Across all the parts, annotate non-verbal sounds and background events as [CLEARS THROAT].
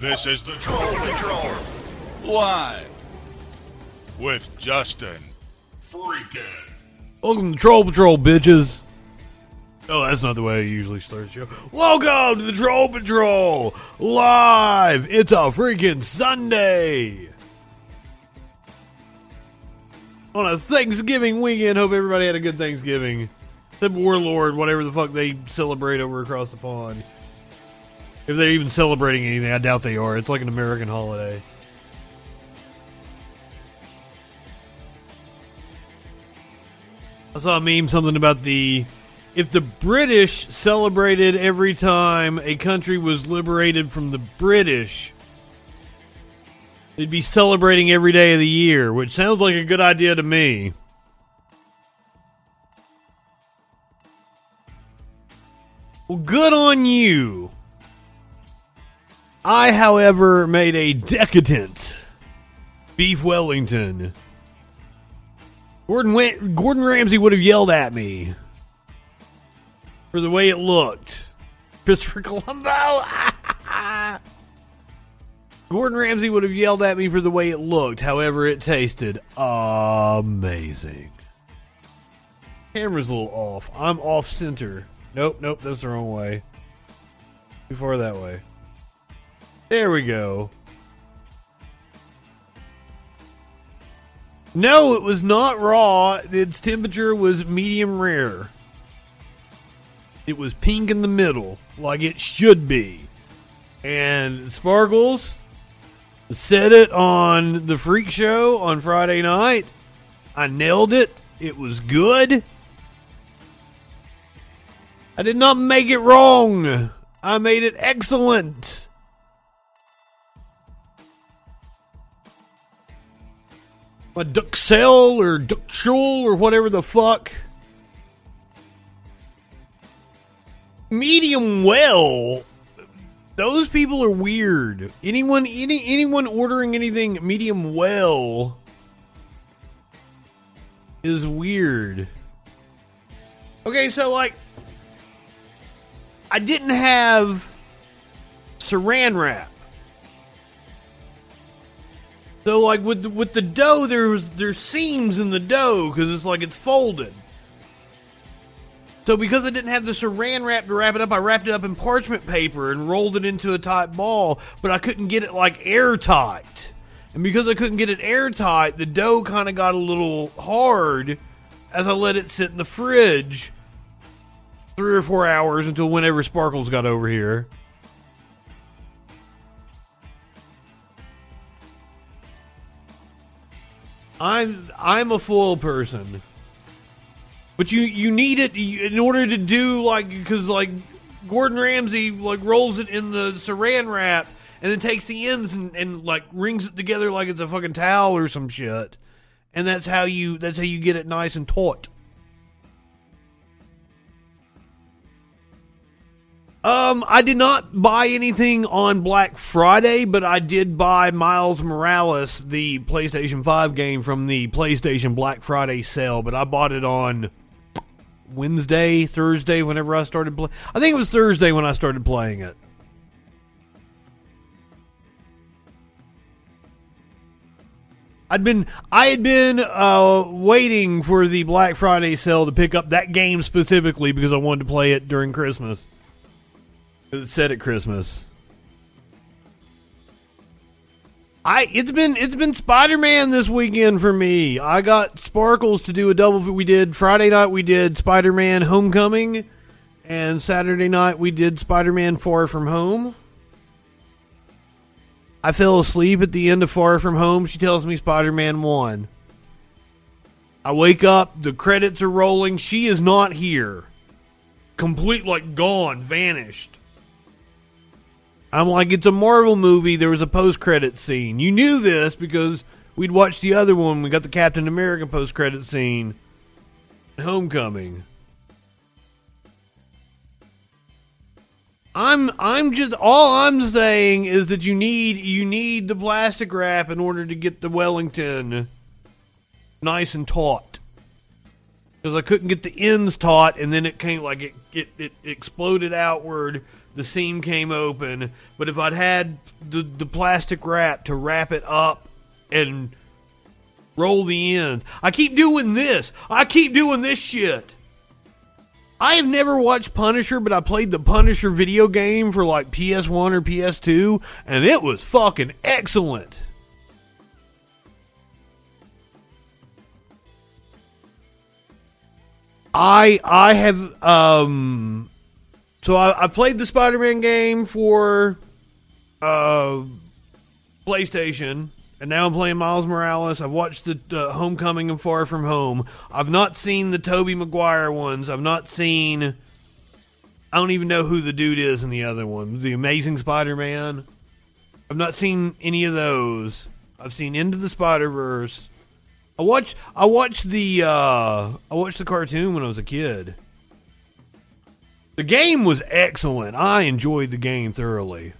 This is the Troll Patrol. Live. With Justin. Freaking. Welcome to Troll Patrol, bitches. Oh, that's not the way I usually start the show. Welcome to the Troll Patrol live. It's a freaking Sunday on a Thanksgiving weekend. Hope everybody had a good Thanksgiving. Except Warlord, whatever the fuck they celebrate over across the pond. If they're even celebrating anything, I doubt they are. It's like an American holiday. I saw a meme something about the if the British celebrated every time a country was liberated from the British, they'd be celebrating every day of the year, which sounds like a good idea to me. Well, good on you. I, however, made a decadent beef Wellington. Gordon went, Gordon Ramsay would have yelled at me for the way it looked. Christopher Colombo. [LAUGHS] Gordon Ramsay would have yelled at me for the way it looked. However, it tasted amazing. Camera's a little off. I'm off center. Nope, nope, that's the wrong way. Too far that way. There we go. No, it was not raw. Its temperature was medium rare. It was pink in the middle, like it should be. And Sparkles said it on the Freak Show on Friday night. I nailed it. It was good. I did not make it wrong. I made it excellent. A Duxell or Duxel or whatever the fuck. Medium well. Those people are weird. Anyone any anyone ordering anything medium well is weird. Okay, so like I didn't have saran wrap. So like with the, with the dough, there's there's seams in the dough because it's like it's folded. So because I didn't have the saran wrap to wrap it up, I wrapped it up in parchment paper and rolled it into a tight ball. But I couldn't get it like airtight, and because I couldn't get it airtight, the dough kind of got a little hard as I let it sit in the fridge three or four hours until whenever Sparkles got over here. I'm I'm a full person, but you you need it in order to do like because like Gordon Ramsay like rolls it in the Saran wrap and then takes the ends and, and like wrings it together like it's a fucking towel or some shit, and that's how you that's how you get it nice and taut. Um, I did not buy anything on Black Friday, but I did buy Miles Morales, the PlayStation 5 game from the PlayStation Black Friday sale, but I bought it on Wednesday, Thursday, whenever I started playing. I think it was Thursday when I started playing it. I'd been I had been uh, waiting for the Black Friday sale to pick up that game specifically because I wanted to play it during Christmas. It said at Christmas. I it's been it's been Spider Man this weekend for me. I got Sparkles to do a double. We did Friday night. We did Spider Man Homecoming, and Saturday night we did Spider Man Far From Home. I fell asleep at the end of Far From Home. She tells me Spider Man won. I wake up. The credits are rolling. She is not here. Complete like gone, vanished. I'm like, it's a Marvel movie. There was a post credit scene. You knew this because we'd watched the other one. We got the Captain America post credit scene. Homecoming. I'm I'm just all I'm saying is that you need you need the plastic wrap in order to get the Wellington nice and taut. Because I couldn't get the ends taut, and then it came like it, it it exploded outward the seam came open. But if I'd had the the plastic wrap to wrap it up and roll the ends, I keep doing this. I keep doing this shit. I have never watched Punisher, but I played the Punisher video game for like PS1 or PS2, and it was fucking excellent. I I have um so I, I played the Spider-Man game for uh PlayStation and now I'm playing Miles Morales. I've watched the uh, Homecoming and Far From Home. I've not seen the Tobey Maguire ones. I've not seen. I don't even know who the dude is in the other one. The Amazing Spider-Man. I've not seen any of those. I've seen Into the Spider Verse. I watched. I watched the. Uh, I watched the cartoon when I was a kid. The game was excellent. I enjoyed the game thoroughly.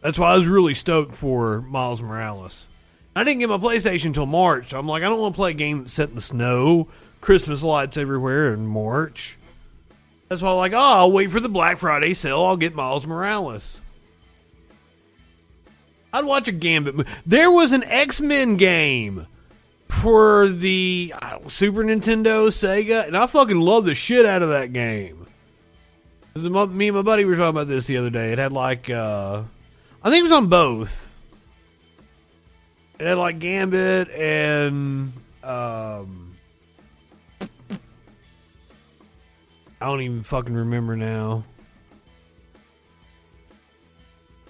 That's why I was really stoked for Miles Morales. I didn't get my PlayStation until March. So I'm like, I don't want to play a game that's set in the snow, Christmas lights everywhere in March. That's why I'm like, oh, I'll wait for the Black Friday sale. I'll get Miles Morales. I'd watch a Gambit movie. There was an X Men game for the Super Nintendo, Sega, and I fucking love the shit out of that game. Me and my buddy were talking about this the other day. It had like, uh, I think it was on both it had like Gambit and um, I don't even fucking remember now.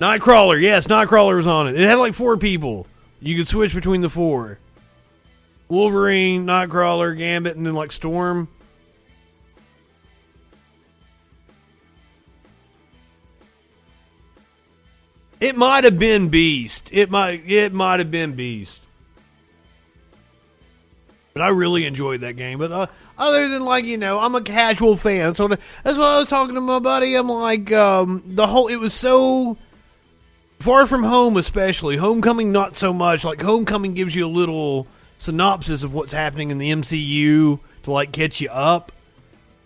Nightcrawler, yes, Nightcrawler was on it. It had like four people. You could switch between the four. Wolverine, Nightcrawler, Gambit, and then like Storm. It might have been Beast. It might it might have been Beast. But I really enjoyed that game. But uh, other than like you know, I'm a casual fan. So that's what I was talking to my buddy. I'm like um, the whole. It was so far from home, especially Homecoming. Not so much. Like Homecoming gives you a little synopsis of what's happening in the MCU to like catch you up.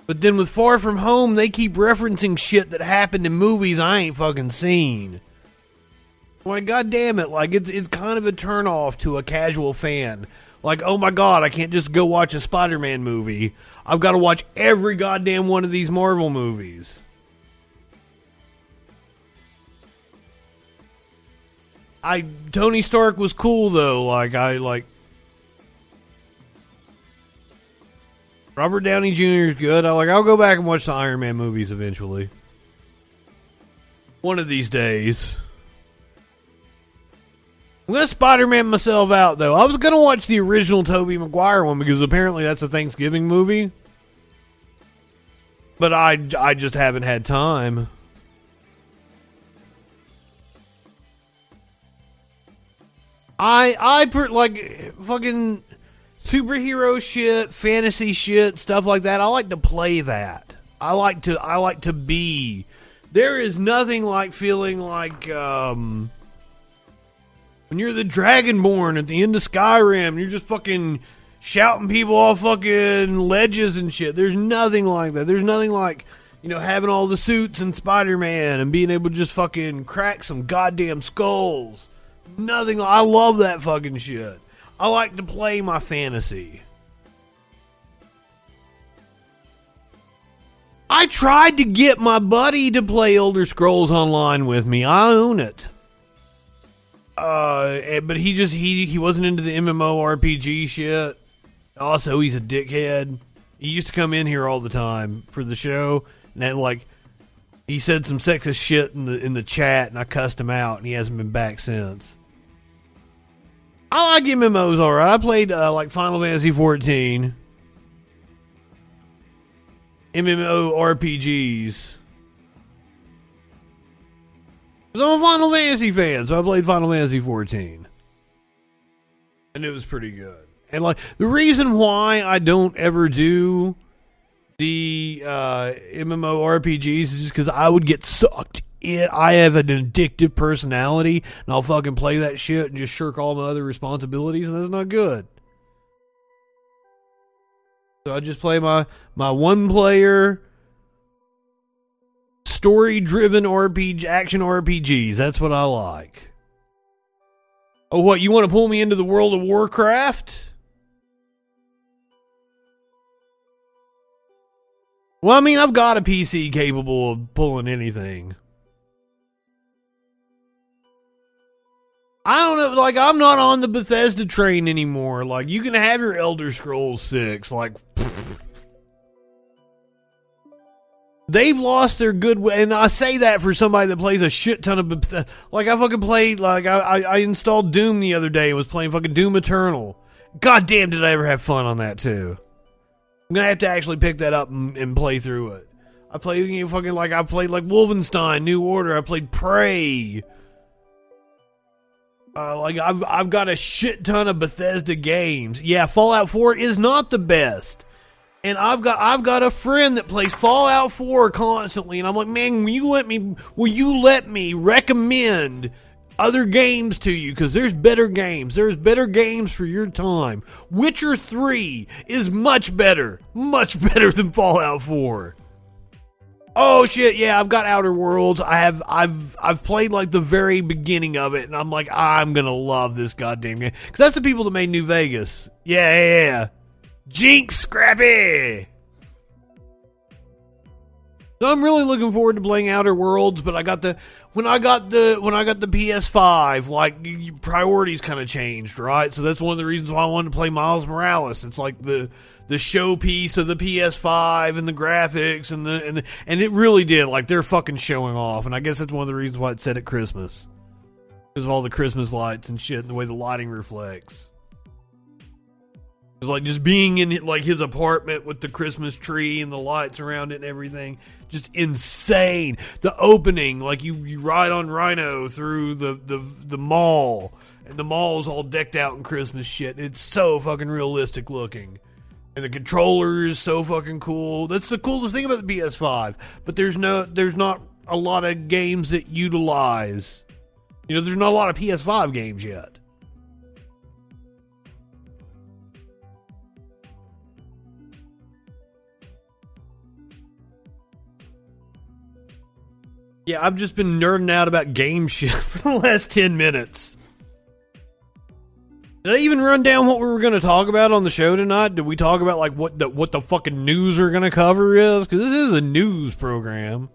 But then with Far From Home, they keep referencing shit that happened in movies I ain't fucking seen. Like, god damn it, like it's it's kind of a turnoff to a casual fan. Like, oh my god, I can't just go watch a Spider-Man movie. I've got to watch every goddamn one of these Marvel movies. I Tony Stark was cool though. Like I like Robert Downey Jr. is good. I like I'll go back and watch the Iron Man movies eventually. One of these days. I'm gonna Spider-Man myself out though. I was gonna watch the original Tobey Maguire one because apparently that's a Thanksgiving movie, but I I just haven't had time. I I per, like fucking superhero shit, fantasy shit, stuff like that. I like to play that. I like to I like to be. There is nothing like feeling like um when you're the Dragonborn at the end of Skyrim, you're just fucking shouting people off fucking ledges and shit. There's nothing like that. There's nothing like, you know, having all the suits and Spider Man and being able to just fucking crack some goddamn skulls. Nothing. I love that fucking shit. I like to play my fantasy. I tried to get my buddy to play Elder Scrolls Online with me. I own it. Uh, but he just he he wasn't into the MMO RPG shit. Also, he's a dickhead. He used to come in here all the time for the show, and then like he said some sexist shit in the in the chat, and I cussed him out, and he hasn't been back since. I like MMOs, all right. I played uh, like Final Fantasy 14, MMO RPGs. I'm a Final Fantasy fan, so I played Final Fantasy 14. And it was pretty good. And like the reason why I don't ever do the uh, MMO RPGs is just because I would get sucked in. I have an addictive personality, and I'll fucking play that shit and just shirk all my other responsibilities, and that's not good. So I just play my my one player story driven RPG action RPGs. That's what I like. Oh, what you want to pull me into the World of Warcraft? Well, I mean, I've got a PC capable of pulling anything. I don't know, like I'm not on the Bethesda train anymore. Like you can have your Elder Scrolls 6 like [LAUGHS] They've lost their good and I say that for somebody that plays a shit ton of like I fucking played like I, I I installed Doom the other day and was playing fucking Doom Eternal. God damn did I ever have fun on that too. I'm gonna have to actually pick that up and, and play through it. I played you know, fucking like I played like Wolfenstein, New Order. I played Prey. Uh, like I've I've got a shit ton of Bethesda games. Yeah, Fallout 4 is not the best. And I've got I've got a friend that plays Fallout 4 constantly, and I'm like, man, will you let me will you let me recommend other games to you because there's better games. There's better games for your time. Witcher 3 is much better, much [LAUGHS] better than Fallout 4. Oh shit, yeah, I've got Outer Worlds. I have I've I've played like the very beginning of it and I'm like I'm going to love this goddamn game cuz that's the people that made New Vegas. Yeah, yeah, yeah. Jinx Scrappy. So I'm really looking forward to playing Outer Worlds, but I got the when I got the when I got the PS5, like priorities kind of changed, right? So that's one of the reasons why I wanted to play Miles Morales. It's like the the showpiece of the PS5 and the graphics and the and the, and it really did like they're fucking showing off, and I guess that's one of the reasons why it's set at Christmas because of all the Christmas lights and shit and the way the lighting reflects. Like just being in like his apartment with the Christmas tree and the lights around it and everything, just insane. The opening, like you you ride on Rhino through the the the mall, and the mall is all decked out in Christmas shit. It's so fucking realistic looking, and the controller is so fucking cool. That's the coolest thing about the PS5. But there's no there's not a lot of games that utilize. You know, there's not a lot of PS5 games yet. Yeah, I've just been nerding out about game [LAUGHS] shit for the last 10 minutes. Did I even run down what we were going to talk about on the show tonight? Did we talk about like what the what the fucking news we're going to cover is? Because this is a news program.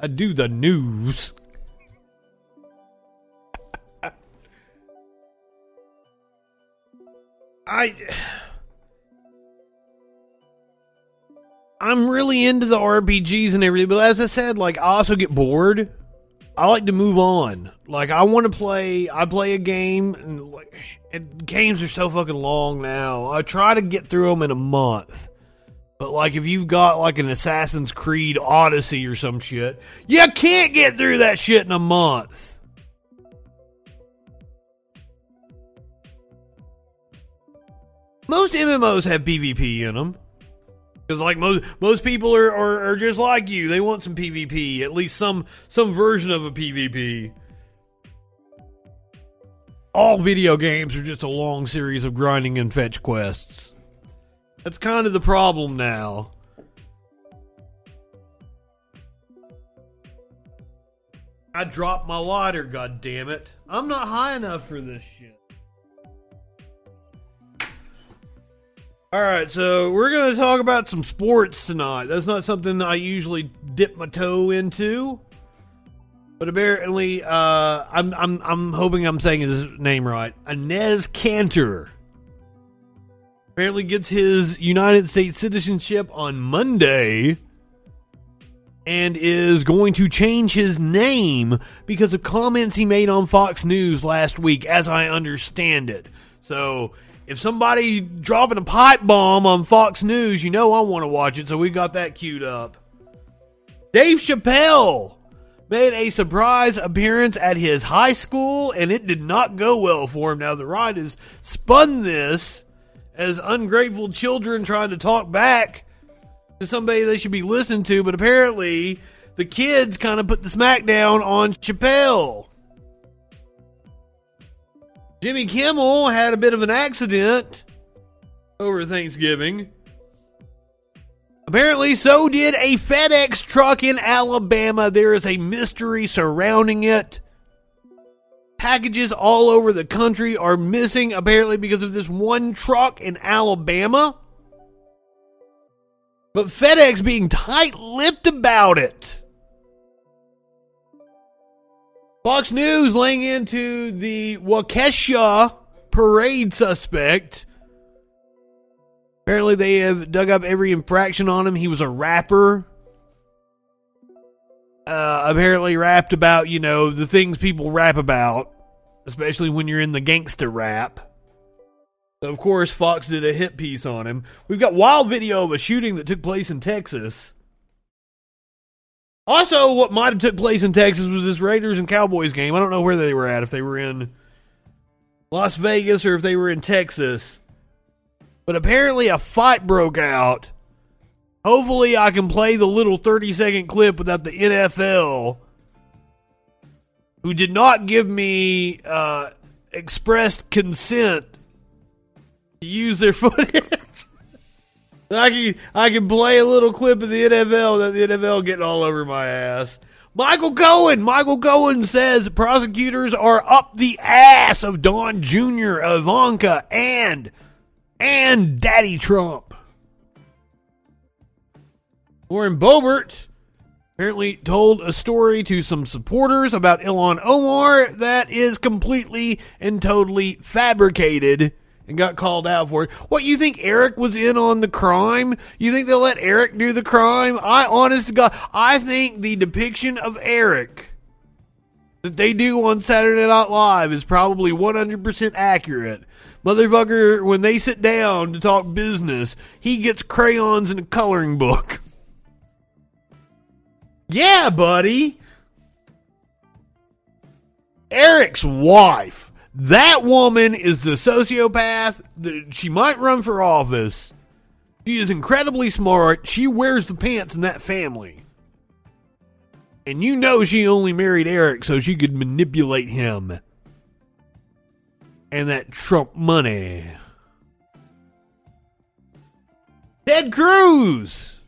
I do the news. [LAUGHS] I I'm really into the RPGs and everything, but as I said, like I also get bored. I like to move on. Like I want to play. I play a game, and and games are so fucking long now. I try to get through them in a month. But like if you've got like an Assassin's Creed Odyssey or some shit, you can't get through that shit in a month. Most MMOs have PvP in them. Because like most most people are, are, are just like you, they want some PvP, at least some some version of a PvP. All video games are just a long series of grinding and fetch quests. That's kind of the problem now. I dropped my lighter, god damn it. I'm not high enough for this shit. All right, so we're going to talk about some sports tonight. That's not something I usually dip my toe into, but apparently, uh, I'm I'm I'm hoping I'm saying his name right. Enes Kanter apparently gets his United States citizenship on Monday and is going to change his name because of comments he made on Fox News last week, as I understand it. So if somebody dropping a pipe bomb on Fox News, you know I want to watch it, so we got that queued up. Dave Chappelle made a surprise appearance at his high school, and it did not go well for him. Now, the right has spun this as ungrateful children trying to talk back to somebody they should be listening to, but apparently the kids kind of put the smackdown on Chappelle. Jimmy Kimmel had a bit of an accident over Thanksgiving. Apparently, so did a FedEx truck in Alabama. There is a mystery surrounding it. Packages all over the country are missing, apparently, because of this one truck in Alabama. But FedEx being tight lipped about it. Fox News laying into the Waukesha parade suspect. Apparently, they have dug up every infraction on him. He was a rapper. Uh, apparently, rapped about, you know, the things people rap about, especially when you're in the gangster rap. Of course, Fox did a hit piece on him. We've got wild video of a shooting that took place in Texas. Also, what might have took place in Texas was this Raiders and Cowboys game. I don't know where they were at, if they were in Las Vegas or if they were in Texas. But apparently a fight broke out. Hopefully I can play the little 30 second clip without the NFL who did not give me uh, expressed consent to use their [LAUGHS] footage. I can I can play a little clip of the NFL that the NFL getting all over my ass. Michael Cohen. Michael Cohen says prosecutors are up the ass of Don Jr., Ivanka, and and Daddy Trump. Lauren Boebert apparently told a story to some supporters about Ilhan Omar that is completely and totally fabricated and got called out for it. What you think Eric was in on the crime? You think they'll let Eric do the crime? I honest to God, I think the depiction of Eric that they do on Saturday Night Live is probably 100% accurate. Motherfucker, when they sit down to talk business, he gets crayons and a coloring book. [LAUGHS] Yeah, buddy. Eric's wife that woman is the sociopath. She might run for office. She is incredibly smart. She wears the pants in that family. And you know she only married Eric so she could manipulate him. And that Trump money. Ted Cruz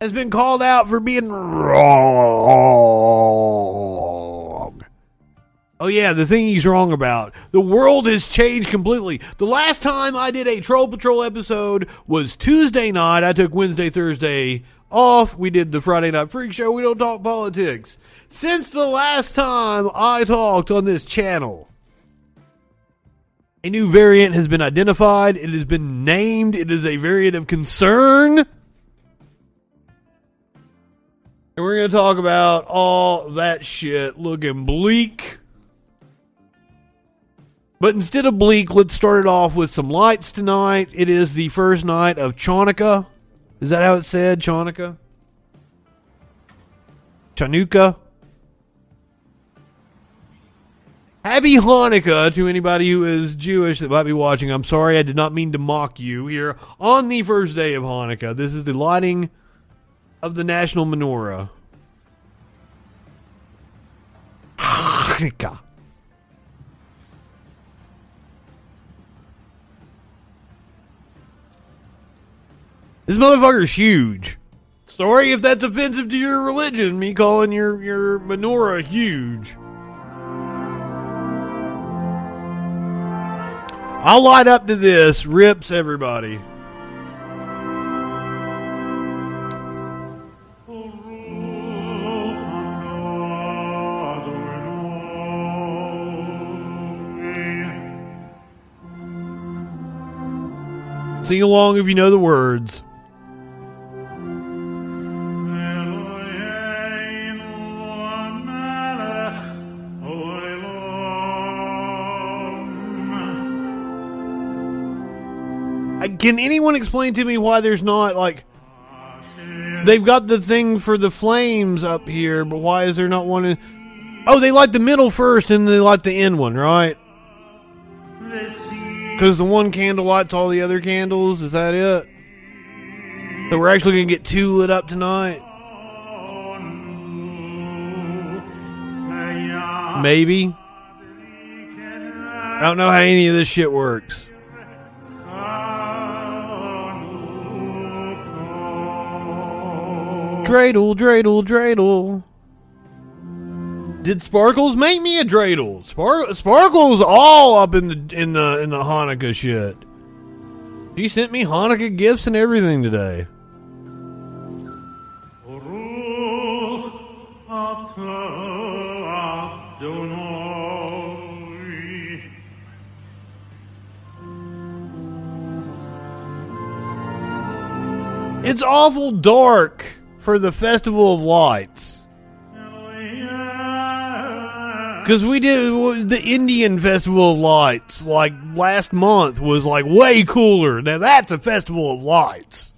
has been called out for being wrong. Oh, yeah, the thing he's wrong about. The world has changed completely. The last time I did a Troll Patrol episode was Tuesday night. I took Wednesday, Thursday off. We did the Friday Night Freak Show. We don't talk politics. Since the last time I talked on this channel, a new variant has been identified. It has been named. It is a variant of concern. And we're going to talk about all that shit looking bleak. But instead of bleak, let's start it off with some lights tonight. It is the first night of Chanukah. Is that how it's said? Chanukah? Chanukah? Happy Hanukkah to anybody who is Jewish that might be watching. I'm sorry, I did not mean to mock you here on the first day of Hanukkah. This is the lighting of the national menorah. [SIGHS] Hanukkah. This motherfucker's huge. Sorry if that's offensive to your religion, me calling your, your menorah huge. I'll light up to this. Rips everybody. Sing along if you know the words. Can anyone explain to me why there's not like they've got the thing for the flames up here, but why is there not one? In, oh, they light the middle first, and they light the end one, right? Because the one candle lights all the other candles. Is that it? So we're actually gonna get two lit up tonight. Maybe. I don't know how any of this shit works. Dreidel, dreidel, dreidel. Did Sparkles make me a dreidel? Spar- Sparkles all up in the in the in the Hanukkah shit. She sent me Hanukkah gifts and everything today. It's awful dark for the Festival of Lights. Because we did the Indian Festival of Lights, like last month, was like way cooler. Now that's a Festival of Lights.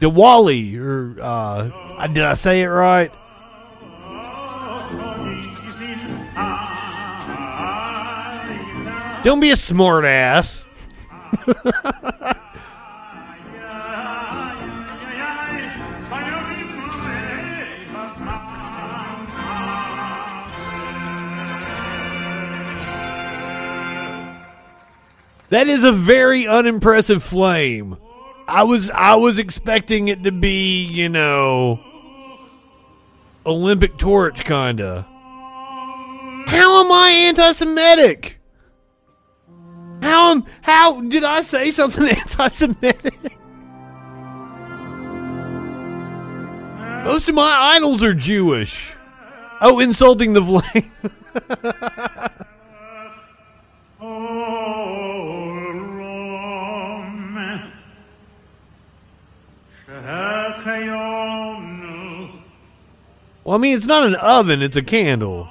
Diwali, or uh, did I say it right? Don't be a smart ass. That is a very unimpressive flame. I was I was expecting it to be, you know, Olympic torch kinda. How am I anti-Semitic? How um, how did I say something [LAUGHS] anti-Semitic? Most of my idols are Jewish. Oh, insulting the flame. [LAUGHS] Well, I mean, it's not an oven, it's a candle.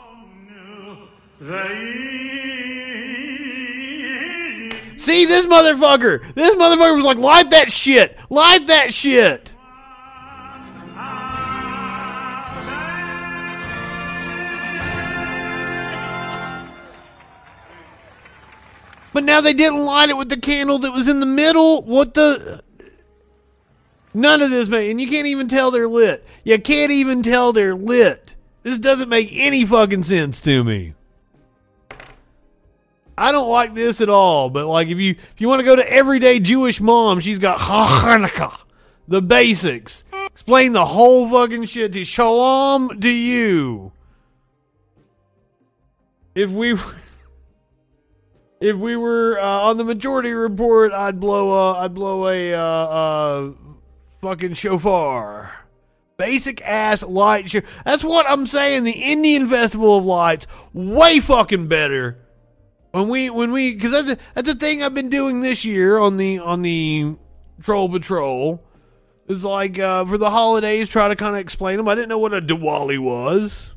See, this motherfucker! This motherfucker was like, light that shit! Light that shit! But now they didn't light it with the candle that was in the middle. What the? None of this, man. And you can't even tell they're lit. You can't even tell they're lit. This doesn't make any fucking sense to me. I don't like this at all. But like, if you if you want to go to everyday Jewish mom, she's got Hanukkah, the basics. Explain the whole fucking shit to Shalom to you. If we [LAUGHS] if we were uh, on the majority report, I'd blow a I'd blow a uh, uh, fucking shofar. Basic ass light show. That's what I'm saying. The Indian Festival of Lights way fucking better. When we when we because that's that's the thing I've been doing this year on the on the Troll Patrol. Is like uh, for the holidays, try to kind of explain them. I didn't know what a Diwali was.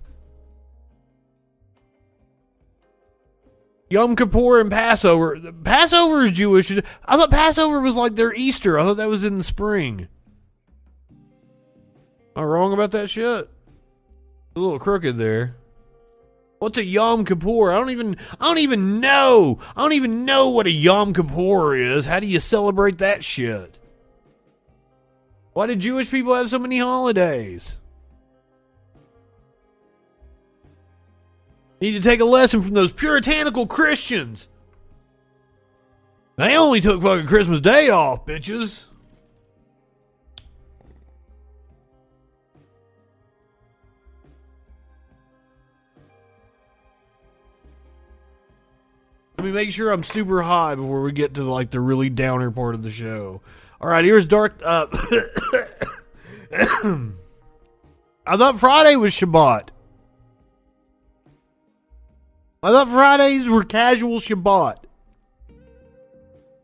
Yom Kippur and Passover. Passover is Jewish. I thought Passover was like their Easter. I thought that was in the spring. Am I wrong about that shit? A little crooked there. What's a Yom Kippur? I don't even I don't even know. I don't even know what a Yom Kippur is. How do you celebrate that shit? Why do Jewish people have so many holidays? Need to take a lesson from those puritanical Christians. They only took fucking Christmas Day off, bitches. Let me make sure I'm super high before we get to like the really downer part of the show. All right, here's dark. Uh, [COUGHS] [COUGHS] I thought Friday was Shabbat. I thought Fridays were casual Shabbat.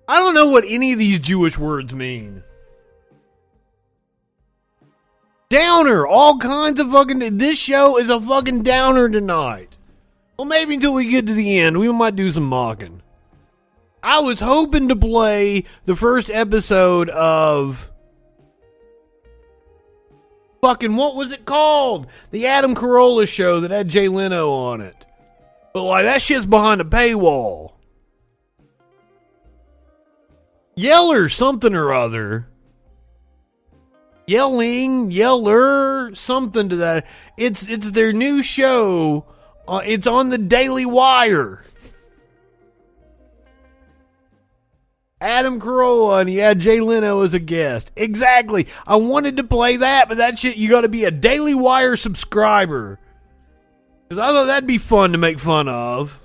I don't know what any of these Jewish words mean. Downer, all kinds of fucking. This show is a fucking downer tonight. Well, maybe until we get to the end, we might do some mocking. I was hoping to play the first episode of. Fucking, what was it called? The Adam Carolla show that had Jay Leno on it. But, like, that shit's behind a paywall. Yeller something or other. Yelling, yeller, something to that. It's it's their new show. Uh, it's on the Daily Wire. Adam Carolla, and he had Jay Leno as a guest. Exactly. I wanted to play that, but that shit, you got to be a Daily Wire subscriber. Because I thought that'd be fun to make fun of.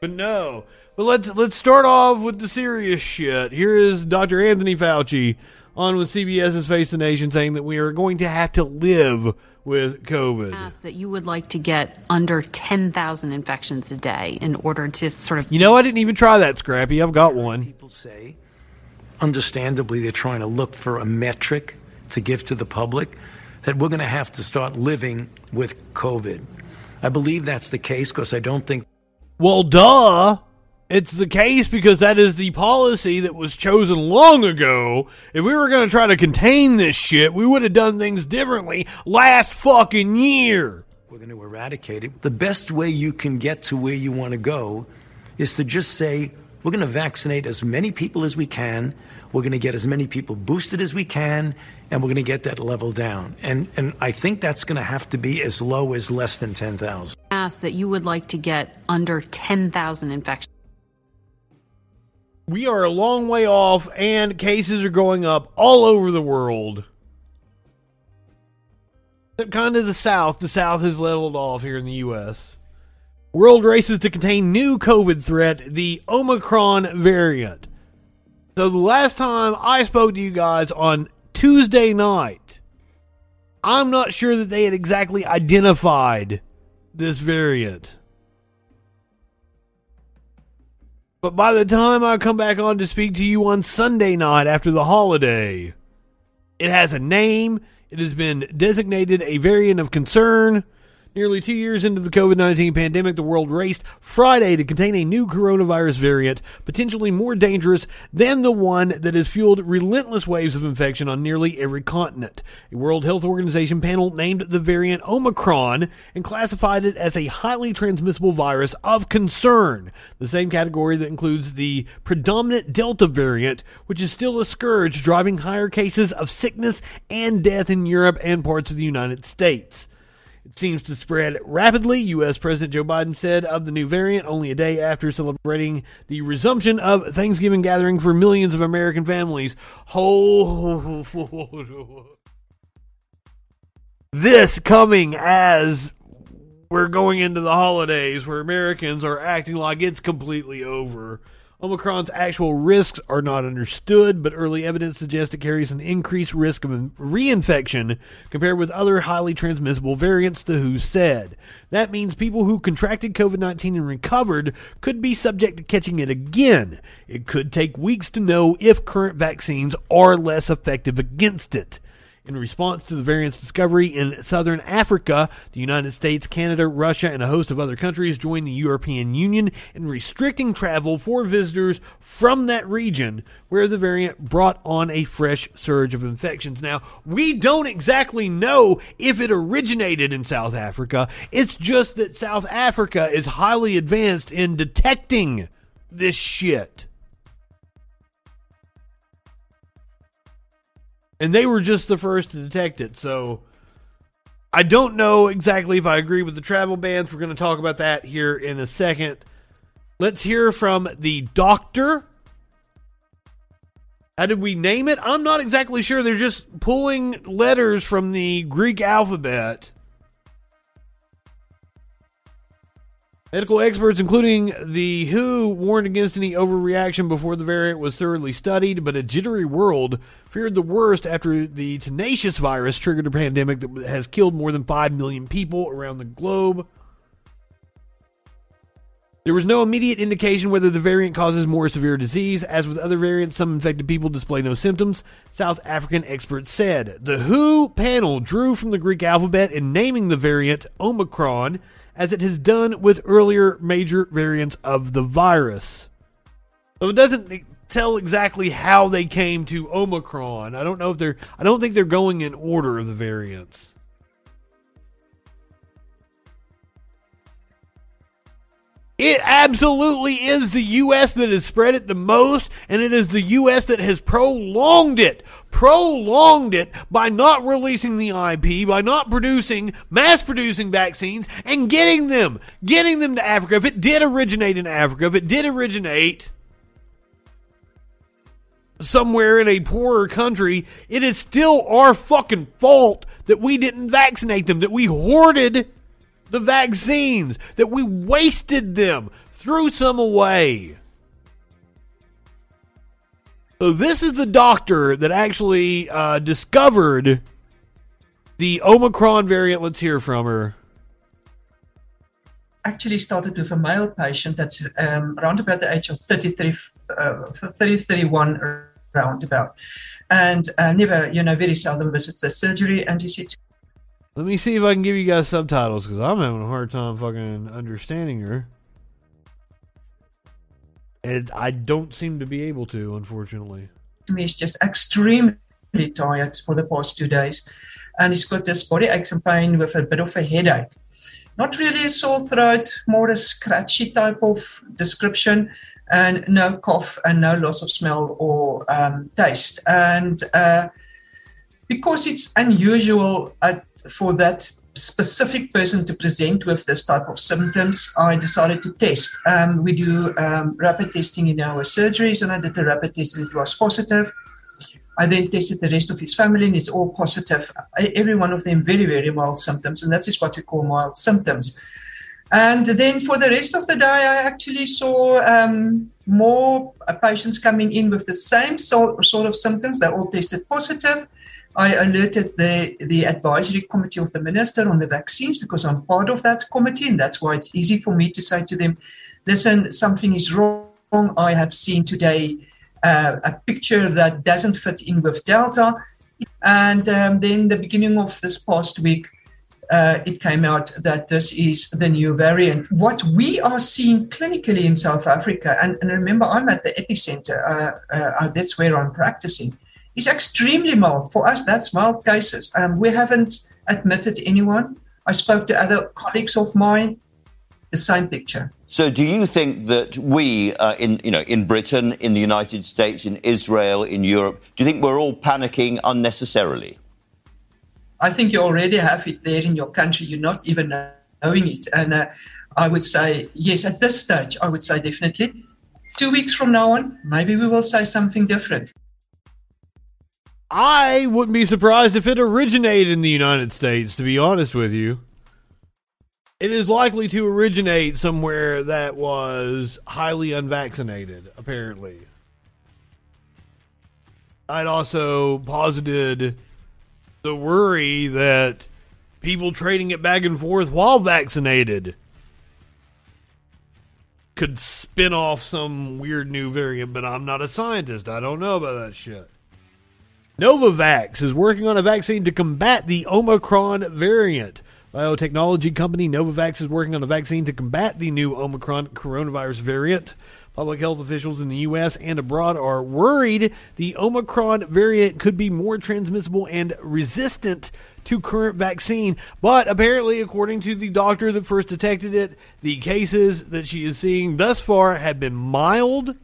But no. But let's let's start off with the serious shit. Here is Dr. Anthony Fauci on with CBS's Face the Nation saying that we are going to have to live with COVID. Ask that you would like to get under 10,000 infections a day in order to sort of. You know, I didn't even try that, Scrappy. I've got one. People say, understandably, they're trying to look for a metric to give to the public that we're going to have to start living with COVID. I believe that's the case because I don't think. Well, duh. It's the case because that is the policy that was chosen long ago. If we were going to try to contain this shit, we would have done things differently last fucking year. We're going to eradicate it. The best way you can get to where you want to go is to just say, we're going to vaccinate as many people as we can. We're going to get as many people boosted as we can, and we're going to get that level down. And and I think that's going to have to be as low as less than 10,000. Ask that you would like to get under 10,000 infections we are a long way off, and cases are going up all over the world. Except Kind of the South. The South has leveled off here in the U.S. World races to contain new COVID threat, the Omicron variant. So the last time I spoke to you guys on Tuesday night, I'm not sure that they had exactly identified this variant. But by the time I come back on to speak to you on Sunday night after the holiday, it has a name. It has been designated a variant of concern. Nearly two years into the COVID 19 pandemic, the world raced Friday to contain a new coronavirus variant, potentially more dangerous than the one that has fueled relentless waves of infection on nearly every continent. A World Health Organization panel named the variant Omicron and classified it as a highly transmissible virus of concern, the same category that includes the predominant Delta variant, which is still a scourge driving higher cases of sickness and death in Europe and parts of the United States. It seems to spread rapidly, U.S. President Joe Biden said of the new variant only a day after celebrating the resumption of Thanksgiving gathering for millions of American families. Oh, this coming as we're going into the holidays where Americans are acting like it's completely over. Omicron's actual risks are not understood, but early evidence suggests it carries an increased risk of reinfection compared with other highly transmissible variants, the WHO said. That means people who contracted COVID 19 and recovered could be subject to catching it again. It could take weeks to know if current vaccines are less effective against it. In response to the variant's discovery in southern Africa, the United States, Canada, Russia, and a host of other countries joined the European Union in restricting travel for visitors from that region where the variant brought on a fresh surge of infections. Now, we don't exactly know if it originated in South Africa. It's just that South Africa is highly advanced in detecting this shit. And they were just the first to detect it. So I don't know exactly if I agree with the travel bans. We're going to talk about that here in a second. Let's hear from the doctor. How did we name it? I'm not exactly sure. They're just pulling letters from the Greek alphabet Medical experts, including the WHO, warned against any overreaction before the variant was thoroughly studied, but a jittery world feared the worst after the tenacious virus triggered a pandemic that has killed more than 5 million people around the globe. There was no immediate indication whether the variant causes more severe disease. As with other variants, some infected people display no symptoms, South African experts said. The WHO panel drew from the Greek alphabet in naming the variant Omicron as it has done with earlier major variants of the virus. So it doesn't tell exactly how they came to Omicron. I don't know if they're I don't think they're going in order of the variants. It absolutely is the U.S. that has spread it the most, and it is the U.S. that has prolonged it. Prolonged it by not releasing the IP, by not producing, mass producing vaccines, and getting them, getting them to Africa. If it did originate in Africa, if it did originate somewhere in a poorer country, it is still our fucking fault that we didn't vaccinate them, that we hoarded the vaccines, that we wasted them, threw some away. So this is the doctor that actually uh, discovered the Omicron variant. Let's hear from her. Actually, started with a male patient that's um, around about the age of 33, uh, 30, 31, around about, and uh, never, you know, very seldom visits the surgery. And he said, Let me see if I can give you guys subtitles because I'm having a hard time fucking understanding her. And I don't seem to be able to, unfortunately. He's just extremely tired for the past two days. And he's got this body aches and pain with a bit of a headache. Not really a sore throat, more a scratchy type of description, and no cough and no loss of smell or um, taste. And uh, because it's unusual uh, for that specific person to present with this type of symptoms, I decided to test. Um, we do um, rapid testing in our surgeries, and I did the rapid test and it was positive. I then tested the rest of his family, and it's all positive. Every one of them very, very mild symptoms, and that is what we call mild symptoms. And then for the rest of the day, I actually saw um, more patients coming in with the same sort of symptoms. They all tested positive. I alerted the, the advisory committee of the minister on the vaccines because I'm part of that committee, and that's why it's easy for me to say to them, listen, something is wrong. I have seen today uh, a picture that doesn't fit in with Delta. And um, then the beginning of this past week, uh, it came out that this is the new variant. What we are seeing clinically in South Africa, and, and remember, I'm at the epicenter, uh, uh that's where I'm practicing is extremely mild. For us, that's mild cases. Um, we haven't admitted anyone. I spoke to other colleagues of mine, the same picture. So, do you think that we, uh, in you know, in Britain, in the United States, in Israel, in Europe, do you think we're all panicking unnecessarily? I think you already have it there in your country. You're not even knowing it, and uh, I would say yes. At this stage, I would say definitely. Two weeks from now on, maybe we will say something different. I wouldn't be surprised if it originated in the United States, to be honest with you. It is likely to originate somewhere that was highly unvaccinated, apparently. I'd also posited the worry that people trading it back and forth while vaccinated could spin off some weird new variant, but I'm not a scientist. I don't know about that shit. Novavax is working on a vaccine to combat the Omicron variant. Biotechnology company Novavax is working on a vaccine to combat the new Omicron coronavirus variant. Public health officials in the U.S. and abroad are worried the Omicron variant could be more transmissible and resistant to current vaccine. But apparently, according to the doctor that first detected it, the cases that she is seeing thus far have been mild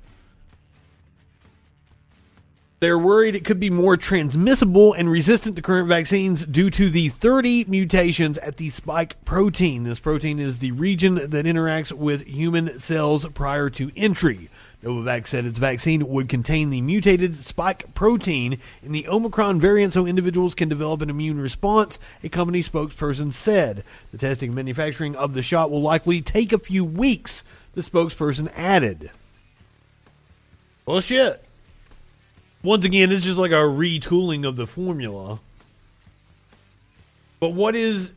they're worried it could be more transmissible and resistant to current vaccines due to the 30 mutations at the spike protein. This protein is the region that interacts with human cells prior to entry. Novavax said its vaccine would contain the mutated spike protein in the Omicron variant so individuals can develop an immune response, a company spokesperson said. The testing and manufacturing of the shot will likely take a few weeks, the spokesperson added. Well, once again, it's just like a retooling of the formula. But what is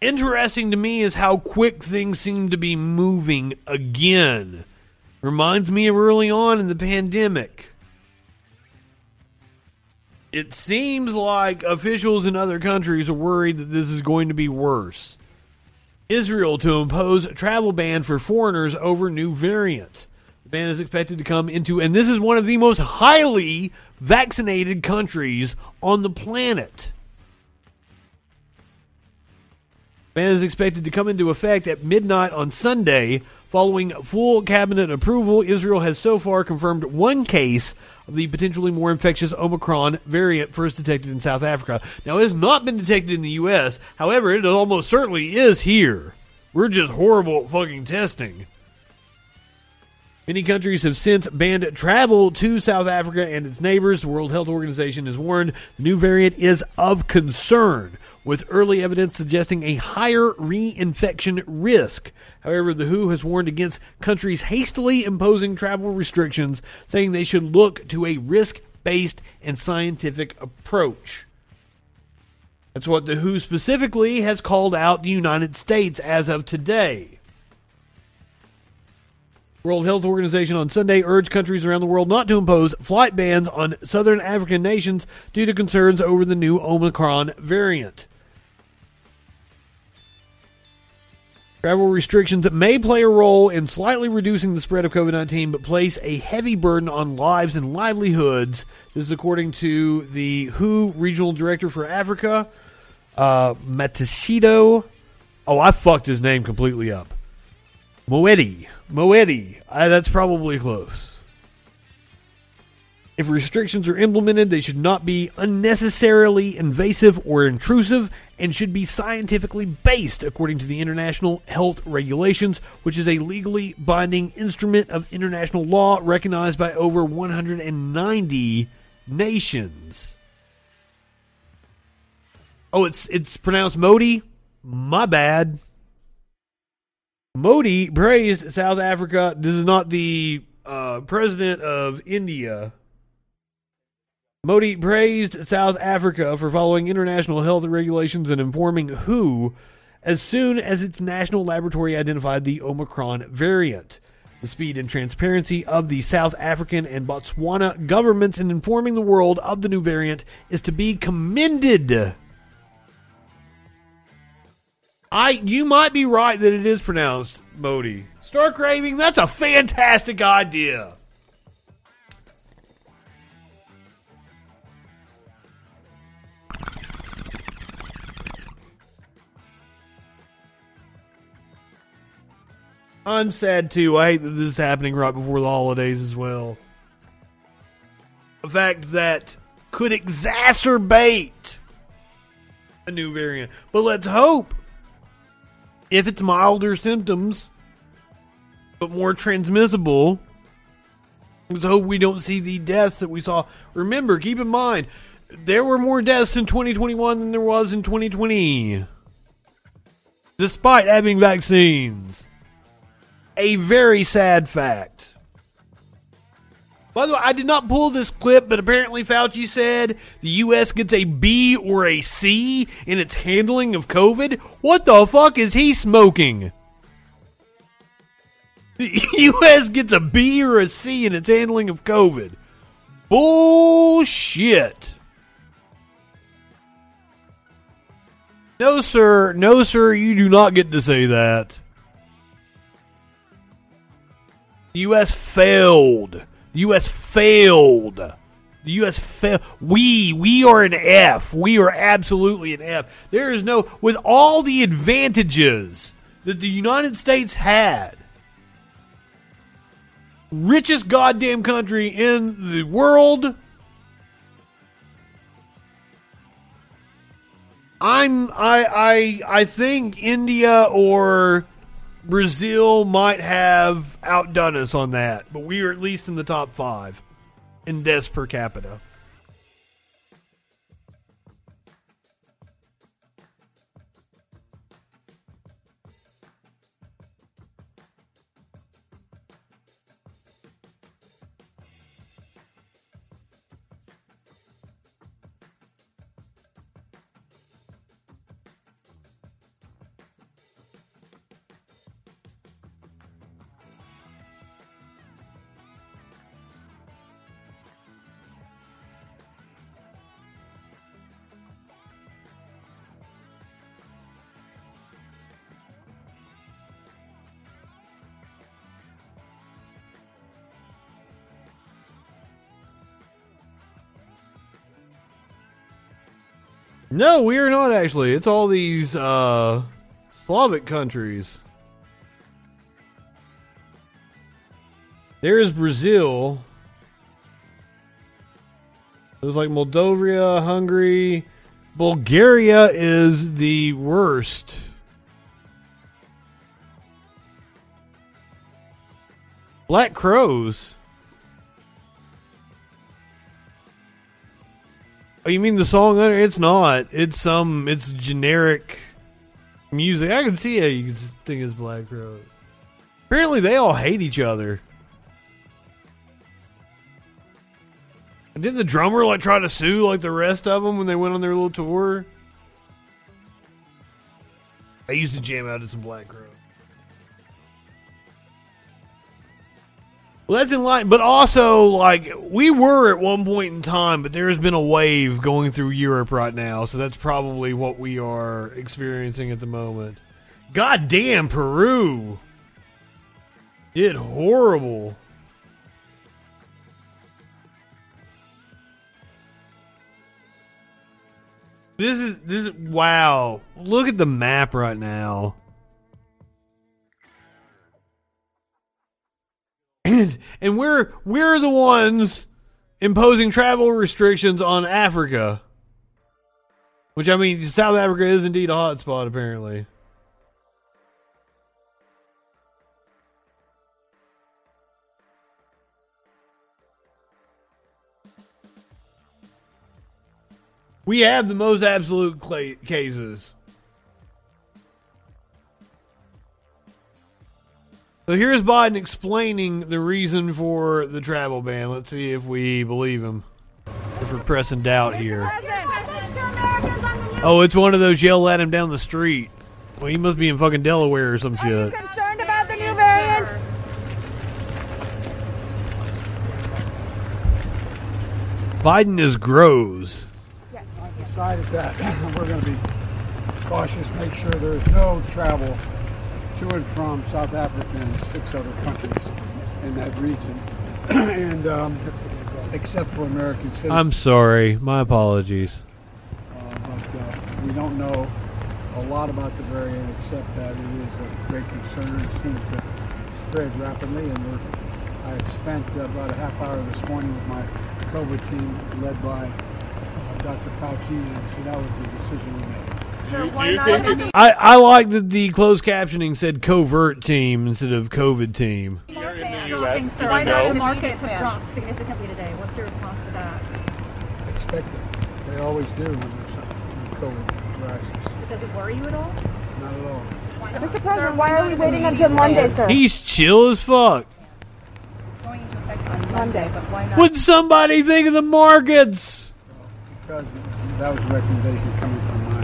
interesting to me is how quick things seem to be moving again. Reminds me of early on in the pandemic. It seems like officials in other countries are worried that this is going to be worse. Israel to impose a travel ban for foreigners over new variant. The ban is expected to come into, and this is one of the most highly vaccinated countries on the planet. The ban is expected to come into effect at midnight on Sunday. Following full cabinet approval, Israel has so far confirmed one case of the potentially more infectious Omicron variant first detected in South Africa. Now, it has not been detected in the U.S., however, it almost certainly is here. We're just horrible at fucking testing. Many countries have since banned travel to South Africa and its neighbors. The World Health Organization has warned the new variant is of concern, with early evidence suggesting a higher reinfection risk. However, the WHO has warned against countries hastily imposing travel restrictions, saying they should look to a risk based and scientific approach. That's what the WHO specifically has called out the United States as of today. World Health Organization on Sunday urged countries around the world not to impose flight bans on southern African nations due to concerns over the new Omicron variant. Travel restrictions may play a role in slightly reducing the spread of COVID 19, but place a heavy burden on lives and livelihoods. This is according to the WHO Regional Director for Africa, uh, Matashido. Oh, I fucked his name completely up. Moeti. Moeti. I, that's probably close. If restrictions are implemented, they should not be unnecessarily invasive or intrusive and should be scientifically based according to the International Health Regulations, which is a legally binding instrument of international law recognized by over 190 nations. Oh, it's it's pronounced Modi. My bad. Modi praised South Africa. This is not the uh, president of India. Modi praised South Africa for following international health regulations and informing WHO as soon as its national laboratory identified the Omicron variant. The speed and transparency of the South African and Botswana governments in informing the world of the new variant is to be commended. I you might be right that it is pronounced Modi. Stark craving, that's a fantastic idea. I'm sad too. I hate that this is happening right before the holidays as well. A fact that could exacerbate a new variant. But let's hope if it's milder symptoms but more transmissible, let's hope we don't see the deaths that we saw. Remember, keep in mind, there were more deaths in 2021 than there was in 2020, despite having vaccines. A very sad fact. By the way, I did not pull this clip, but apparently Fauci said the U.S. gets a B or a C in its handling of COVID. What the fuck is he smoking? The [LAUGHS] U.S. gets a B or a C in its handling of COVID. Bullshit. No, sir. No, sir. You do not get to say that. The U.S. failed. The U.S. failed. The U.S. failed. We, we are an F. We are absolutely an F. There is no, with all the advantages that the United States had, richest goddamn country in the world. I'm I I I think India or Brazil might have outdone us on that, but we are at least in the top five in deaths per capita. No, we are not actually. It's all these uh, Slavic countries. There is Brazil. There's like Moldova, Hungary. Bulgaria is the worst. Black Crowes. Oh, you mean the song? It's not. It's some. it's generic music. I can see how you can think it's Black Crowes. Apparently, they all hate each other. And didn't the drummer like try to sue like the rest of them when they went on their little tour? I used to jam out to some Black Crowes. Well, that's in line, but also like we were at one point in time, but there has been a wave going through Europe right now, so that's probably what we are experiencing at the moment. God damn, Peru did horrible. This is this is wow. Look at the map right now. And and we're we're the ones imposing travel restrictions on Africa. Which I mean South Africa is indeed a hotspot apparently. We have the most absolute cases. So here's Biden explaining the reason for the travel ban. Let's see if we believe him. If we're pressing doubt here. Oh, it's one of those yell at him down the street. Well, he must be in fucking Delaware or some shit. concerned about the new variant? Biden is grows. decided that [LAUGHS] we're going to be cautious, make sure there's no travel to and from South Africa and six other countries in that region, [CLEARS THROAT] and um, except for American citizens. I'm sorry. My apologies. Uh, but uh, we don't know a lot about the variant except that it is a great concern. It seems to spread rapidly, and we're, I spent about a half hour this morning with my COVID team led by uh, Dr. Fauci, and so that was the decision we made. So why not? I, I like that the closed captioning said covert team instead of COVID team. Here in the U.S., do Why we not know? the markets have dropped significantly today? What's your response to that? Expected. They always do when there's some COVID rises. Does it worry you at all? Not at all. Mr. President, why are we waiting until Monday, sir? He's chill as fuck. going into effect on Monday, but why not? Would somebody think of the markets? Because that was a recommendation coming from my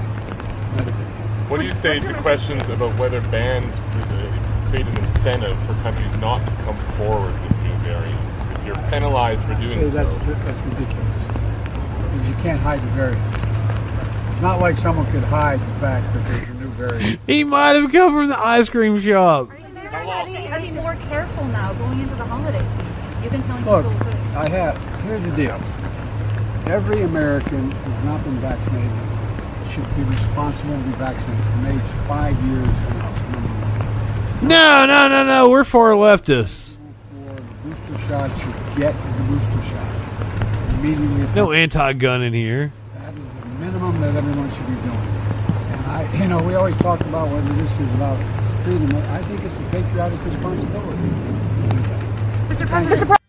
medical team. What do you say to questions about whether bans uh, create an incentive for countries not to come forward with new variants? If you're penalized for Say doing that's, so, that's ridiculous. Because you can't hide the variants. It's not like someone could hide the fact that there's a new variant. He might have come from the ice cream shop. Are you, are you, are you more careful now going into the holiday season? You've been telling Look, people to. I have, here's the deal. Every American who's not been vaccinated should be responsible to be vaccinated from age five years and up. No, no, no, no. We're far leftists. For booster shot should get the booster shot immediately. No anti-gun in here. That is the minimum that everyone should be doing. And I, you know, we always talk about whether this is about freedom. I think it's a patriotic responsibility. Mr. President,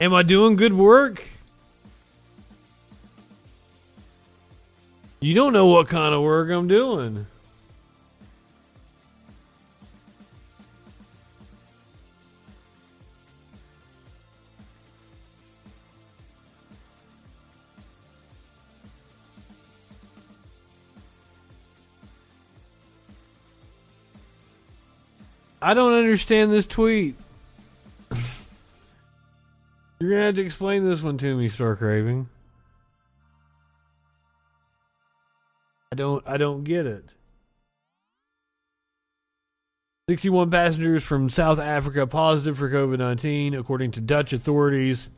Am I doing good work? You don't know what kind of work I'm doing. I don't understand this tweet. You're gonna have to explain this one to me, Star Craving. I don't I don't get it. 61 passengers from South Africa positive for COVID 19, according to Dutch authorities.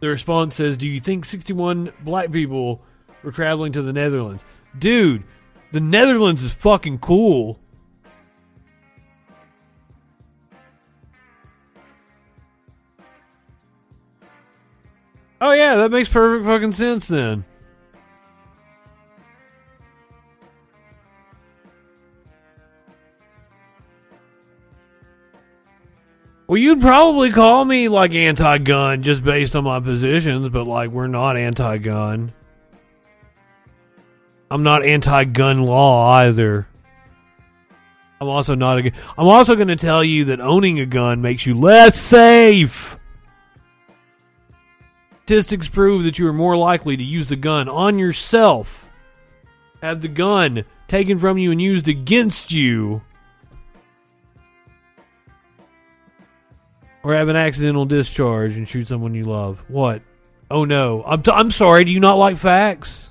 The response says, Do you think 61 black people were traveling to the Netherlands? Dude, the Netherlands is fucking cool. Oh yeah, that makes perfect fucking sense then. Well, you'd probably call me like anti-gun just based on my positions, but like we're not anti-gun. I'm not anti-gun law either. I'm also not a. I'm also going to tell you that owning a gun makes you less safe. Statistics prove that you are more likely to use the gun on yourself, have the gun taken from you and used against you, or have an accidental discharge and shoot someone you love. What? Oh no! I'm t- I'm sorry. Do you not like facts?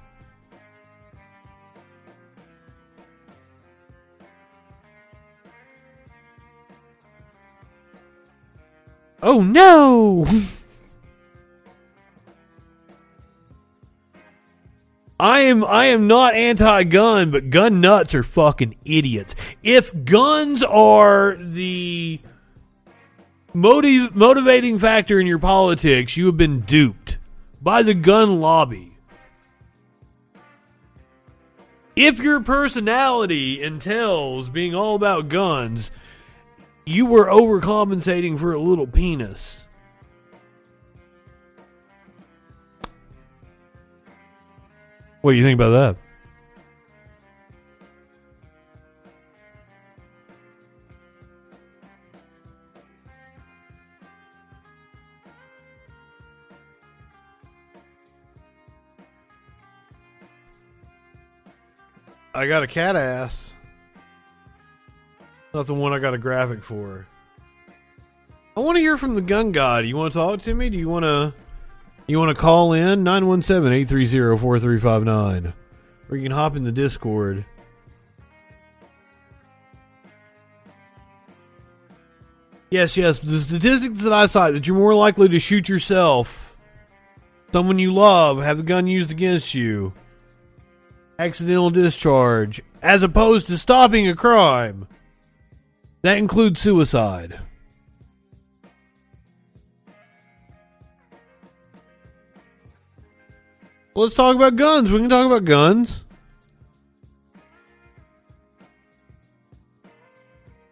Oh no! [LAUGHS] I am I am not anti-gun, but gun nuts are fucking idiots. If guns are the motive motivating factor in your politics, you have been duped by the gun lobby. If your personality entails being all about guns, you were overcompensating for a little penis. What do you think about that? I got a cat ass. Not the one I got a graphic for. I want to hear from the gun god. You want to talk to me? Do you want to you want to call in 917-830-4359 or you can hop in the Discord. Yes, yes, the statistics that I cite that you're more likely to shoot yourself, someone you love, have the gun used against you, accidental discharge, as opposed to stopping a crime. That includes suicide. Let's talk about guns. We can talk about guns.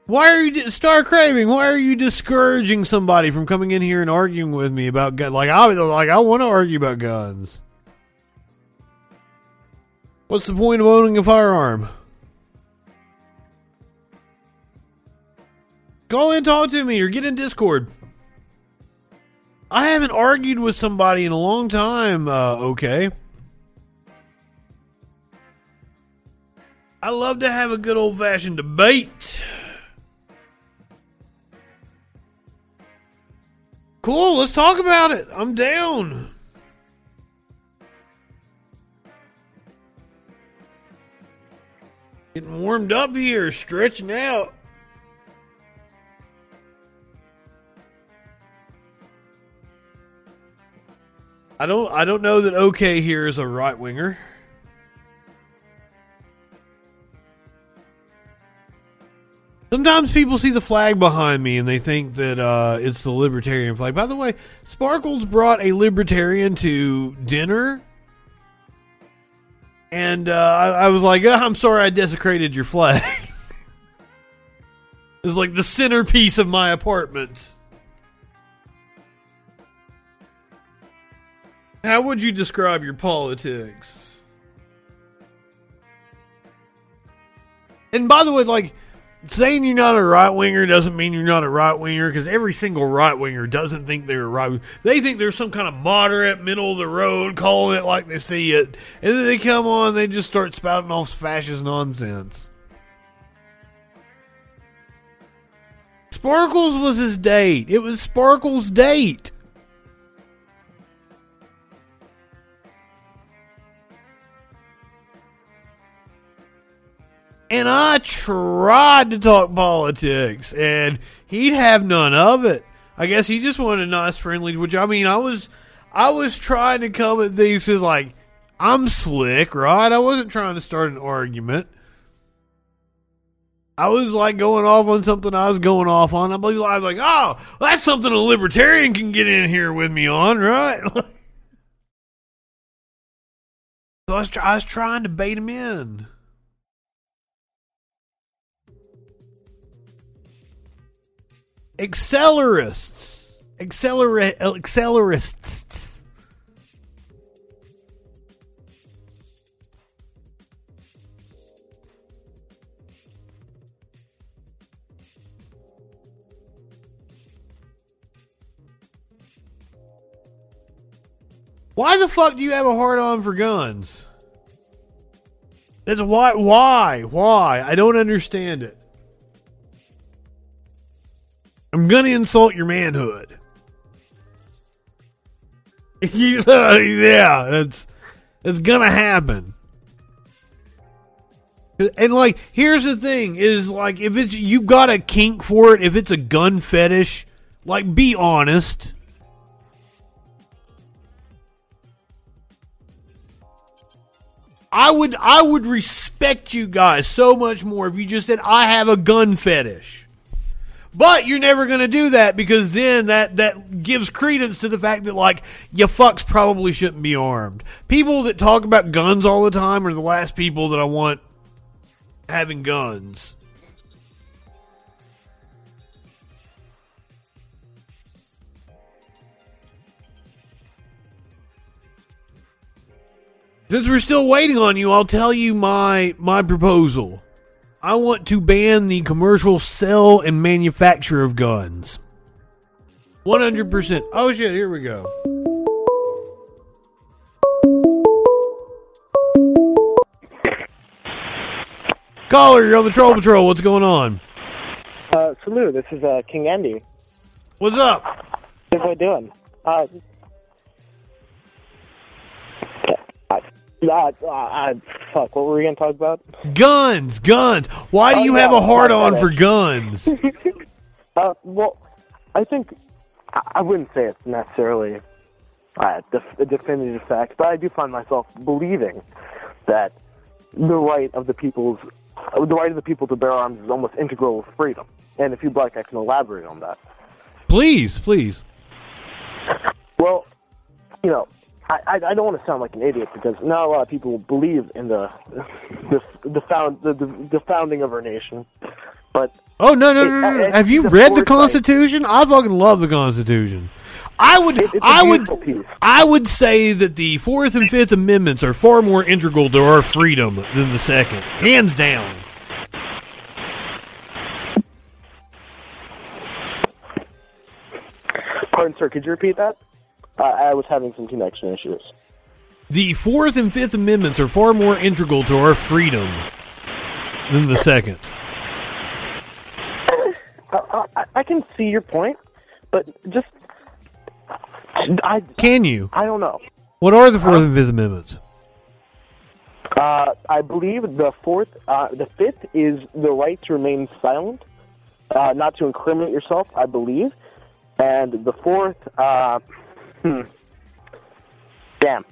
Why are you Star Craving? Why are you discouraging somebody from coming in here and arguing with me about gun? Like I like I want to argue about guns. What's the point of owning a firearm? Call in, talk to me, or get in Discord. I haven't argued with somebody in a long time, uh, okay? I love to have a good old fashioned debate. Cool, let's talk about it. I'm down. Getting warmed up here, stretching out. I don't I don't know that OK here is a right winger. Sometimes people see the flag behind me and they think that uh, it's the libertarian flag. By the way, Sparkles brought a libertarian to dinner, and uh, I, I, was like, oh, "I'm sorry, I desecrated your flag." [LAUGHS] it's like the centerpiece of my apartment. How would you describe your politics? And by the way, like saying you're not a right winger doesn't mean you're not a right winger because every single right winger doesn't think they're right. They think they're some kind of moderate, middle of the road, calling it like they see it, and then they come on, they just start spouting off fascist nonsense. Sparkles was his date. It was Sparkles' date. And I tried to talk politics, and he'd have none of it. I guess he just wanted a nice, friendly. Which I mean, I was, I was trying to come at things as like I'm slick, right? I wasn't trying to start an argument. I was like going off on something I was going off on. I believe I was like, oh, that's something a libertarian can get in here with me on, right? [LAUGHS] So I was, I was trying to bait him in. Accelerists. Accelerate accelerists. Why the fuck do you have a hard on for guns? That's why why? Why? I don't understand it. I'm gonna insult your manhood. [LAUGHS] yeah, that's it's gonna happen. And like, here's the thing: is like, if it's you got a kink for it, if it's a gun fetish, like, be honest. I would I would respect you guys so much more if you just said I have a gun fetish. But you're never going to do that because then that that gives credence to the fact that like you fucks probably shouldn't be armed. People that talk about guns all the time are the last people that I want having guns. Since we're still waiting on you, I'll tell you my my proposal. I want to ban the commercial sale and manufacture of guns. 100%. Oh shit, here we go. Caller, you're on the Troll Patrol. What's going on? Uh, salute. This is uh, King Andy. What's up? How's I doing? Uh, uh, uh, fuck. What were we gonna talk about? Guns, guns. Why do Oh, you yeah, have a hard on for guns? [LAUGHS] Uh, well, I think I I wouldn't say it's necessarily uh, def- a definitive fact, but I do find myself believing that the right of the people's uh, the right of the people to bear arms is almost integral with freedom. And if you'd like, I can elaborate on that. please, please. Well, you know, I, I, I don't want to sound like an idiot because not a lot of people believe in the the the found the, the, the founding of our nation. But Oh no no It- no! no. it- Have you read the. Constitution? I fucking love the Constitution. I would, It- I would, piece. I would say that the Fourth and Fifth Amendments are far more integral to our freedom than the Second, hands down. pardon, sir, could you repeat that? Uh, I was having some connection issues. The Fourth and Fifth Amendments are far more integral to our freedom than the Second. Uh, uh, I, I can see your point, but just I Can you? I don't know. What are the Fourth and Fifth Amendments? Uh, I believe the fourth, uh, the fifth is the right to remain silent, uh, not to incriminate yourself. I believe, and the fourth, uh, hmm, damn,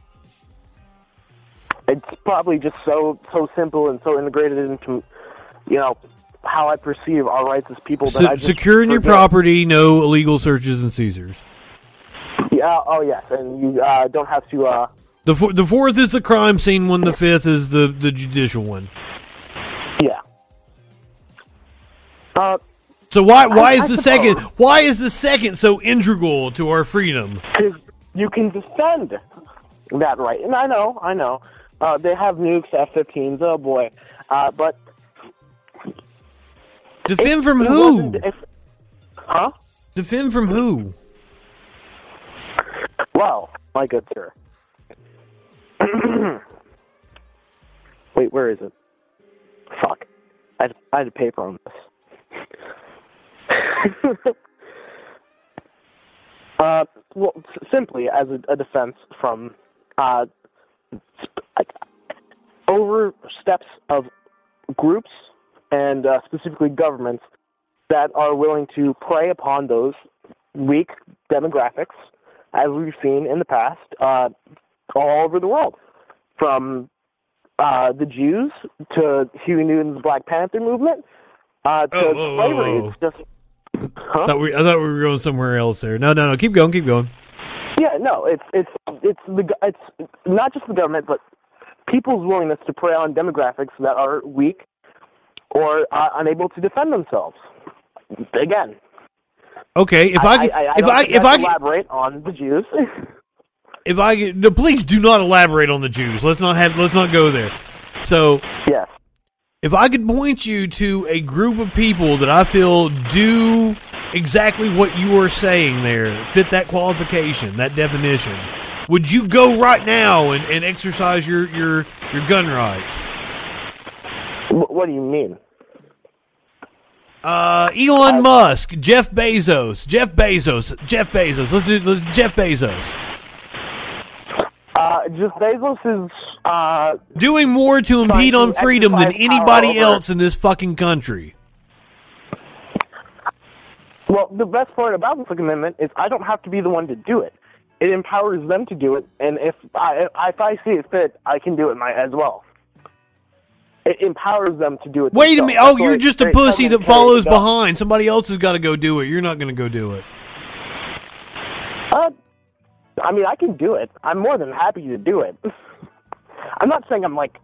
it's probably just so so simple and so integrated into, you know, how I perceive our rights as people. that I Se- just securing your property, no illegal searches and seizures. Yeah. Oh yes, and you uh, don't have to. Uh, The the fourth is the crime scene one. The fifth is the the judicial one. yeah. Uh, So why why I- is I the suppose. second why is the second so integral to our freedom? because you can defend that right. And I know, I know, uh, they have nukes, F-15s. Oh boy, uh, but Defend from who? If, huh? Defend from who? Well, my good sir. [CLEARS THROAT] Wait, where is it? Fuck, I had, I had paper on this. [LAUGHS] uh, well, s- simply as a, a defense from uh, sp- like, oversteps of groups and uh, specifically governments that are willing to prey upon those weak demographics, as we've seen in the past, uh, all over the world, from uh, the Jews to Huey Newton's Black Panther movement uh, to Oh, slavery. It's just, I thought, we, I thought we were going somewhere else there. No, no, no. Keep going. Keep going. yeah, no, it's it's it's the it's not just the government, but people's willingness to prey on demographics that are weak or uh, unable to defend themselves. Again, Okay, if I, I, if don't I if I I can elaborate on the Jews. [LAUGHS] if I no, please do not elaborate on the Jews. Let's not have let's not go there. So yes, if I could point you to a group of people that I feel do exactly what you are saying there, fit that qualification, that definition, would you go right now and, and exercise your, your your gun rights? What do you mean? Uh, Elon Musk, Jeff Bezos, Jeff Bezos, Jeff Bezos. Let's do let's, Jeff Bezos Uh, Jeff Bezos is uh, doing more to impede to on freedom than anybody else in this fucking country. Well, the best part about the Second Amendment is I don't have to be the one to do it. It empowers them to do it, and if I if I see it fit, I can do it my as well. It empowers them to do it. Wait a minute! Oh, That's you're just a pussy that follows carries it out. behind. Somebody else has got to go do it. You're not going to go do it. Uh, I mean, I can do it. I'm more than happy to do it. [LAUGHS] I'm not saying I'm like.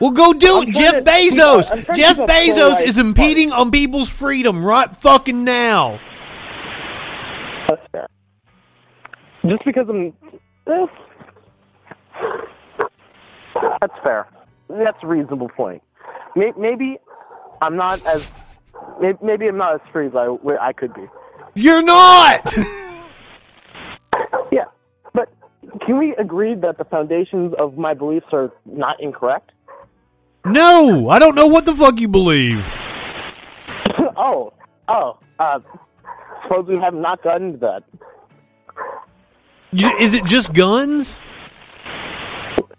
Well, go do it, Jeff to Bezos. Jeff Bezos is impeding on people's freedom right fucking now. That's fair. Just because I'm. eh, that's fair. That's a reasonable point. Maybe I'm not as. Maybe I'm not as free as I, I could be. You're not. [LAUGHS] Yeah, can we agree that the foundations of my beliefs are not incorrect? no, I don't know what the fuck you believe. [LAUGHS] oh, oh. Uh, suppose we have not gotten to that. You, is it just guns?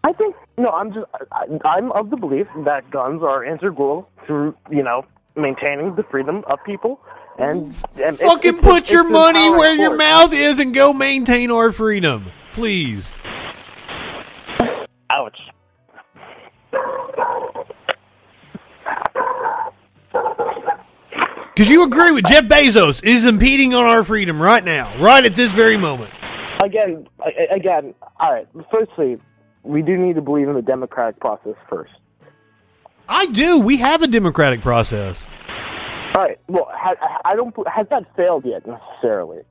I think no. I'm just. I, I'm of the belief that guns are integral to you know maintaining the freedom of people and, and Fucking it's- put it's your money where your mouth is and go maintain our freedom, please. Ouch. Because you agree with Jeff Bezos is impeding on our freedom right now, right at this very moment. Again, again. All right. Firstly, we do need to believe in the democratic process first. I do. We have a democratic process. All right. Well, I don't. Has that failed yet necessarily?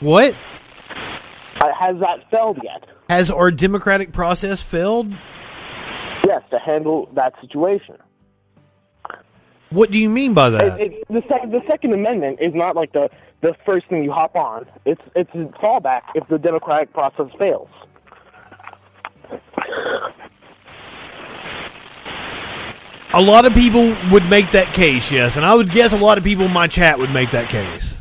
What? Uh, has that failed yet? Has our democratic process failed? Yes, to handle that situation. What do you mean by that? It, it, the, sec- the Second Amendment is not like the, the first thing you hop on. It's it's a fallback if the democratic process fails. A lot of people would make that case, yes, and I would guess a lot of people in my chat would make that case.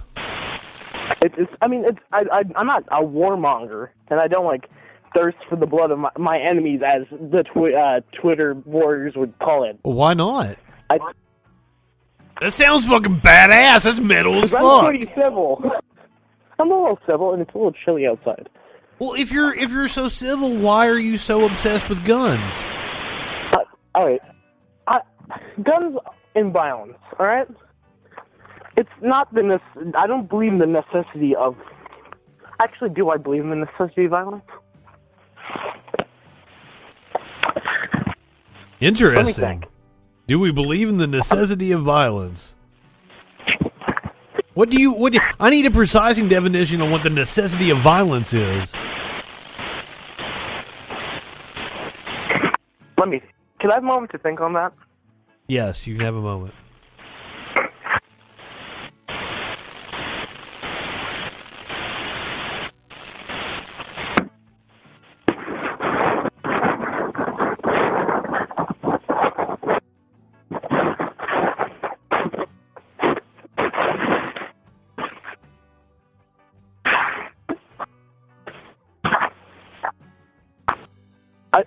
It's, it's I mean, it's I, I I'm not a warmonger, and I don't like thirst for the blood of my, my enemies, as the twi- uh, Twitter warriors would call it. Why not? I, That sounds fucking badass. That's metal as I'm fuck. pretty civil. I'm a little civil, and it's a little chilly outside. Well, if you're if you're so civil, why are you so obsessed with guns? Uh, all right, I, guns and violence. All right, it's not the nec- I don't believe in the necessity of. Actually, do I believe in the necessity of violence? Interesting. Do we believe in the necessity of violence? What do you? What? Do, I need a precising definition on what the necessity of violence is. Let me. Can I have a moment to think on that? Yes, you can have a moment.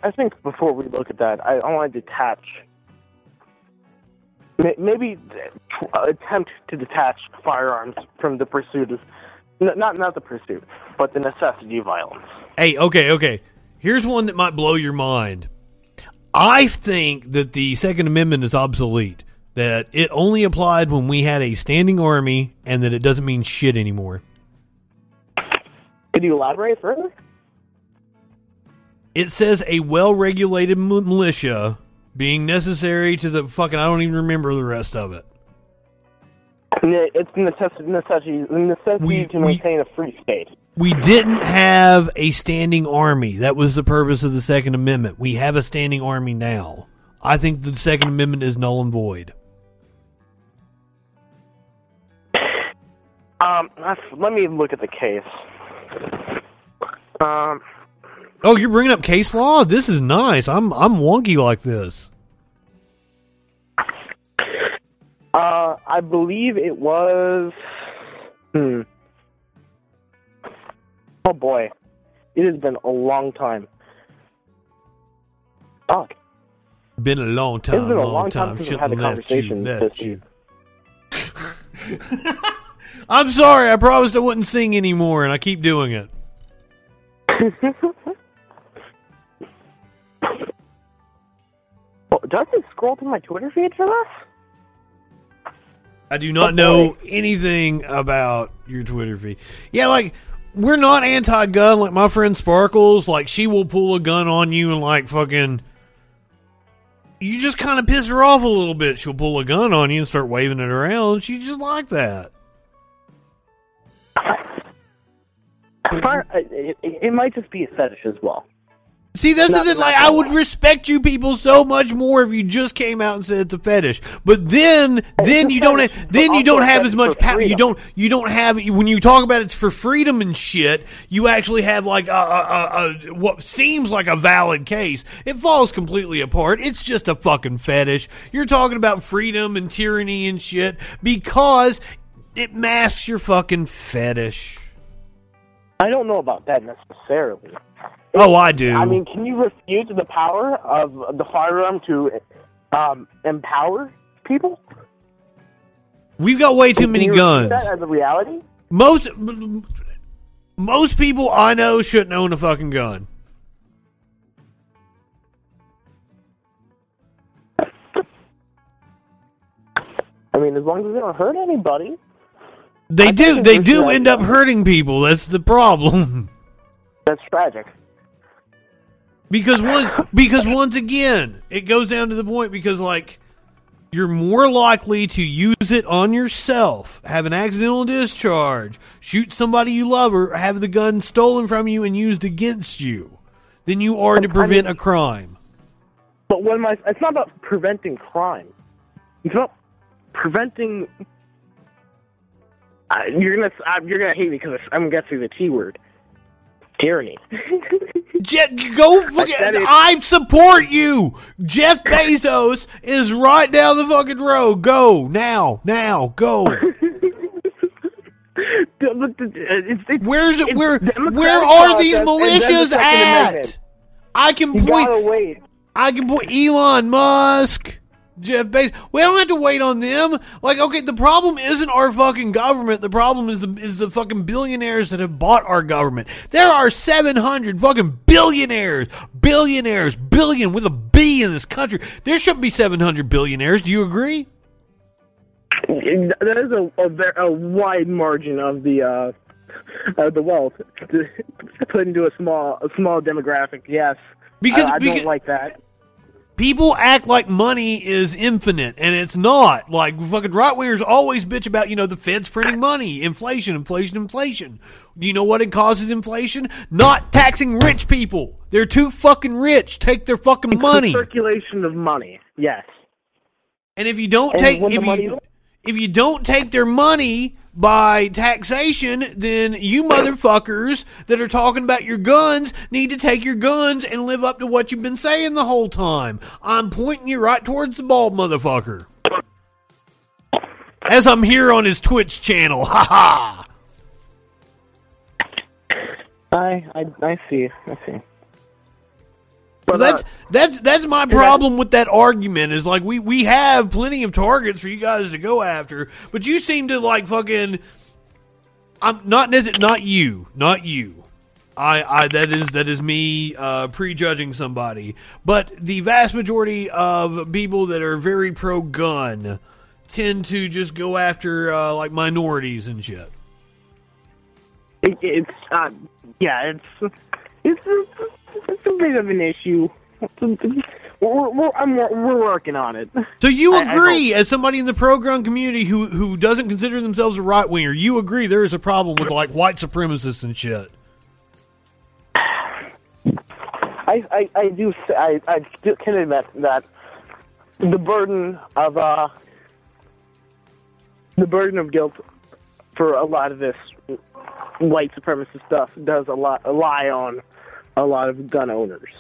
I, think before we look at that, I, I want to detach. May- Maybe attempt to detach firearms from the pursuit of, not not the pursuit, but the necessity of violence. Hey, okay, okay. Here's one that might blow your mind. I think that the Second Amendment is obsolete. That it only applied when we had a standing army, and that it doesn't mean shit anymore. Could you elaborate further? It says a well-regulated mi- militia being necessary to the fucking. I don't even remember the rest of it. It's necessity, necessity, the necessity We- to we- maintain a free state. We didn't have a standing army. That was the purpose of the Second Amendment. We have a standing army now. I think the Second Amendment is null and void. Um, let me look at the case. Um, Oh, you're bringing up case law. This is nice. I'm I'm wonky like this. uh, I believe it was. Hmm. Oh boy, it has been a long time. Fuck. Been a long time. It's been a long, long time since I've had a conversation you. [LAUGHS] I'm sorry. I promised I wouldn't sing anymore, and I keep doing it. [LAUGHS] does it scroll to my Twitter feed for this? I do not Oh, know anything about your Twitter feed. Yeah, like we're not anti-gun. Like my friend Sparkles, like she will pull a gun on you and like fucking. You just kind of piss her off a little bit. She'll pull a gun on you and start waving it around. She just like that. Fire- It, it, it might just be a fetish as well. See, that's Not-. Like, I would respect you people so much more if you just came out and said it's a fetish. But then, then you don't, fetish, then you don't have as much power. You don't, you don't have when you talk about it's for freedom and shit. You actually have like a, a, a, a what seems like a valid case. It falls completely apart. It's just a fucking fetish. You're talking about freedom and tyranny and shit because it masks your fucking fetish. I don't know about that necessarily. Oh, I do. I mean, can you refute the power of the firearm to um, empower people? We've got way too Can many guns. That as a reality? Most most people I know shouldn't own a fucking gun. I mean, as long as they don't hurt anybody. They I do. They do end up hurting people. That's the problem. [LAUGHS] That's tragic. because once [LAUGHS] because once again, it goes down to the point because like you're more likely to use it on yourself, have an accidental discharge, shoot somebody you love, or have the gun stolen from you and used against you, than you are to prevent a crime. But what am I? It's not about preventing crime. It's about preventing. Uh, you're gonna uh, you're gonna hate me because I'm gonna get through the T word. Tyranny. Jet, go fucking. it. I support you. Jeff Bezos is right down the fucking road. Go now, now, go. [LAUGHS] It's- it's- Where's it? Where? Where are these process and then the militias at? I can You point. I can point. Elon Musk. Jeff Bezos. We don't have to wait on them. Like, okay, the problem isn't our fucking government. The problem is the is the fucking billionaires that have bought our government. There are seven hundred fucking billionaires, billionaires, billion with a B in this country. There shouldn't be seven hundred billionaires. Do you agree? That is a a, a wide margin of the uh, of the wealth [LAUGHS] put into a small a small demographic. Yes, Because- I, I because- don't like that. People act like money is infinite, and it's not. Like fucking right wingers always bitch about, you know, the Fed's printing money, inflation, inflation, inflation. Do you know what it causes inflation? Not taxing rich people. They're too fucking rich. Take their fucking It's the money. circulation of money. Yes. And if you don't And take the if money- you if you don't take their money by taxation, then you motherfuckers that are talking about your guns need to take your guns and live up to what you've been saying the whole time. I'm pointing you right towards the bald motherfucker. As I'm here on his Twitch channel. [LAUGHS] Ha ha. I I I see. I see. Well, that's that's that's my problem with that argument. Is like we we have plenty of targets for you guys to go after, but you seem to like fucking. I'm not nece- not you, not you. I, I that is that is me uh, prejudging somebody, but the vast majority of people that are very pro gun tend to just go after uh, like minorities and shit. It, it's uh, yeah. It's It's a, it's a bit of an issue. We're, we're, I'm, we're working on it. So you I- I agree, as somebody in the pro gun community who who doesn't consider themselves a right winger, you agree there is a problem with like white supremacists and shit. I, I, I do I, I do- can admit that the burden of uh the burden of guilt for a lot of this white supremacist stuff does a lot lie on a lot of gun owners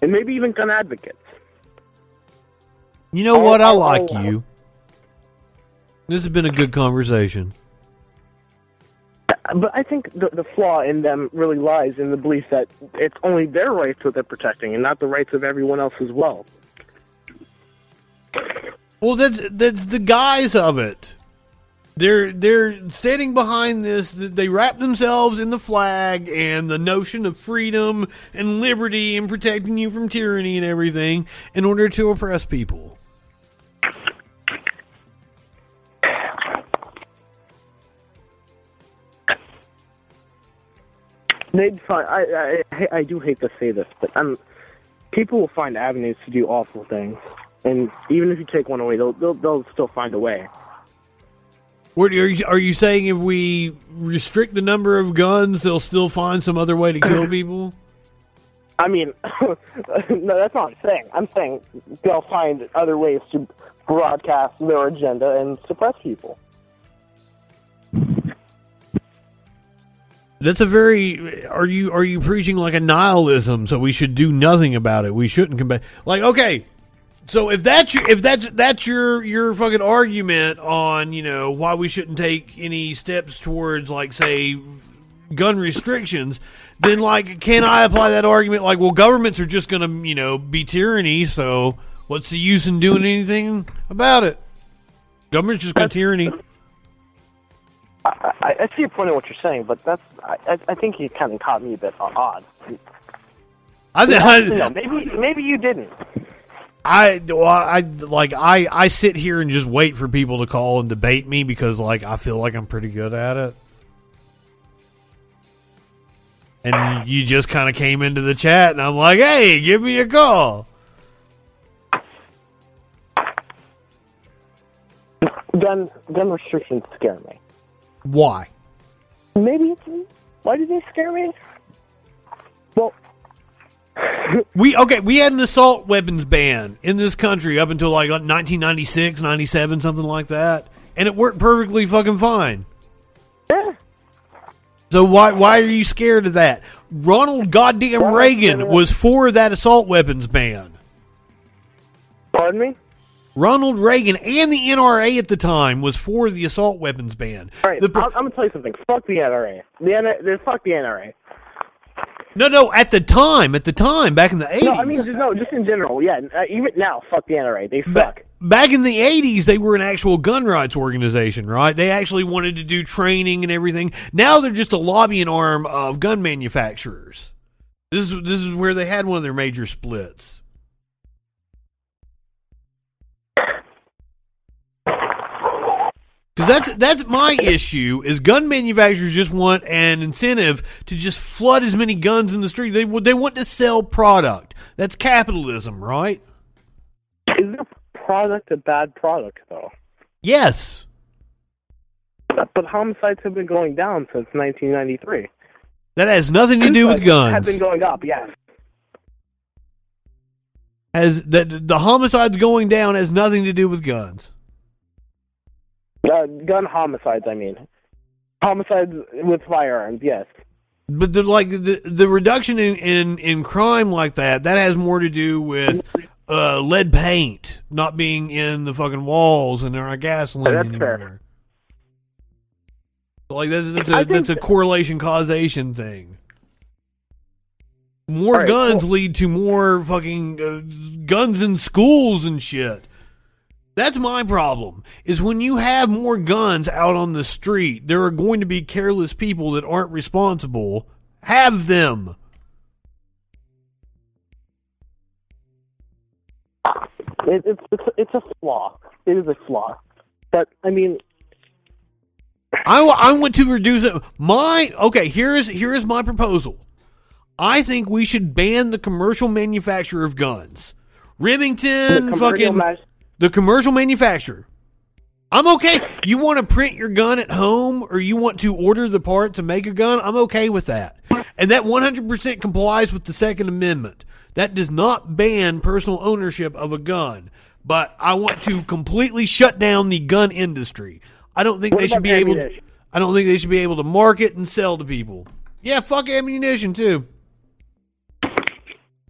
and maybe even gun advocates. You know what? I oh, oh, like oh, you. This has been a good conversation. But I think the, the flaw in them really lies in the belief that it's only their rights that they're protecting and not the rights of everyone else as well. Well, that's that's the guise of it. They're they're standing behind this. They wrap themselves in the flag and the notion of freedom and liberty and protecting you from tyranny and everything in order to oppress people. They'd find. I, I I do hate to say this, but um, people will find avenues to do awful things, and even if you take one away, they'll they'll, they'll still find a way. What are you, are you saying? If we restrict the number of guns, they'll still find some other way to kill [CLEARS THROAT] people? I mean, [LAUGHS] no, that's not what I'm saying. I'm saying they'll find other ways to broadcast their agenda and suppress people. That's a very. Are you are you preaching like a nihilism? So we should do nothing about it. We shouldn't combat. Like okay, so if that's your, if that's that's your your fucking argument on you know why we shouldn't take any steps towards like say gun restrictions, then like can I apply that argument? Like well, governments are just going to you know be tyranny. So what's the use in doing anything about it? Government's just going to tyranny. I, I, I see your point in what you're saying, but that's I, I, I think you kind of caught me a bit odd. I, You know, maybe maybe you didn't. I I like I I sit here and just wait for people to call and debate me because like I feel like I'm pretty good at it. And you just kind of came into the chat and I'm like, "Hey, give me a call." Gun gun restrictions scare me. Why? Maybe it's why do they scare me? Well, [LAUGHS] We okay, we had an assault weapons ban in this country up until like 1996, 97, something like that, and it worked perfectly fucking fine. Yeah. So why why are you scared of that? Ronald goddamn Reagan was for that assault weapons ban. Pardon me? Ronald Reagan and the NRA at the time was for the assault weapons ban. All right, The I'm, I'm gonna tell you something. Fuck the NRA. The NRA, the- fuck the NRA. No, no, at the time, at the time, back in the 80s. No, I mean just, no, just in general. Yeah, uh, even now, fuck the NRA. They suck. back in the 80s they were an actual gun rights organization right they actually wanted to do training and everything now they're just a lobbying arm of gun manufacturers this is this is where they had one of their major splits because that's that's my issue is gun manufacturers just want an incentive to just flood as many guns in the street they they want to sell product that's capitalism right Is their product a bad product though? yes But, but homicides have been going down since 1993. That has nothing to do with Have guns. been going up. Yes. Has that the homicides going down has nothing to do with guns. Uh, gun homicides. I mean, homicides with firearms. Yes. But the like the the reduction in, in, in crime like that that has more to do with uh, lead paint not being in the fucking walls and our gasoline That's anymore. fair. Like that's, that's a that's a correlation causation thing. More right, guns well- lead to more fucking uh, guns in schools and shit. That's my problem. Is when you have more guns out on the street, there are going to be careless people that aren't responsible. Have them. It, it's it's it's a flaw. It is a flaw. But I mean, I, I want to reduce it. My okay. Here is here is my proposal. I think we should ban the commercial manufacture of guns. Remington, fucking mas- the commercial manufacturer. I'm okay. You want to print your gun at home or you want to order the part to make a gun? I'm okay with that. And that 100% complies with the Second Amendment. That does not ban personal ownership of a gun. But I want to completely shut down the gun industry. I don't think What they should be able ammunition? I don't think they should be able to market and sell to people. Yeah, fuck ammunition too.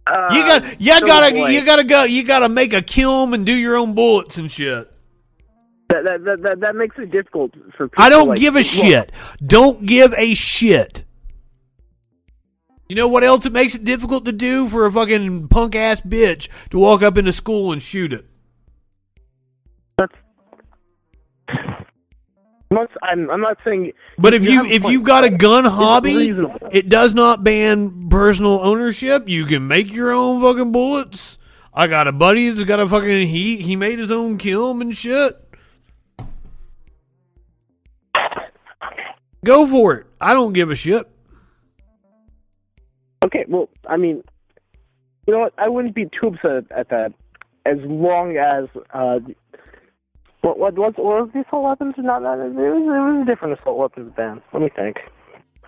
Uh, You got you so gotta boy, you gotta go you gotta make a kiln and do your own bullets and shit. that, that, that, that, that makes it difficult for people. I don't like- give a well, shit. Don't give a shit. You know what else it makes it difficult to do for a fucking punk ass bitch to walk up into school and shoot it? I'm not, I'm, I'm not saying. But if you a if you've got a gun hobby, it does not ban personal ownership. You can make your own fucking bullets. I got a buddy that's got a fucking he he made his own kiln and shit. Go for it. I don't give a shit. Okay, well, I mean, you know what? I wouldn't be too upset at that, as long as uh, what what what, what was the assault weapons? Not that it was it was a different assault weapons ban. Let me think.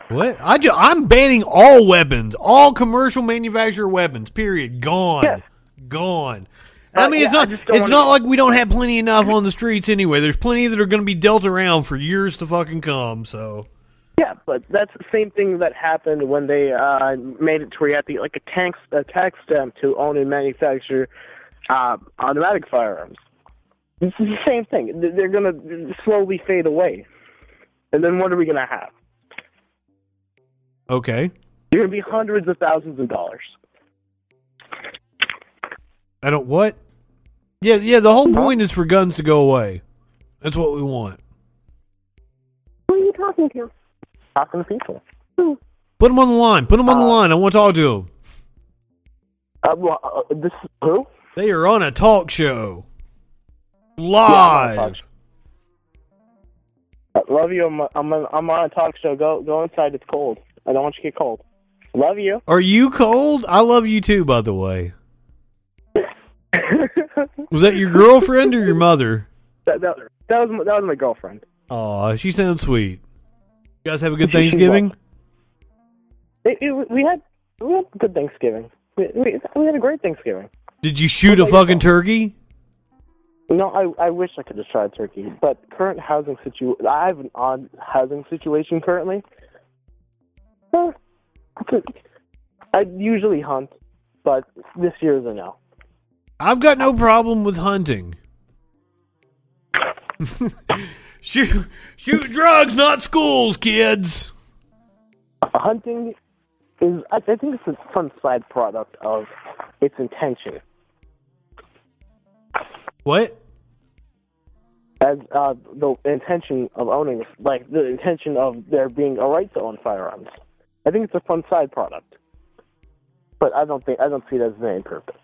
What? I ju- I'm banning all weapons, all commercial manufacturer weapons. Period. Gone. Yes. Gone. I Uh, mean, it's yeah, I not it's wanna- not like we don't have plenty enough on the streets anyway. There's plenty that are going to be dealt around for years to fucking come. So Yeah, but that's the same thing that happened when they uh, made it to where you have to like a tax a tax stamp to own and manufacture uh, automatic firearms. This is the same thing. They're gonna slowly fade away, and then what are we gonna have? okay, You're gonna be hundreds of thousands of dollars. I don't what. Yeah, yeah. The whole point is for guns to go away. That's what we want. Who are you talking to? Talking to people. Who? Put them on the line. Put them on the Uh, line. I want to talk to them. Uh, well, uh, this who? They are on a talk show. Live. show. I uh, love you. I'm, I'm, on, I'm on a talk show. Go go inside. It's cold. I don't want you to get cold. Love you. Are you cold? I love you too, by the way. Was that your girlfriend or your mother? [LAUGHS] That, that, that was my, that was my girlfriend. Aw, she sounds sweet. You guys have a good Thanksgiving? It, it, we had we had a good Thanksgiving. We, we, we had a great Thanksgiving. Did you shoot a fucking turkey? No, I I wish I could have tried turkey, but current housing situ I have an odd housing situation currently. Eh, I I usually hunt, but this year is a no. I've got no problem with hunting. [LAUGHS] shoot, shoot drugs, not schools, kids. Hunting is I, I think it's a fun side product of its intention. What? As uh, the intention of owning, like the intention of there being a right to own firearms. I think it's a fun side product, but I don't think I don't see it as the main purpose.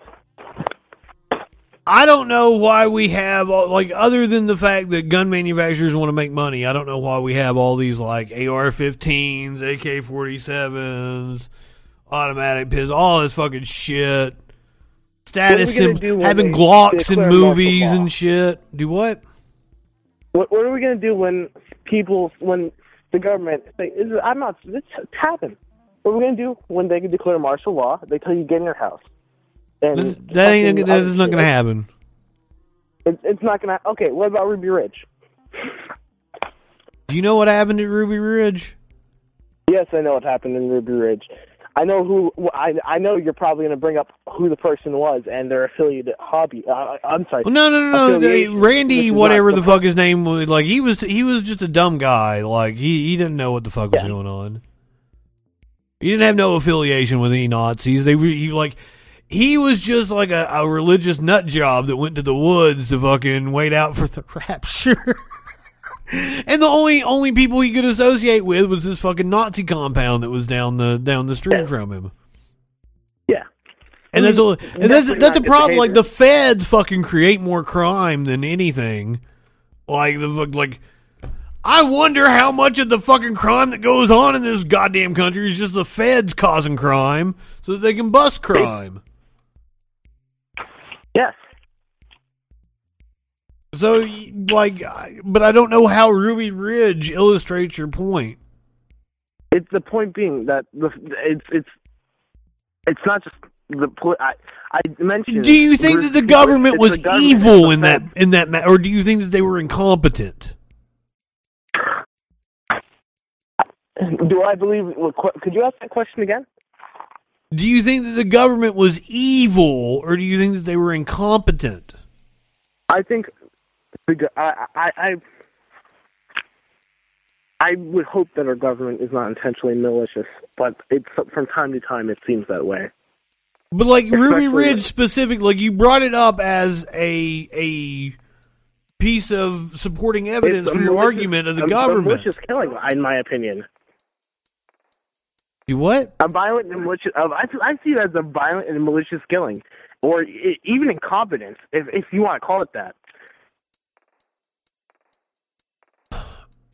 I don't know why we have all- like other than the fact that gun manufacturers want to make money. I don't know why we have all these like AR-15s, AK-47s, automatic pistols, all this fucking shit. Status What are we gonna sym- do when having Glocks in movies and shit. Do what? What, what are we going to do when people, when the government, say, is, I'm not, this happened. What are we going to do when they can declare martial law? They tell you get in your house. And This- that ain't fucking that other is not going to happen. It, it's not going to. Okay, what about Ruby Ridge? Do you know what happened at Ruby Ridge? Yes, I know what happened in Ruby Ridge. I know who. I I know you're probably going to bring up who the person was and their affiliated hobby. Uh, I'm sorry. Well, no, no, no, no. the- Randy, whatever the fuck his name was, like he was, he was just a dumb guy. Like he, he didn't know what the fuck was going on. He didn't have no affiliation with any Nazis. They, were- he like, he was just like a, a religious nut job that went to the woods to fucking wait out for the [LAUGHS] rapture. And the only only people he could associate with was this fucking Nazi compound that was down the down the street from him. Yeah. And that's a, and that's Definitely that's a problem. Like the feds fucking create more crime than anything. Like the like, I wonder how much of the fucking crime that goes on in this goddamn country is just the feds causing crime so that they can bust crime. Yes. So, like, but I don't know how Ruby Ridge illustrates your point. It's the point being that the it's it's it's not just the I I mentioned. Do you think that the government was the government, evil in that in that, ma- or do you think that they were incompetent? Do I believe? Could you ask that question again? Do you think that the government was evil, or do you think that they were incompetent? I think go- I I I, I would hope that our government is not intentionally malicious, but it's from time to time it seems that way. But like Ruby Ridge specifically, like you brought it up as a a piece of supporting evidence for your argument of the a- a government. malicious killing, in my opinion. You what? A violent and malicious. uh, I, I see it as a violent and malicious killing, or i even incompetence, if if you want to call it that.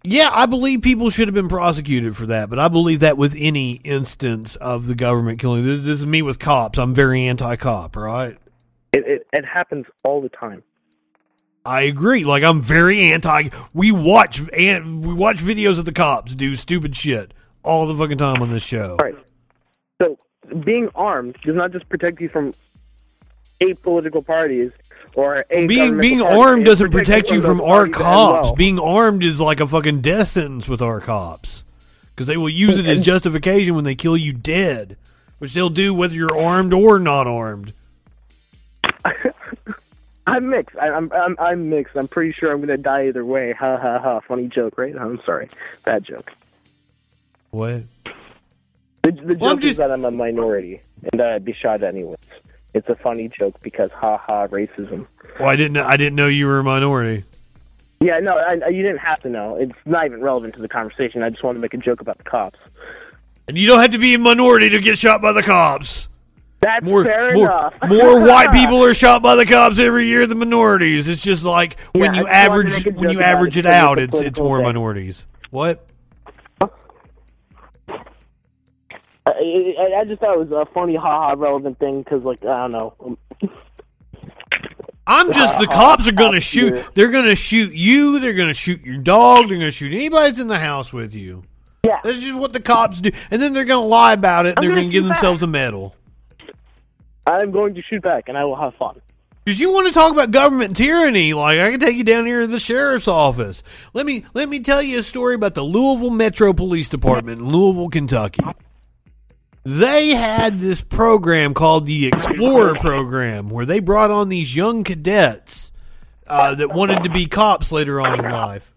Yeah, I believe people should have been prosecuted for that, but I believe that with any instance of the government killing. This, this is me with cops. I'm very anti-cop, right? It, it it happens all the time. I agree. Like I'm very anti. We watch and we watch videos of the cops do stupid shit all the fucking time on this show. Right. So being armed does not just protect you from eight political parties or being being armed doesn't protect you from our cops. well. Being armed is like a fucking death sentence with our cops because they will use it as justification when they kill you dead, which they'll do whether you're armed or not armed. [LAUGHS] I'm mixed. I, I'm I'm I'm mixed. I'm pretty sure I'm gonna die either way. Ha ha ha. Funny joke, right? I'm sorry. Bad joke. What? The, the Well, joke is that I'm a minority and that I'd be shot anyways. It's a funny joke because ha ha racism. Well, I didn't. I didn't know you were a minority. Yeah, no, I, you didn't have to know. It's not even relevant to the conversation. I just wanted to make a joke about the cops. And you don't have to be a minority to get shot by the cops. That's More, fair more, enough. more [LAUGHS] white people are shot by the cops every year than minorities. It's just like when Yeah, you I just wanted to average when you average it it out, it's it's it's more thing. minorities. What? I, I, I just thought it was a funny ha ha relevant thing because, like, I don't know. I'm just the cops are gonna shoot. They're gonna shoot you. They're gonna shoot your dog. They're gonna shoot anybody that's in the house with you. Yeah, that's just what the cops do. And then they're gonna lie about it. I'm They're gonna gonna give themselves a medal. I'm going to shoot back and I will have fun. Because you want to talk about government tyranny, like I can take you down here to the sheriff's office. Let me let me tell you a story about the Louisville Metro Police Department in Louisville, Kentucky. They had this program called the Explorer Program, where they brought on these young cadets uh, that wanted to be cops later on in life.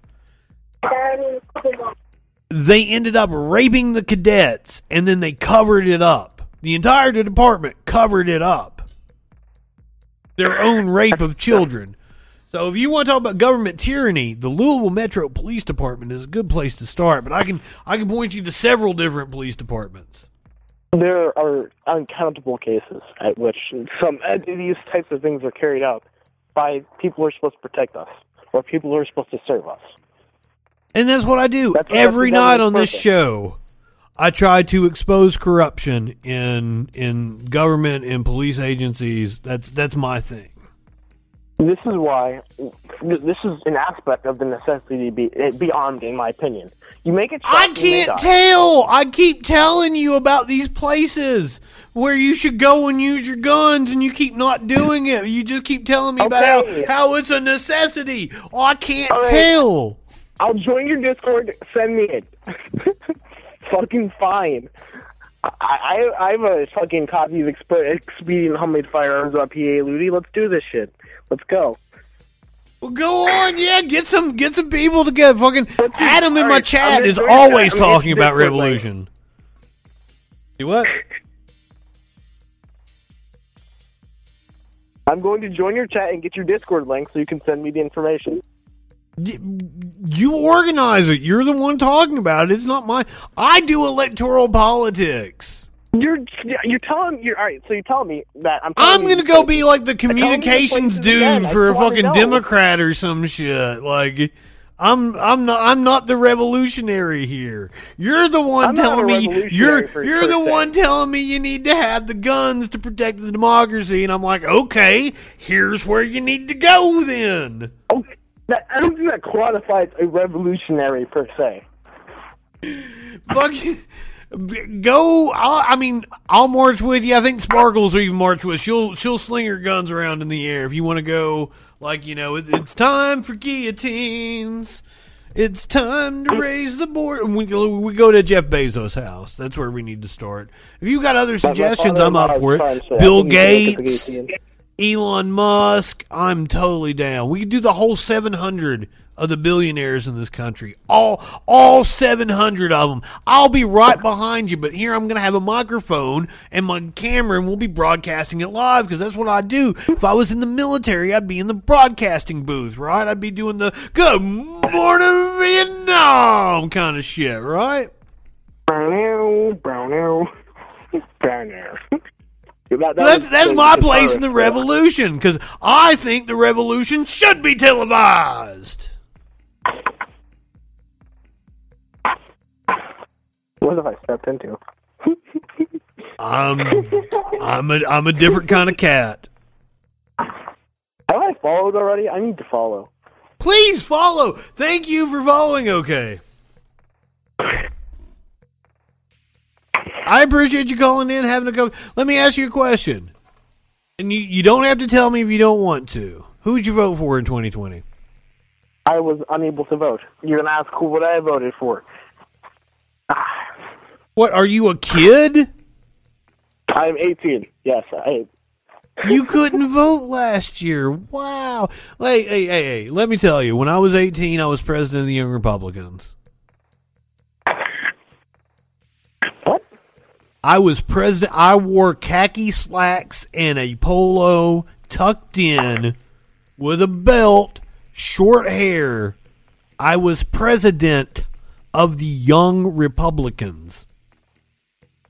They ended up raping the cadets, and then they covered it up. The entire department covered it up their own rape of children. So if you want to talk about government tyranny, the Louisville Metro Police Department is a good place to start. But I can I can point you to several different police departments. There are uncountable cases at which some uh, these types of things are carried out by people who are supposed to protect us or people who are supposed to serve us. And that's what I do That's- every night on this show. I try to expose corruption in in government and police agencies. That's that's my thing. This is why this is an aspect of the necessity to be be armed, in my opinion. You make it. I can't tell. I keep telling you about these places where you should go and use your guns, and you keep not doing it. You just keep telling me about how, how it's a necessity. Oh, I can't right. tell. I'll join your Discord. Send me it. [LAUGHS] fucking fine. I, I I have a fucking copy of Exp- Expedient Homemade Firearms by PA Luty. Let's do this shit. Let's go. Well, go on, yeah. Get some get some people together. Fucking Adam in my chat gonna is always I'm talking about revolution. You what? I'm going to join your chat and get your Discord link so you can send me the information. You organize it. You're the one talking about it. It's not my. I do electoral politics. You're you're telling you're all right. So you're telling me that I'm. I'm gonna go places- be like the I'm telling you these communications dude for a fucking. Democrat or some shit. Like, I'm I'm not I'm not the revolutionary here. You're the one I'm telling me you're you're the one telling me you need to have the guns to protect the democracy, and I'm like, okay, here's where you need to go then. That, I don't think that qualifies a revolutionary per se. [LAUGHS] Fuck you. Go. I'll, I mean, I'll march with you. I think Sparkles will even march with. She'll she'll sling her guns around in the air if you want to go. Like you know, it, it's time for guillotines. It's time to raise the board. And we go, we go to Jeff Bezos' house. That's where we need to start. If you've got other suggestions, I'm up for it. trying to say, Bill I think you should look at the Gates. Elon Musk. I'm totally down. We could do the whole 700 of the billionaires in this country. All all 700 of them. I'll be right behind you, but here I'm going to have a microphone and my camera and we'll be broadcasting it live because that's what I do. If I was in the military, I'd be in the broadcasting booth, right? I'd be doing the good morning Vietnam kind of shit, right? Brownow, brownow, brownow. That- that that's that's my place in the revolution because I think the revolution should be televised. What have I stepped into? [LAUGHS] I'm I'm a I'm a different kind of cat. Have I followed already? I need to follow. Please follow. Thank you for following. Okay. I appreciate you calling in, having a go. Let me ask you a question, and you you don't have to tell me if you don't want to. Who'd you vote for in 2020? I was unable to vote. You're gonna ask who what I voted for. What are you a kid? I'm 18. Yes, I. You couldn't vote last year. Wow. Hey, hey, hey, hey. Let me tell you, when I was 18, I was president of the Young Republicans. What? I was president. I wore khaki slacks and a polo tucked in with a belt, short hair. I was president of the Young Republicans.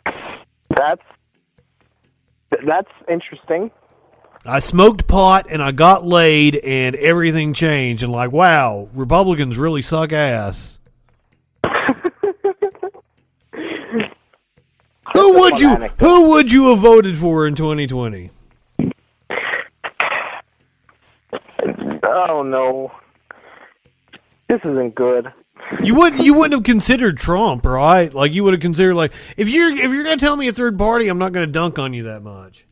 That's that's interesting. I smoked pot and I got laid and everything changed and like wow, Republicans really suck ass. [LAUGHS] who would you who would you have voted for in 2020? [LAUGHS] Oh no, this isn't good. You wouldn't you wouldn't have considered Trump, right? Like you would have considered like if you're if you're going to tell me a third party, I'm not going to dunk on you that much.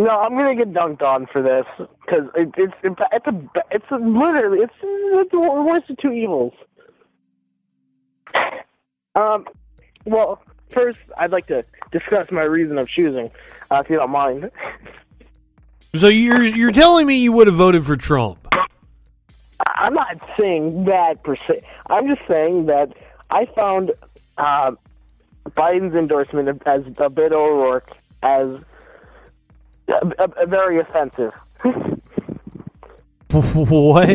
No, I'm gonna get dunked on for this because it, it's it's a it's a, literally it's, it's the worst of two evils. Um, well, first I'd like to discuss my reason of choosing, uh, if you don't mind. So you're you're telling me you would have voted for Trump? I'm not saying that per se. I'm just saying that I found uh, Biden's endorsement as a Beto O'Rourke as a, a, a very offensive. [LAUGHS] [LAUGHS] what?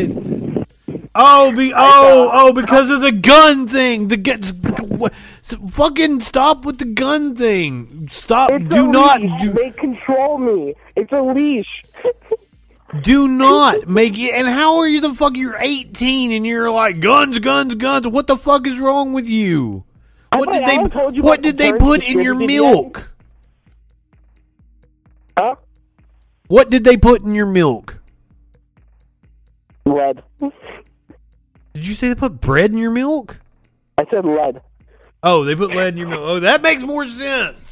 Oh, be oh oh because of the gun thing. The so fucking stop with the gun thing. Stop. It's do not leash. do, They control me. It's a leash. [LAUGHS] do not make it. And how are you the fuck? You're 18 and you're like guns, guns, guns. What the fuck is wrong with you? What did they What did they put in your milk? Huh? What did they put in your milk? Lead. Did you say they put bread in your milk? I said lead. Oh, they put lead in your milk. Oh, that makes more sense.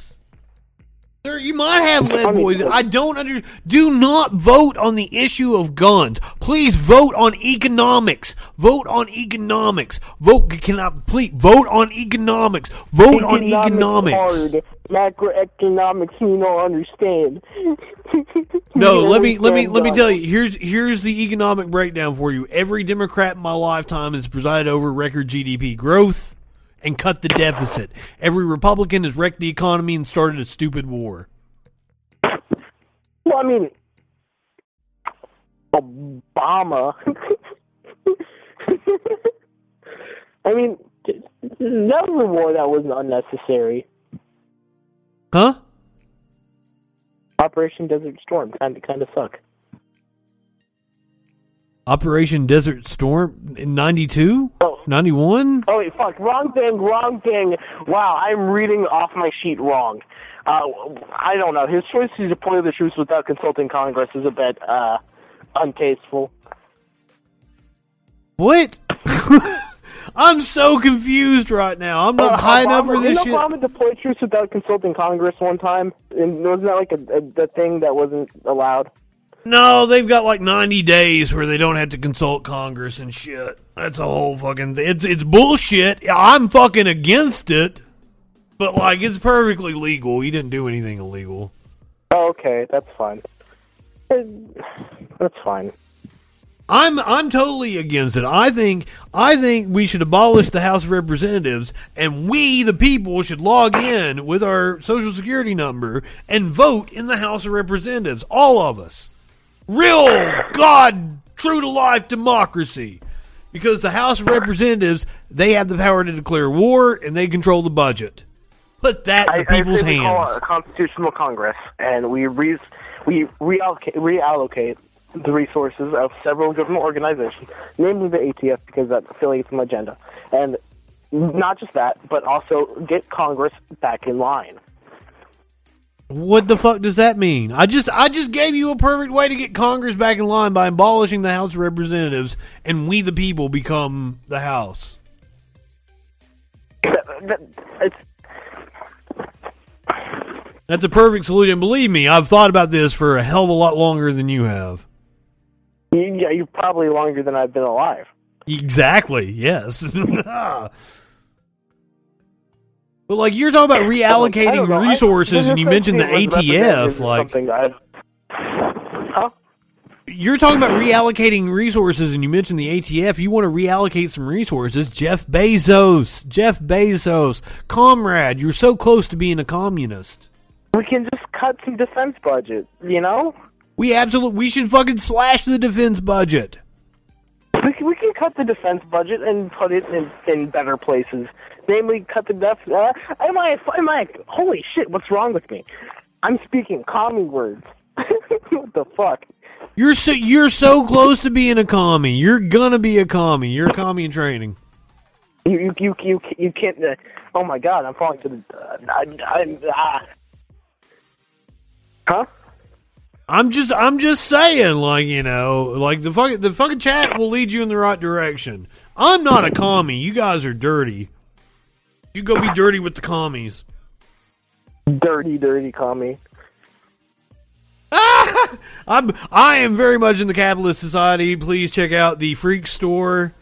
Sir, you might have lead poison. I don't under. Do not vote on the issue of guns. Please vote on economics. Vote on economics. Vote. Can I please vote on economics? Vote on economics. Hard. Macroeconomics you don't understand. [LAUGHS] No, let me let me let me tell you. Here's here's the economic breakdown for you. Every Democrat in my lifetime has presided over record GDP growth and cut the deficit. Every Republican has wrecked the economy and started a stupid war. Well, I mean, Obama. [LAUGHS] I mean, that was a war that was unnecessary. Huh? Operation Desert Storm kind of kind of suck. Operation Desert Storm in 92? Oh. 91? Oh wait, fuck, wrong thing, wrong thing. Wow, I'm reading off my sheet wrong. Uh, I don't know. His choice to deploy the troops without consulting Congress is a bit uh, untasteful. What? [LAUGHS] I'm so confused right now. I'm not Uh, high enough for this shit. Obama deploy troops without consulting Congress one time? And wasn't that like a, a, a thing that wasn't allowed? No, they've got like 90 days where they don't have to consult Congress and shit. That's a whole fucking thing. It's, it's bullshit. I'm fucking against it. But like, it's perfectly legal. He didn't do anything illegal. Oh, okay, that's fine. Uh, That's fine. I'm I'm totally against it. I think I think we should abolish the House of Representatives and we the people should log in with our social security number and vote in the House of Representatives. All of us. Real God true to life democracy. Because the House of Representatives, they have the power to declare war and they control the budget. Put that in I, the people's I say we call hands. a constitutional Congress, and we re- we reallocate, reallocate the resources of several government organizations, namely the ATF, because that affiliates an agenda, and not just that, but also get Congress back in line. What the fuck does that mean? I just I just gave you a perfect way to get Congress back in line by abolishing the House of Representatives and we the people become the House. It's That's a perfect solution. Believe me, I've thought about this for a hell of a lot longer than you have. yeah, you're probably longer than I've been alive. Exactly. Yes. [LAUGHS] Ah. But like you're talking about reallocating. I- resources, and you mentioned the ATF. Like Huh? you're talking about reallocating resources, and you mentioned the ATF. You want to reallocate some resources. Jeff Bezos, Jeff Bezos, comrade, you're so close to being a communist. We can just cut some defense budget, you know? We absolutely we should fucking slash the defense budget. We can, we can cut the defense budget and put it in, in better places. Namely, cut the def. Uh, am I? Am I? Holy shit! What's wrong with me? I'm speaking common words. [LAUGHS] what the fuck? You're so you're so close to being a commie. You're gonna be a commie. You're a commie in training. You you you you, you can't. Uh, oh my god! I'm falling to the. Uh, I, I, ah. Huh? I'm just I'm just saying, like you know, like the fucking the fucking chat will lead you in the right direction. I'm not a commie. You guys are dirty. You go be dirty with the commies. Dirty, dirty commie. [LAUGHS] I'm I am very much in the capitalist society. Please check out the Freak Store.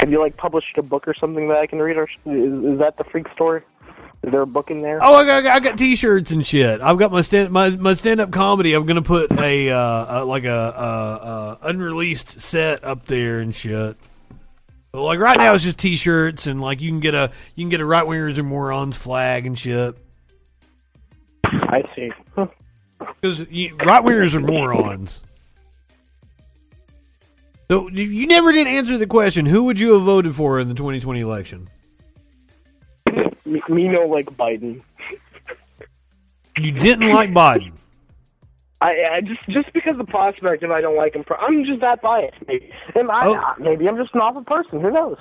Have you like published a book or something that I can read? Or is, is that the freak story? Is there a book in there? Oh, I got, I got T-shirts and shit. I've got my stand my, my stand up comedy. I'm gonna put a, uh, uh like a, uh, uh, unreleased set up there and shit. But like right now, it's just T-shirts and like you can get a you can get a right wingers and morons flag and shit. I see. Because right wingers are morons. So you- never did answer the question. Who would you have voted for in the 2020 election? Me, me no like Biden. You didn't like Biden. I, I just just because the prospect of I don't like him. I'm just that biased. Maybe, and I, Oh. maybe I'm just an awful person. Who knows?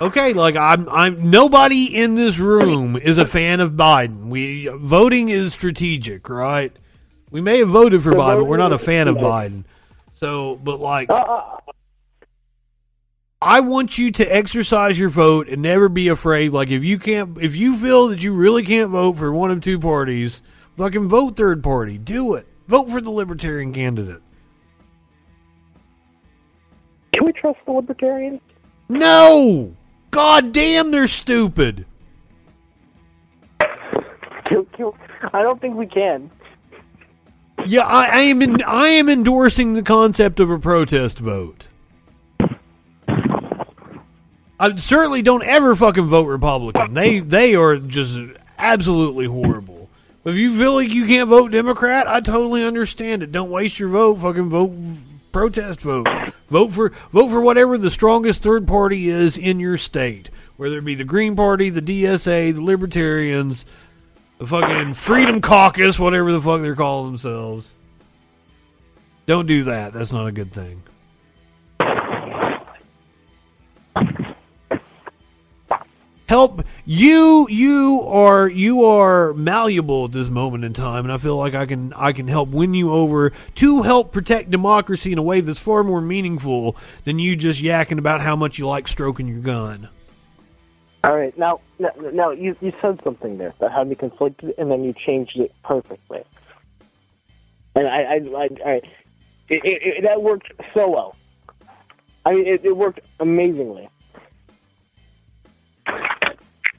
Okay, like I'm I'm nobody in this room is a fan of Biden. We voting is strategic, right? We may have voted for The Biden, but we're not a fan of Biden. So, but like Uh, I want you to exercise your vote and never be afraid. Like if you can't if you feel that you really can't vote for one of two parties, fucking vote third party. Do it. Vote for the libertarian candidate. Can we trust the libertarians? No! God damn they're stupid. I don't think we can. Yeah, I, I am. In, I am endorsing the concept of a protest vote. I certainly don't ever fucking vote Republican. They they are just absolutely horrible. If you feel like you can't vote Democrat, I totally understand it. Don't waste your vote. Fucking vote protest vote. Vote for vote for whatever the strongest third party is in your state. Whether it be the Green Party, the DSA, the Libertarians, the fucking Freedom Caucus, whatever the fuck they're calling themselves. Don't do that. That's not a good thing. Help you you are you are malleable at this moment in time and I feel like I can I can help win you over to help protect democracy in a way that's far more meaningful than you just yakking about how much you like stroking your gun. All right, now, now, now you you said something there that had me conflicted, and then you changed it perfectly. And I, I, I, I it, it, it, that worked so well. I mean, it, it worked amazingly.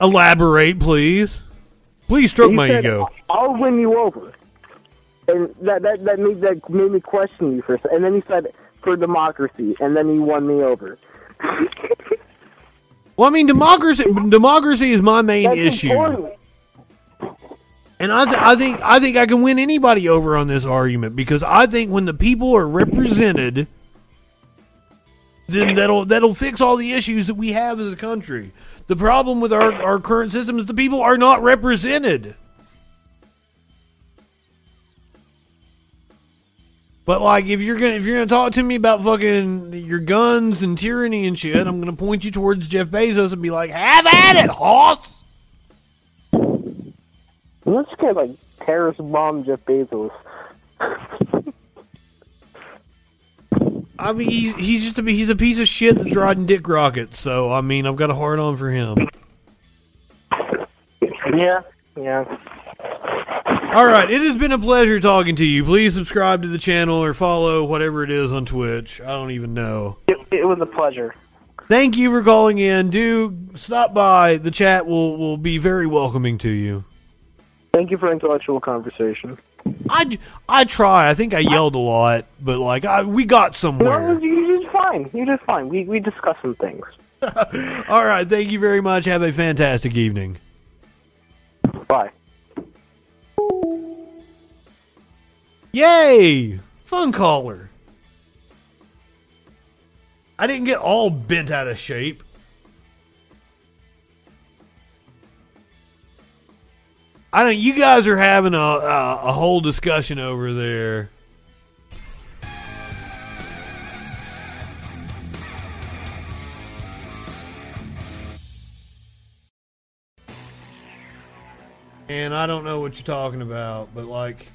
Elaborate, please. Please stroke You my said, ego. I'll win you over, and that that that made that made me question you for a second. And then you said for democracy, and then you won me over. Well, I mean, democracy democracy is my main That's issue. important. And I, th- I think I think I can win anybody over on this argument because I think when the people are represented, then that'll that'll fix all the issues that we have as a country. The problem with our, our current system is the people are not represented. But like, if you're gonna if you're gonna talk to me about fucking your guns and tyranny and shit, I'm gonna point you towards Jeff Bezos and be like, "Have at it, hoss." Let's get like terrorist bomb Jeff Bezos. [LAUGHS] I mean, he's, he's just a he's a piece of shit that's riding dick rockets. So I mean, I've got a hard on for him. Yeah, yeah. All right, it has been a pleasure talking to you. Please subscribe to the channel or follow whatever it is on Twitch. I don't even know. It, it was a pleasure. Thank you for calling in. Do stop by. The chat will will be very welcoming to you. Thank you for intellectual conversation. I, I try. I think I yelled a lot, but like I, we got somewhere. No, you're just fine. You're just fine. We we discussed some things. [LAUGHS] All right, thank you very much. Have a fantastic evening. Bye. Yay! Fun caller. I didn't get all bent out of shape. I know you guys are having a, a a whole discussion over there. And I don't know what you're talking about, but like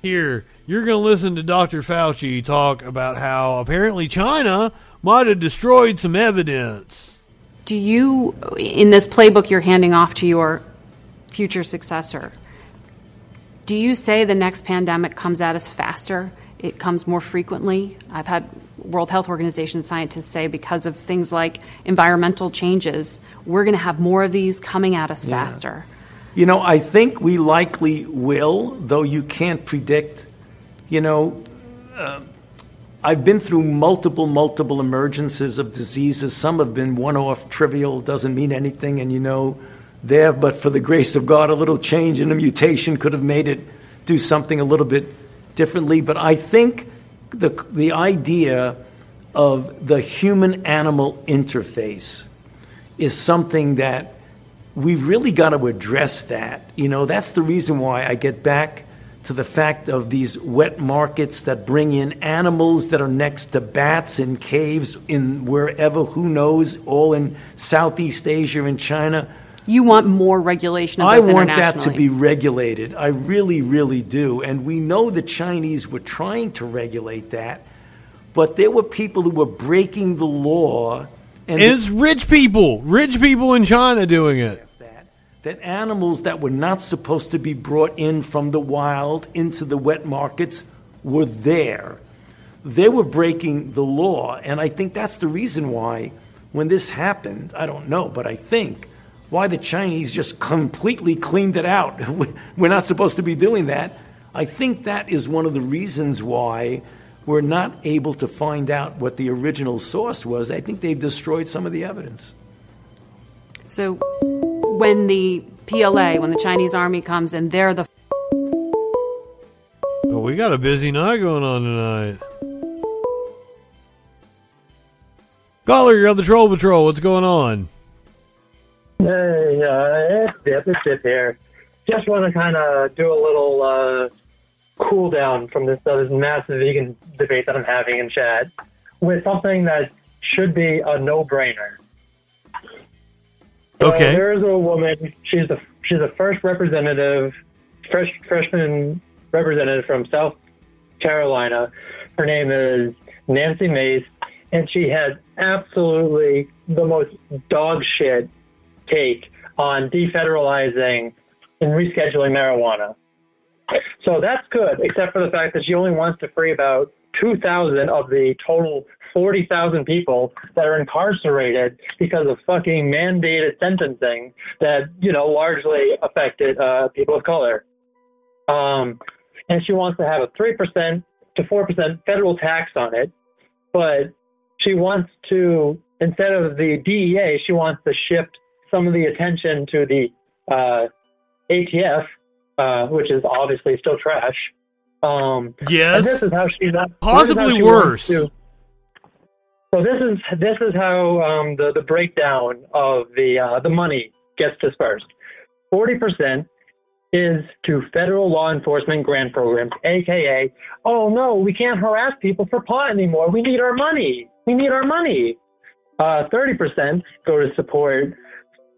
here, you're going to listen to Dr. Fauci talk about how apparently China might have destroyed some evidence. Do you, in this playbook you're handing off to your future successor, do you say the next pandemic comes at us faster? It comes more frequently? I've had World Health Organization scientists say because of things like environmental changes, we're going to have more of these coming at us Yeah. faster. You know, I think we likely will, though you can't predict. You know, uh, I've been through multiple, multiple emergences of diseases. Some have been one off, trivial, doesn't mean anything, and you know, there, but for the grace of God, a little change in a mutation could have made it do something a little bit differently. But I think the, the idea of the human animal interface is something that we've really got to address that. You know, that's the reason why I get back to the fact of these wet markets that bring in animals that are next to bats in caves in wherever, who knows, all in Southeast Asia and China. You want more regulation of I those want that to internationally. be regulated. I really, really do. And we know the Chinese were trying to regulate that, but there were people who were breaking the law. And it's rich people, rich people in China doing it. that animals that were not supposed to be brought in from the wild into the wet markets were there. They were breaking the law. And I think that's the reason why, when this happened, I don't know, but I think why the Chinese just completely cleaned it out. [LAUGHS] We're not supposed to be doing that. I think that is one of the reasons why we're not able to find out what the original source was. I think they've destroyed some of the evidence. So when the PLA, when the Chinese army comes and they're the Oh, we got a busy night going on tonight. Caller, you're on the Troll Patrol. What's going on? Hey, uh, it's Dip, it's Dip here. Just want to kind of do a little uh, cool down from this, uh, this massive vegan debate that I'm having in chat with something that should be a no-brainer. Okay. there is a woman. She's the she's the first representative, fresh freshman representative from South Carolina. Her name is Nancy Mace, and she has absolutely the most dog shit take on defederalizing and rescheduling marijuana. So that's good, except for the fact that she only wants to free about 2,000 of the total 40,000 people that are incarcerated because of fucking mandated sentencing that, you know, largely affected uh, people of color. Um, and she wants to have a 3% to 4% federal tax on it, but she wants to, instead of the DEA, she wants to shift some of the attention to the uh, ATF, uh, which is obviously still trash. Um, Yes. this is how she's Possibly she worse. to- so this is this is how um, the the breakdown of the uh, the money gets dispersed. Forty percent is to federal law enforcement grant programs, aka, oh no, we can't harass people for pot anymore. We need our money. We need our money. Uh, Thirty percent go to support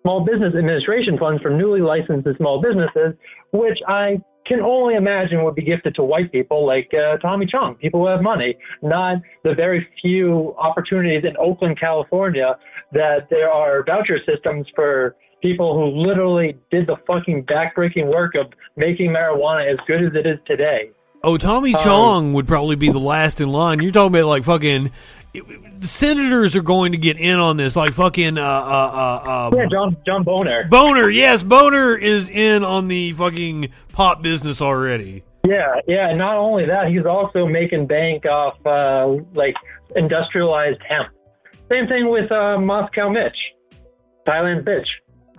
small business administration funds for newly licensed small businesses, which I can only imagine would be gifted to white people like uh, Tommy Chong, people who have money, not the very few opportunities in Oakland, California, that there are voucher systems for people who literally did the fucking backbreaking work of making marijuana as good as it is today. Oh, Tommy Um, Chong would probably be the last in line. You're talking about like fucking the senators are going to get in on this, like fucking uh uh uh. um, Yeah, John John Boner. Boner, yes, Boner is in on the fucking pot business already. Yeah, yeah. and Not only that, he's also making bank off uh, like industrialized hemp. Same thing with uh, Moscow Mitch, Thailand bitch.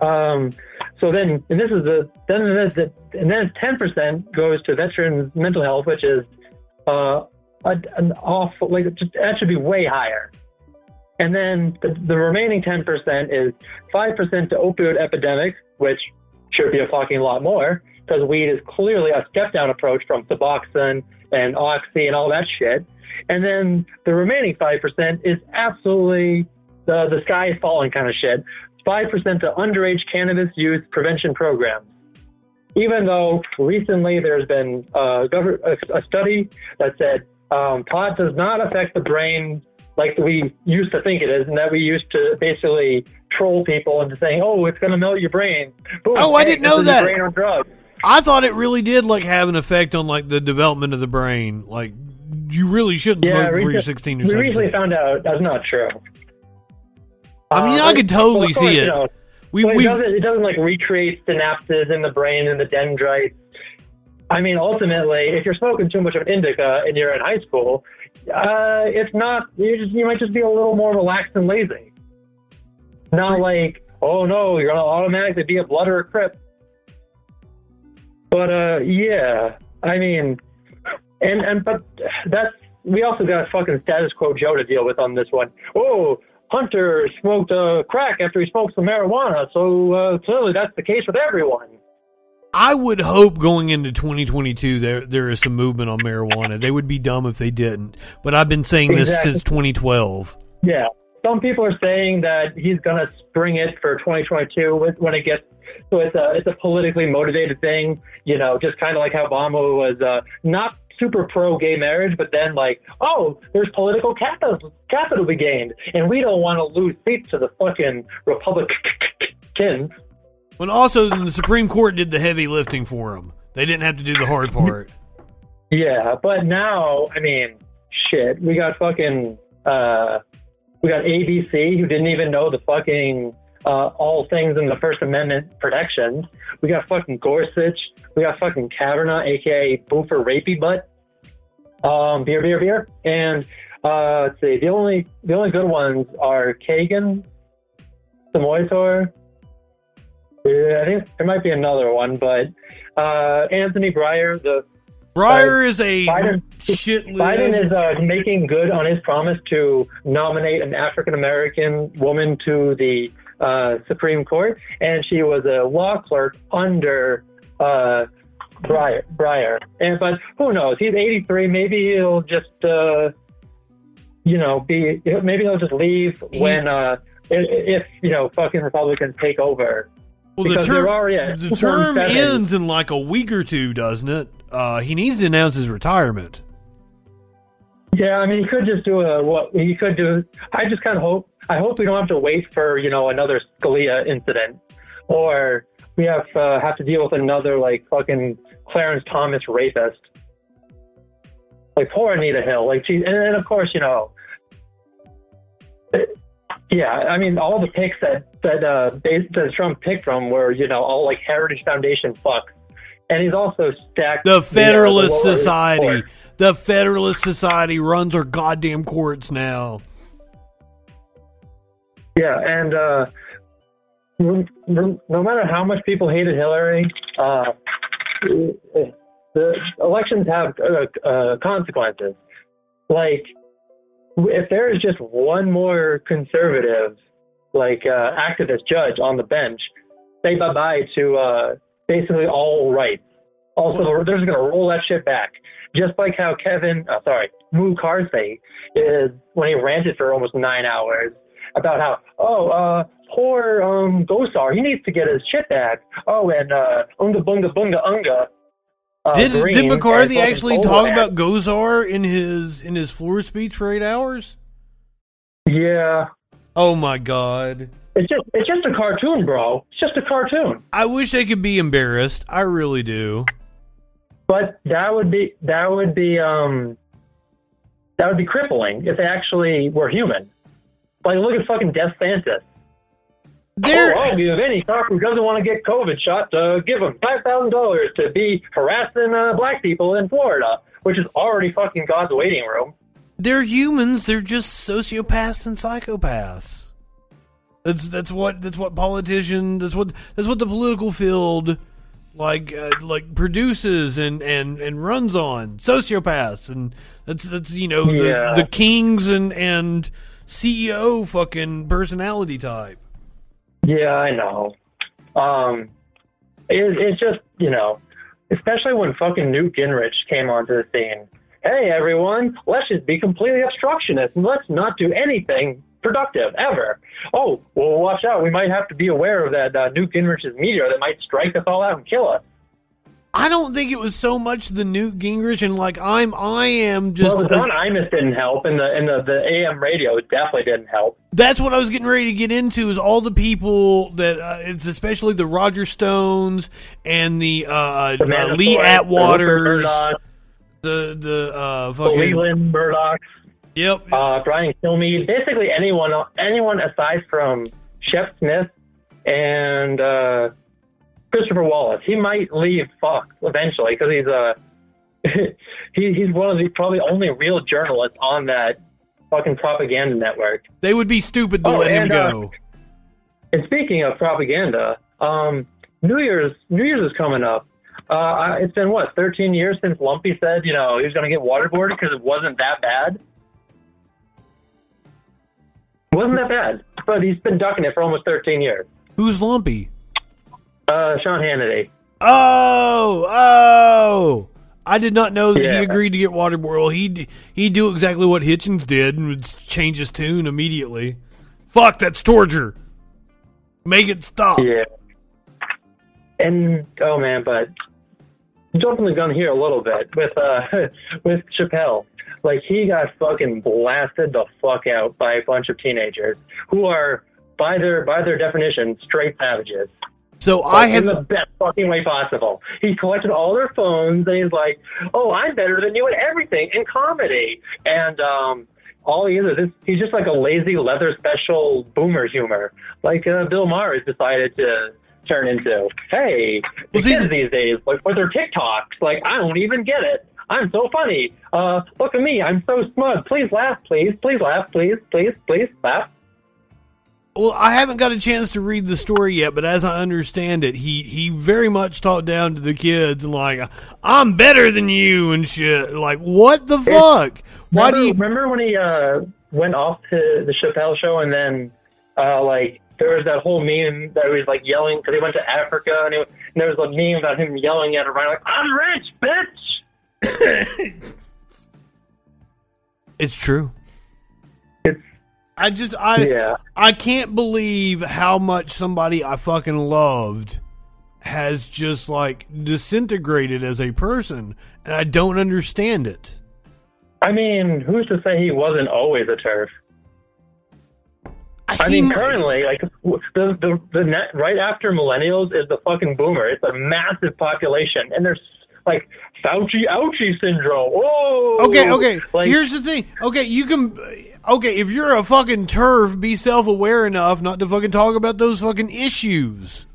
Um, so then, and this is the then the, and then ten percent goes to veterans mental health, which is uh, a, an awful like that should be way higher. And then the, the remaining 10% is 5% to opioid epidemic, which should be a fucking lot more because weed is clearly a step down approach from Suboxone and Oxy and all that shit. And then the remaining 5% is absolutely the, the sky is falling kind of shit. 5% to underage cannabis use prevention programs. Even though recently there's been uh, a, a, a study that said um, pot does not affect the brain like we used to think it is, and that we used to basically troll people into saying, "Oh, it's going to melt your brain." Boom, Oh, I didn't know that. Brain on drugs. I thought it really did like have an effect on like the development of the brain. Like you really shouldn't Yeah, smoke before you're 16 or we recently found out that's not true. I mean, Uh, I could totally well, course, see you it. know, We- it doesn't. It doesn't like recreate synapses in the brain and the dendrites. I mean, ultimately, if you're smoking too much of indica and you're in high school, uh, it's not. You just you might just be a little more relaxed and lazy. Not like, oh no, you're gonna automatically be a blood or a crip. But uh, yeah, I mean, and and but that's we also got a fucking status quo Joe to deal with on this one. Oh, Hunter smoked uh, crack after he smoked some marijuana, so uh, clearly that's the case with everyone. I would hope going into 2022 there there is some movement on marijuana. They would be dumb if they didn't. But I've been saying this Exactly. since 2012. Yeah, some people are saying that he's gonna spring it for 2022 with- when it gets. So it's a it's a politically motivated thing, you know, just kind of like how Obama was uh, not super pro gay marriage, but then like, oh, there's political capital capital be gained, and we don't want to lose seats to the fucking Republicans. When also the Supreme Court did the heavy lifting for them. They didn't have to do the hard part. Yeah, but now, I mean, shit, we got fucking, uh, we got ABC who didn't even know the fucking, uh, all things in the First Amendment protections. We got fucking Gorsuch. We got fucking Kavanaugh, aka Boofer Rapey Butt. Um, beer, beer, beer. And, uh, let's see, the only, the only good ones are Kagan, Samoitor. Yeah, I think there might be another one, but, uh, Anthony Breyer, the Breyer is a Biden, Biden is uh, making good on his promise to nominate an African American woman to the uh, Supreme Court, and she was a law clerk under uh, Breyer. Breyer. And but who knows? He's 83. Maybe he'll just, uh, you know, be. Maybe he'll just leave when, uh, if, if you know, fucking Republicans take over. Well, the term, they're already at the [LAUGHS] term ends in like a week or two, doesn't it? Uh, he needs to announce his retirement. Yeah, I mean, he could just do a what he could do. I just kind of hope. I hope we don't have to wait for you know another Scalia incident, or we have uh, have to deal with another like fucking Clarence Thomas rapist. Like poor Anita Hill. Like she, and of course you know. it- Yeah, I mean, all the picks that that uh, that Trump picked from were you know all like Heritage Foundation fucks, and he's also stacked The Federalist the Society. court. The Federalist Society runs our goddamn courts now. Yeah, and uh, no no matter how much people hated Hillary, uh, the elections have uh, uh, consequences. Like, if there is just one more conservative, like uh, activist judge on the bench, say bye bye to uh, basically all rights. Also, they're just going to roll that shit back. Just like how Kevin, uh, sorry, Moo Carsey is when he ranted for almost nine hours about how, oh, uh, poor um, Gosar, he needs to get his shit back. Oh, and uh, Unga Bunga Bunga Unga. Uh, did Green did McCarthy actually talk about Gosar in his in his floor speech for eight hours? Yeah. Oh my god. It's just it's just a cartoon, bro. It's just a cartoon. I wish they could be embarrassed. I really do. But that would be that would be um that would be crippling if they actually were human. Like look at fucking Death Santis. There- oh, I'll give any cop who doesn't want to get COVID shot, uh, give him five thousand dollars to be harassing uh, black people in Florida, which is already fucking God's waiting room. They're humans. They're just sociopaths and psychopaths. That's that's what that's what politicians. That's what that's what the political field like uh, like produces and, and, and runs on sociopaths and that's that's you know the, Yeah. the kings and and CEO fucking personality type. Yeah, I know. Um, it, it's just you know, especially when fucking Newt Gingrich came onto the scene. Hey everyone, let's just be completely obstructionist and let's not do anything productive ever. Oh, well, watch out. We might have to be aware of that uh, Newt Gingrich's meteor that might strike us all out and kill us. I don't think it was so much the Newt Gingrich and like I'm I am just well, the Don Imus didn't help, and the and the, the AM radio definitely didn't help. That's what I was getting ready to get into. Is all the people that uh, it's especially the Roger Stones and the, uh, The uh, Lee Atwaters, the the uh, fucking Leland Murdoch. Yep. Uh, Brian Kilmeade. Basically, anyone anyone aside from Shep Smith and uh, Christopher Wallace. He might leave Fox eventually because he's uh, [LAUGHS] he, he's one of the probably only real journalists on that fucking propaganda network. They would be stupid to Oh, let him and, uh, go. And speaking of propaganda, um, New Year's New Year's is coming up. Uh, it's been what 13 years since Lumpy said you know he was going to get waterboarded because it wasn't that bad. It wasn't that bad, but he's been ducking it for almost 13 years. Who's Lumpy? Uh, Sean Hannity. Oh, oh! I did not know that Yeah. he agreed to get waterboarded. Well, he he'd do exactly what Hitchens did and would change his tune immediately. Fuck, that's torture. Make it stop. Yeah. And oh man, but jumping the gun here a little bit with uh [LAUGHS] with Chappelle. Like he got fucking blasted the fuck out by a bunch of teenagers who are by their by their definition straight savages. So Like, I have in the best fucking way possible. He collected all their phones and he's like, "Oh, I'm better than you at everything in comedy." And um, all he is is he's just like a lazy leather special boomer humor, like uh, Bill Maher has decided to turn into. Hey, the kids these days, like with their TikToks, like I don't even get it. I'm so funny. Uh, look at me. I'm so smug. Please laugh, please. Please laugh, please. Please, please laugh. Well, I haven't got a chance to read the story yet, but as I understand it, he he very much talked down to the kids and like, "I'm better than you" and shit. Like, what the fuck? Why remember, do you? remember when he uh, went off to the Chappelle show and then Uh, like there was that whole meme that he was like yelling because he went to Africa, and, it, and there was a meme about him yelling at a rhino like, "I'm rich, bitch." It's true. I just I Yeah. I can't believe how much somebody I fucking loved has just like disintegrated as a person, and I don't understand it. I mean, who's to say he wasn't always a TERF? I mean, currently, like the the the net right after millennials is the fucking boomer. It's a massive population, and there's like Fauci ouchie syndrome. Oh, Okay, okay. Like, Here's the thing. Okay, you can. Okay, if you're a fucking TERF, be self aware enough not to fucking talk about those fucking issues.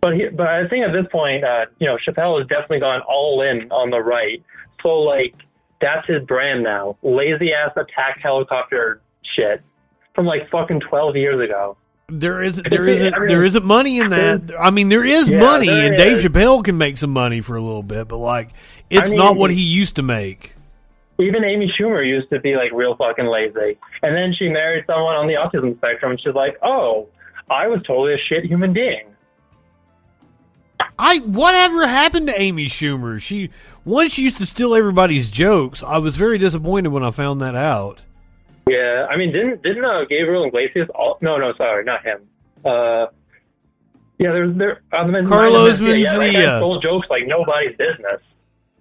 But he, but I think at this point, uh, you know, Chappelle has definitely gone all in on the right. So like, that's his brand now. Lazy ass attack helicopter shit from like fucking twelve years ago. There isn't. There isn't. There isn't money in that. I mean, there is Yeah, money, there and Dave. Chappelle can make some money for a little bit, but like, it's I mean, not what he used to make. Even Amy Schumer used to be like real fucking lazy, and then she married someone on the autism spectrum, and she's like, "Oh, I was totally a shit human being." I whatever happened to Amy Schumer? She once she used to steal everybody's jokes. I was very disappointed when I found that out. Yeah, I mean, didn't didn't uh, Gabriel Iglesias? All, no, no, sorry, not him. Uh, yeah, there's there. Uh, the Carlos yeah, yeah, guy stole jokes like nobody's business.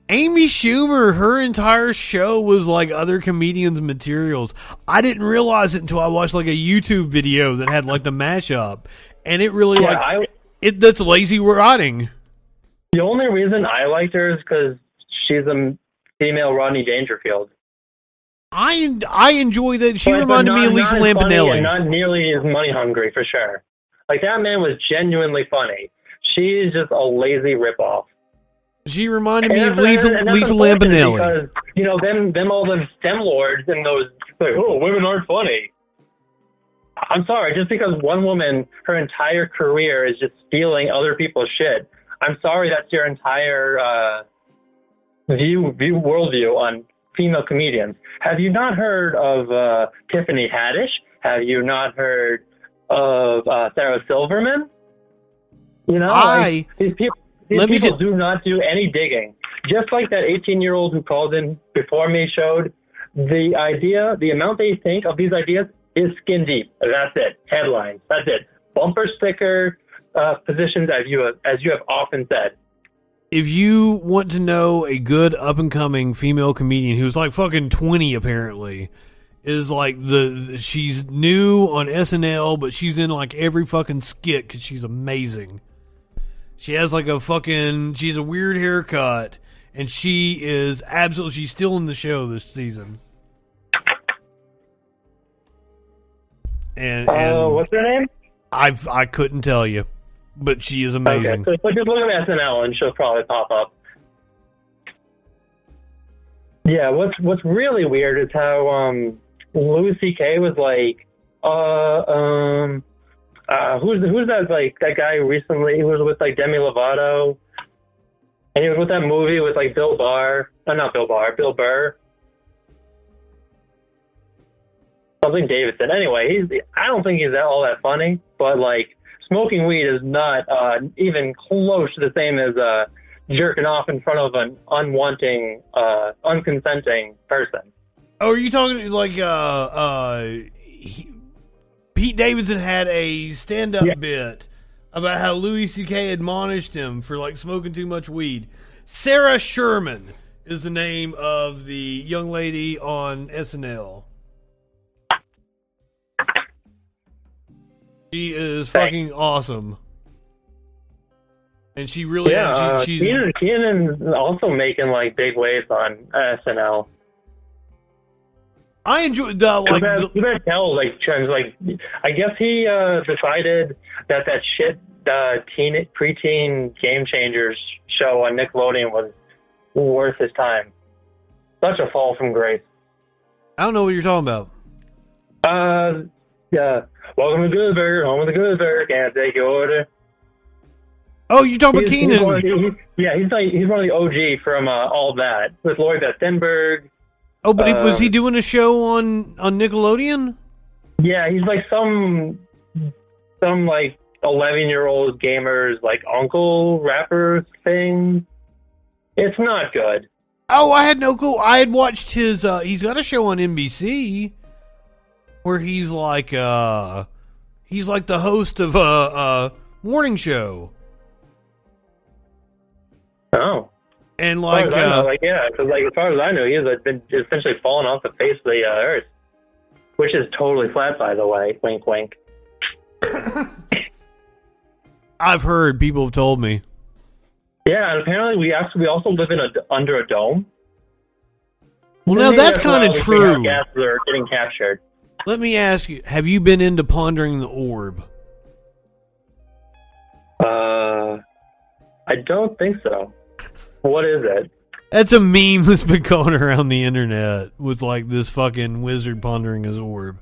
Amy Schumer, her entire show was like other comedians' materials. I didn't realize it until I watched like a YouTube video that had like the mashup, and it really Yeah, like I- it. That's lazy writing. The only reason I liked her is because she's a female Rodney Dangerfield. I I enjoy that. She But- reminded me not- of Lisa not as funny Lampanelli. not nearly as money hungry for sure. Like that man was genuinely funny. She is just a lazy ripoff. She reminded me of Lisa Lisa Lampanelli. Because, you know, them them all the STEM lords and those like, oh, women aren't funny. I'm sorry, just because one woman, her entire career is just stealing other people's shit. I'm sorry that's your entire uh, view view worldview on female comedians. Have you not heard of uh, Tiffany Haddish? Have you not heard of uh, Sarah Silverman? You know, I- like, these people, these let people do not do any digging. Just like that 18 year old who called in before me showed, the idea, the amount they think of these ideas is skin deep. That's it. Headlines. That's it. Bumper sticker uh, positions, as you have, as you have often said. if you want to know a good up and coming female comedian who's like fucking 20 apparently is like the, she's new on SNL but she's in like every fucking skit cuz she's amazing. She has like a fucking she's a weird haircut and she is absolutely she's still in the show this season. And, and Uh, what's her name? I I couldn't tell you, but she is amazing. Okay, so, so just look at SNL and she'll probably pop up. Yeah, what's what's really weird is how um Louis C.K. was like, uh, um, uh, who's who's that like that guy recently? He was with like Demi Lovato, and he was with that movie with like Bill Barr, uh, not Bill Barr, Bill Burr. Something Davidson. Anyway, he's I don't think he's that all that funny, but like smoking weed is not uh, even close to the same as uh, jerking off in front of an unwanting, uh, unconsenting person. Oh, are you talking like uh uh he, Pete Davidson had a stand up bit about how Louis C.K. admonished him for like smoking too much weed. Sarah Sherman is the name of the young lady on SNL. She is fucking awesome. And she really yeah, uh, she, she's Kenan, Kenan's also making like big waves on SNL. I enjoyed the like Like, you better tell like trends. Like, I guess he uh, decided that that shit the teen preteen Game Shakers show on Nickelodeon was worth his time. Such a fall from grace. I don't know what you're talking about. Uh, yeah. Welcome to Good Burger, home of the Good Burger. Can't take your order. Oh, you talking about He's- he's Kenan? of the- he- yeah, he's like he's one of the OG from uh, all that with Lloyd Stenberg. Oh, but he- was Um, he doing a show on on Nickelodeon? Yeah, he's like some some like eleven year old gamers like uncle rapper thing. It's not good. Oh, I had no clue. I had watched his. uh He's got a show on NBC where he's like, uh he's like the host of a, a morning show, Oh. And like, I know, uh, like yeah, because like as far as I know, he has uh, been essentially fallen off the face of the uh, earth, which is totally flat, by the way. Wink, wink. [LAUGHS] I've heard people have told me. Yeah, and apparently we actually we also live in a under a dome. Well, now Maybe that's kind of we think our true. Gases are getting captured. Let me ask you: Have you been into pondering the orb? Uh, I don't think so. What is it? That's a meme that's been going around the internet with like this fucking wizard pondering his orb.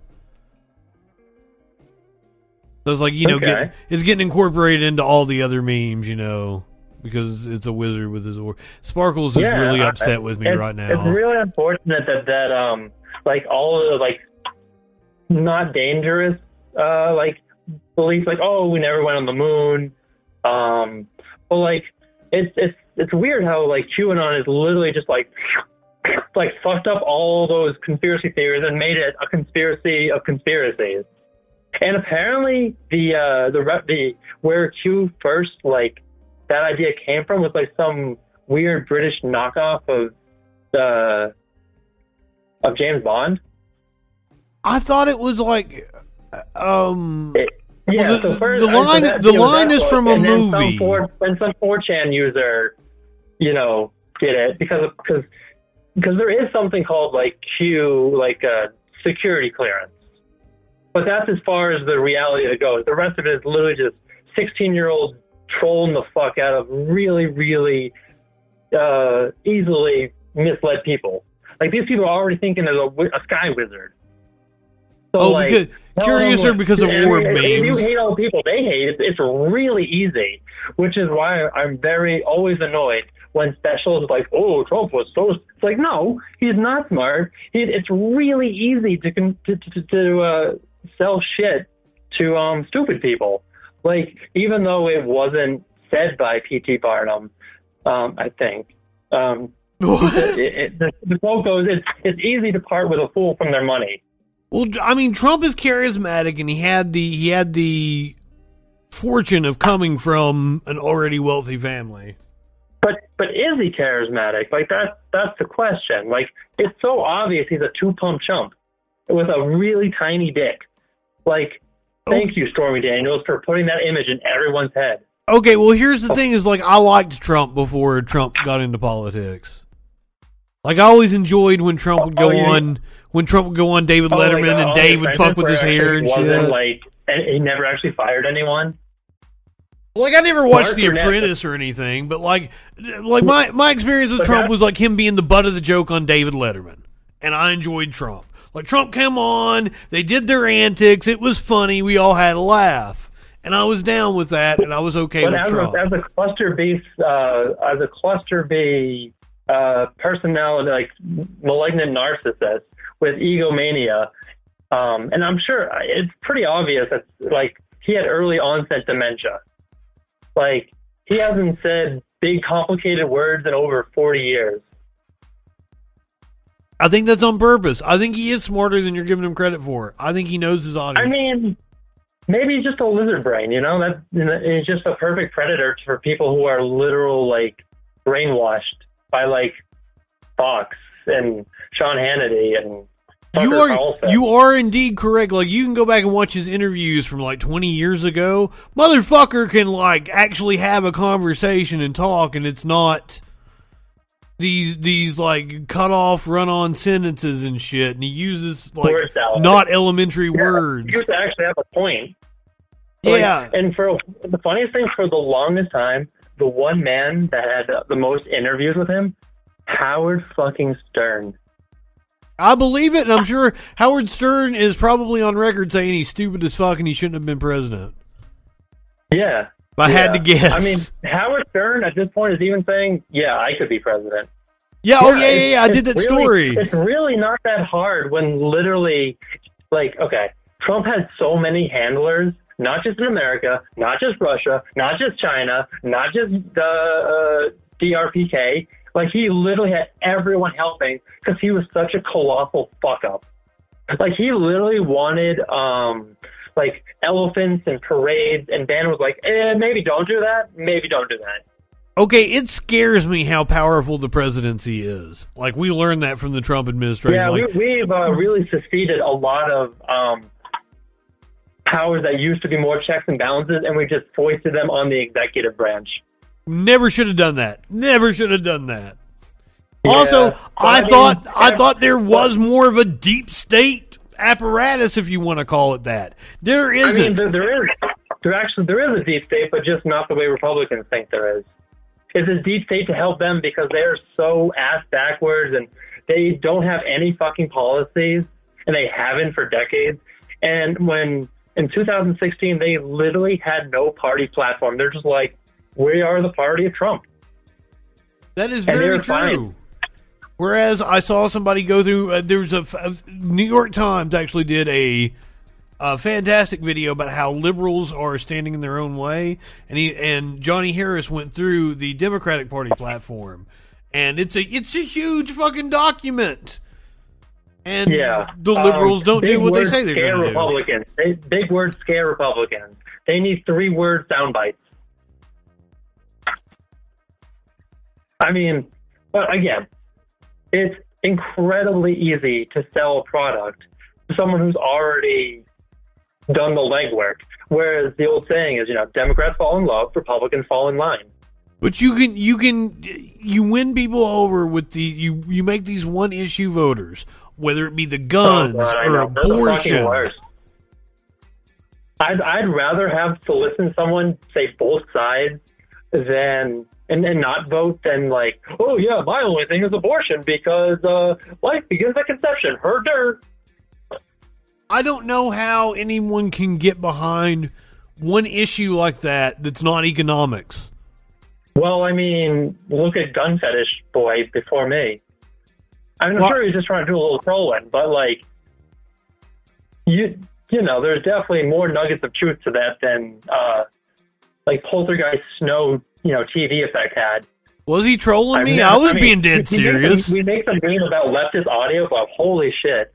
So it's like you know, Okay. get, it's getting incorporated into all the other memes, you know, because it's a wizard with his orb. Sparkles is Yeah, really I- upset with me right now. It's really unfortunate that that um like all of the like not dangerous uh like beliefs like oh we never went on the moon um but like it's it's it's weird how like QAnon is literally just like [SNIFFS] like fucked up all those conspiracy theories and made it a conspiracy of conspiracies. And apparently the uh the re- the where Q first like that idea came from was like some weird British knockoff of uh of James Bond. I thought it was like, um, Yeah, well, the, so first, the I- so line that- the line is from a movie. Some 4, and some 4chan user, you know, get it because because because there is something called like Q, like uh, security clearance. But that's as far as the reality goes. The rest of it is literally just 16 year old trolling the fuck out of really, really uh, easily misled people. Like these people are already thinking there's a, a sky wizard. So, Oh, like, because- tell curious them, or because of and- orb and If you hate all the people they hate, it's, it's really easy. Which is why I'm very always annoyed when specials like, "Oh, Trump was so." It's like, no, he's not smart. He, it's really easy to to to, to uh, sell shit to um stupid people. Like, even though it wasn't said by P.T. Barnum, um, I think. Um, [LAUGHS] it, it, the, the quote goes, it's, it's easy to part with a fool from their money. Well, I mean, Trump is charismatic, and he had the he had the fortune of coming from an already wealthy family. But but is he charismatic? Like that's that's the question. Like it's so obvious he's a two pump chump with a really tiny dick. Like thank you, Stormy Daniels, for putting that image in everyone's head. Okay, well, here's the thing: is like I liked Trump before Trump got into politics. Like I always enjoyed when Trump would oh, go Oh, you- on when Trump would go on David Oh, Letterman like, and all Dave would fuck with his hair and shit. Like and he never actually fired anyone. Like I never watched Mark The Apprentice or anything, but like, like my my experience with But Trump was like him being the butt of the joke on David Letterman, and I enjoyed Trump. Like Trump came on, they did their antics, it was funny, we all had a laugh, and I was down with that, and I was okay but with as Trump. a, as a cluster B, uh, as a cluster B uh, personality, like malignant narcissist with egomania, um, and I'm sure it's pretty obvious that like he had early onset dementia. Like he hasn't said big complicated words in over 40 years. I think that's on purpose. I think he is smarter than you're giving him credit for. I think he knows his audience. I mean, maybe he's just a lizard brain, you know? That you just a perfect predator for people who are literal like brainwashed by like Fox and Sean Hannity and you are Carlson. you are indeed correct. Like you can go back and watch his interviews from like 20 years ago. Motherfucker can like actually have a conversation and talk, and it's not these these like cut off run on sentences and shit. And he uses like not elementary Yeah, words. He used to actually have a point. Like, Yeah. and for the funniest thing, for the longest time, the one man that had the most interviews with him, Howard fucking Stern. I believe it, and I'm sure Howard Stern is probably on record saying he's stupid as fuck and he shouldn't have been president. Yeah. If I had to Yeah. guess. I mean, Howard Stern at this point is even saying, "Yeah, I could be president." Yeah, oh, yeah, yeah, yeah, I did that really- story. It's really not that hard when literally, like, okay, Trump had so many handlers, not just in America, not just Russia, not just China, not just the uh, DRPK. Like he literally had everyone helping because he was such a colossal fuck up. Like he literally wanted um like elephants and parades, and Dan was like, eh, maybe don't do that, maybe don't do that. Okay, it scares me how powerful the presidency is. Like we learned that from the Trump administration. Yeah, like, we, we've uh, really succeeded a lot of um, powers that used to be more checks and balances, and we just foisted them on the executive branch. Never should have done that. Never should have done that. Yeah, also, but I, I mean, thought I thought there was more of a deep state apparatus, if you want to call it that. There I isn't. mean, there, there is there actually there is a deep state, but just not the way Republicans think there is. It's a deep state to help them because they're so ass backwards and they don't have any fucking policies, and they haven't for decades. And when in 2016 they literally had no party platform, they're just like, "We are the party of Trump." That is very true. fine. Whereas I saw somebody go through, uh, there was a, a New York Times actually did a, a fantastic video about how liberals are standing in their own way, and he and Johnny Harris went through the Democratic Party platform, and it's a it's a huge fucking document. And yeah, the liberals Um, don't do what they say they're going to do. Republicans. They, big words scare Republicans. They need three word sound bites. I mean, but again, it's incredibly easy to sell a product to someone who's already done the legwork. Whereas the old saying is, you know, Democrats fall in love, Republicans fall in line. But you can you can you win people over with the you you make these one issue voters, whether it be the guns Oh, God, or know. They're the fucking abortion. I'd, I'd rather have to listen to someone say both sides than and, and not vote than like, oh yeah, my only thing is abortion because uh, life begins at conception. Herder. I don't know how anyone can get behind one issue like that that's not economics. Well, I mean, look at gun fetish boy before me. I mean, I'm Well- sure he's just trying to do a little trolling, but like, you you know, there's definitely more nuggets of truth to that than uh, like Poltergeist Snow, you know, TV effect had. Was he trolling I've me? never- I was mean, being dead we- serious. We make some meme about leftist audio, but holy shit,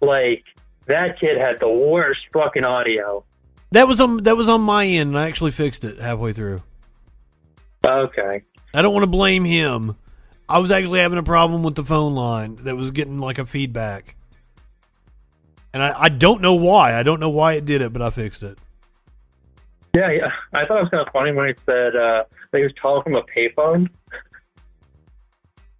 like that kid had the worst fucking audio. That was on that was on my end. and I actually fixed it halfway through. Okay. I don't want to blame him. I was actually having a problem with the phone line that was getting like a feedback. And I, I don't know why. I don't know why it did it, but I fixed it. Yeah, yeah. I thought it was kind of funny when he said uh, that he was calling from a payphone.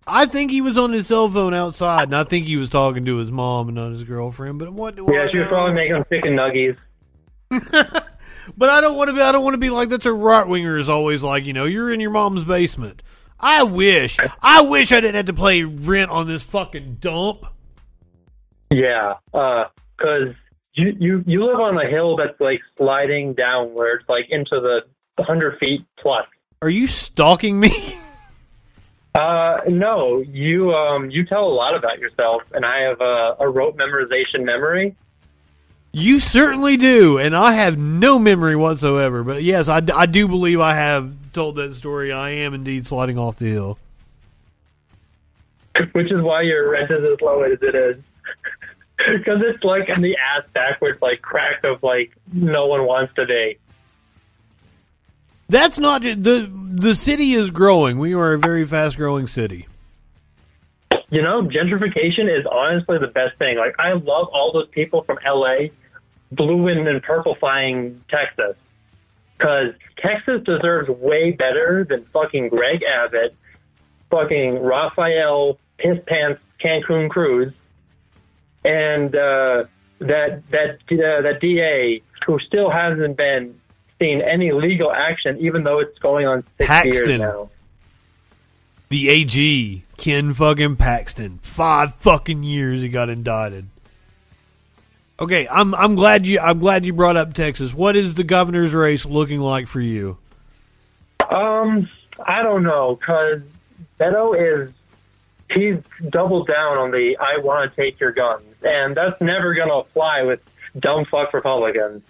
I think he was on his cell phone outside, and I think he was talking to his mom and not his girlfriend. But what do Yeah, she was probably making him chicken nuggies. [LAUGHS] But I don't want to be. I don't want to be like that's a right winger is always like you know you're in your mom's basement. I wish. I wish I didn't have to play rent on this fucking dump. Yeah, because you, you you live on a hill that's like sliding downwards, like into the hundred feet plus. Are you stalking me? [LAUGHS] Uh, no, you um you tell a lot about yourself, and I have a, a rote memorization memory. You certainly do, and I have no memory whatsoever. But yes, I, I do believe I have told that story. I am indeed sliding off the hill. which is why your rent is as low as it is. [LAUGHS] [LAUGHS] Because it's like in the ass backwards, like crack of like no one wants to be. That's not the the city is growing. We are a very fast growing city. You know, gentrification is honestly the best thing. Like I love all those people from LA, blue and, and purplefying Texas, because Texas deserves way better than fucking Greg Abbott, fucking Rafael Piss Pants Cancun Cruz, and uh, that that uh, that DA who still hasn't been seen any legal action, even though it's going on six years Paxton. now. The AG, Ken fucking Paxton. Five fucking years he got indicted. Okay, I'm I'm glad you I'm glad you brought up Texas. What is the governor's race looking like for you? Um, I don't know, because Beto is he's doubled down on the "I want to take your guns," and that's never going to apply with dumb fuck Republicans.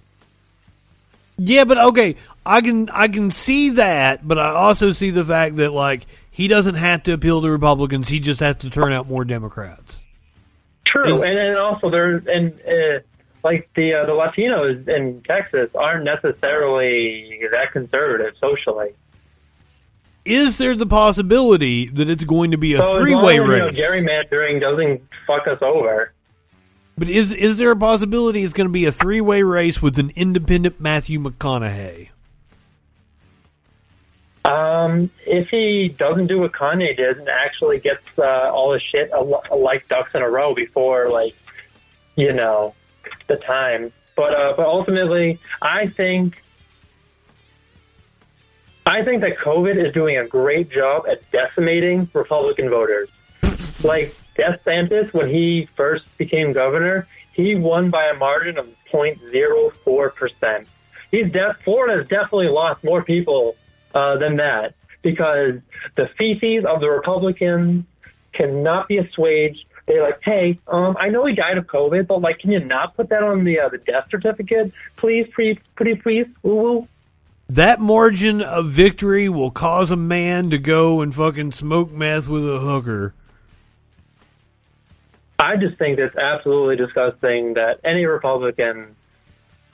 Yeah, but okay, I can I can see that, but I also see the fact that like he doesn't have to appeal to Republicans; he just has to turn out more Democrats. True, and then also there and uh, like the uh, the Latinos in Texas aren't necessarily that conservative socially. Is there the possibility that it's going to be a so three way as, you know, race? gerrymandering doesn't fuck us over. But is is there a possibility it's going to be a three way race with an independent Matthew McConaughey? Um, if he doesn't do what Kanye did and actually gets uh, all his shit like ducks in a row before, like you know, the time. But uh, but ultimately, I think I think that COVID is doing a great job at decimating Republican voters. Like DeSantis, when he first became governor, he won by a margin of 0.04 percent. He's de- Florida's definitely lost more people uh, than that because the feces of the Republicans cannot be assuaged. They're like, hey, um, I know he died of COVID, but like, can you not put that on the uh, the death certificate, please, please, please, woo. That margin of victory will cause a man to go and fucking smoke meth with a hooker. I just think it's absolutely disgusting that any Republican,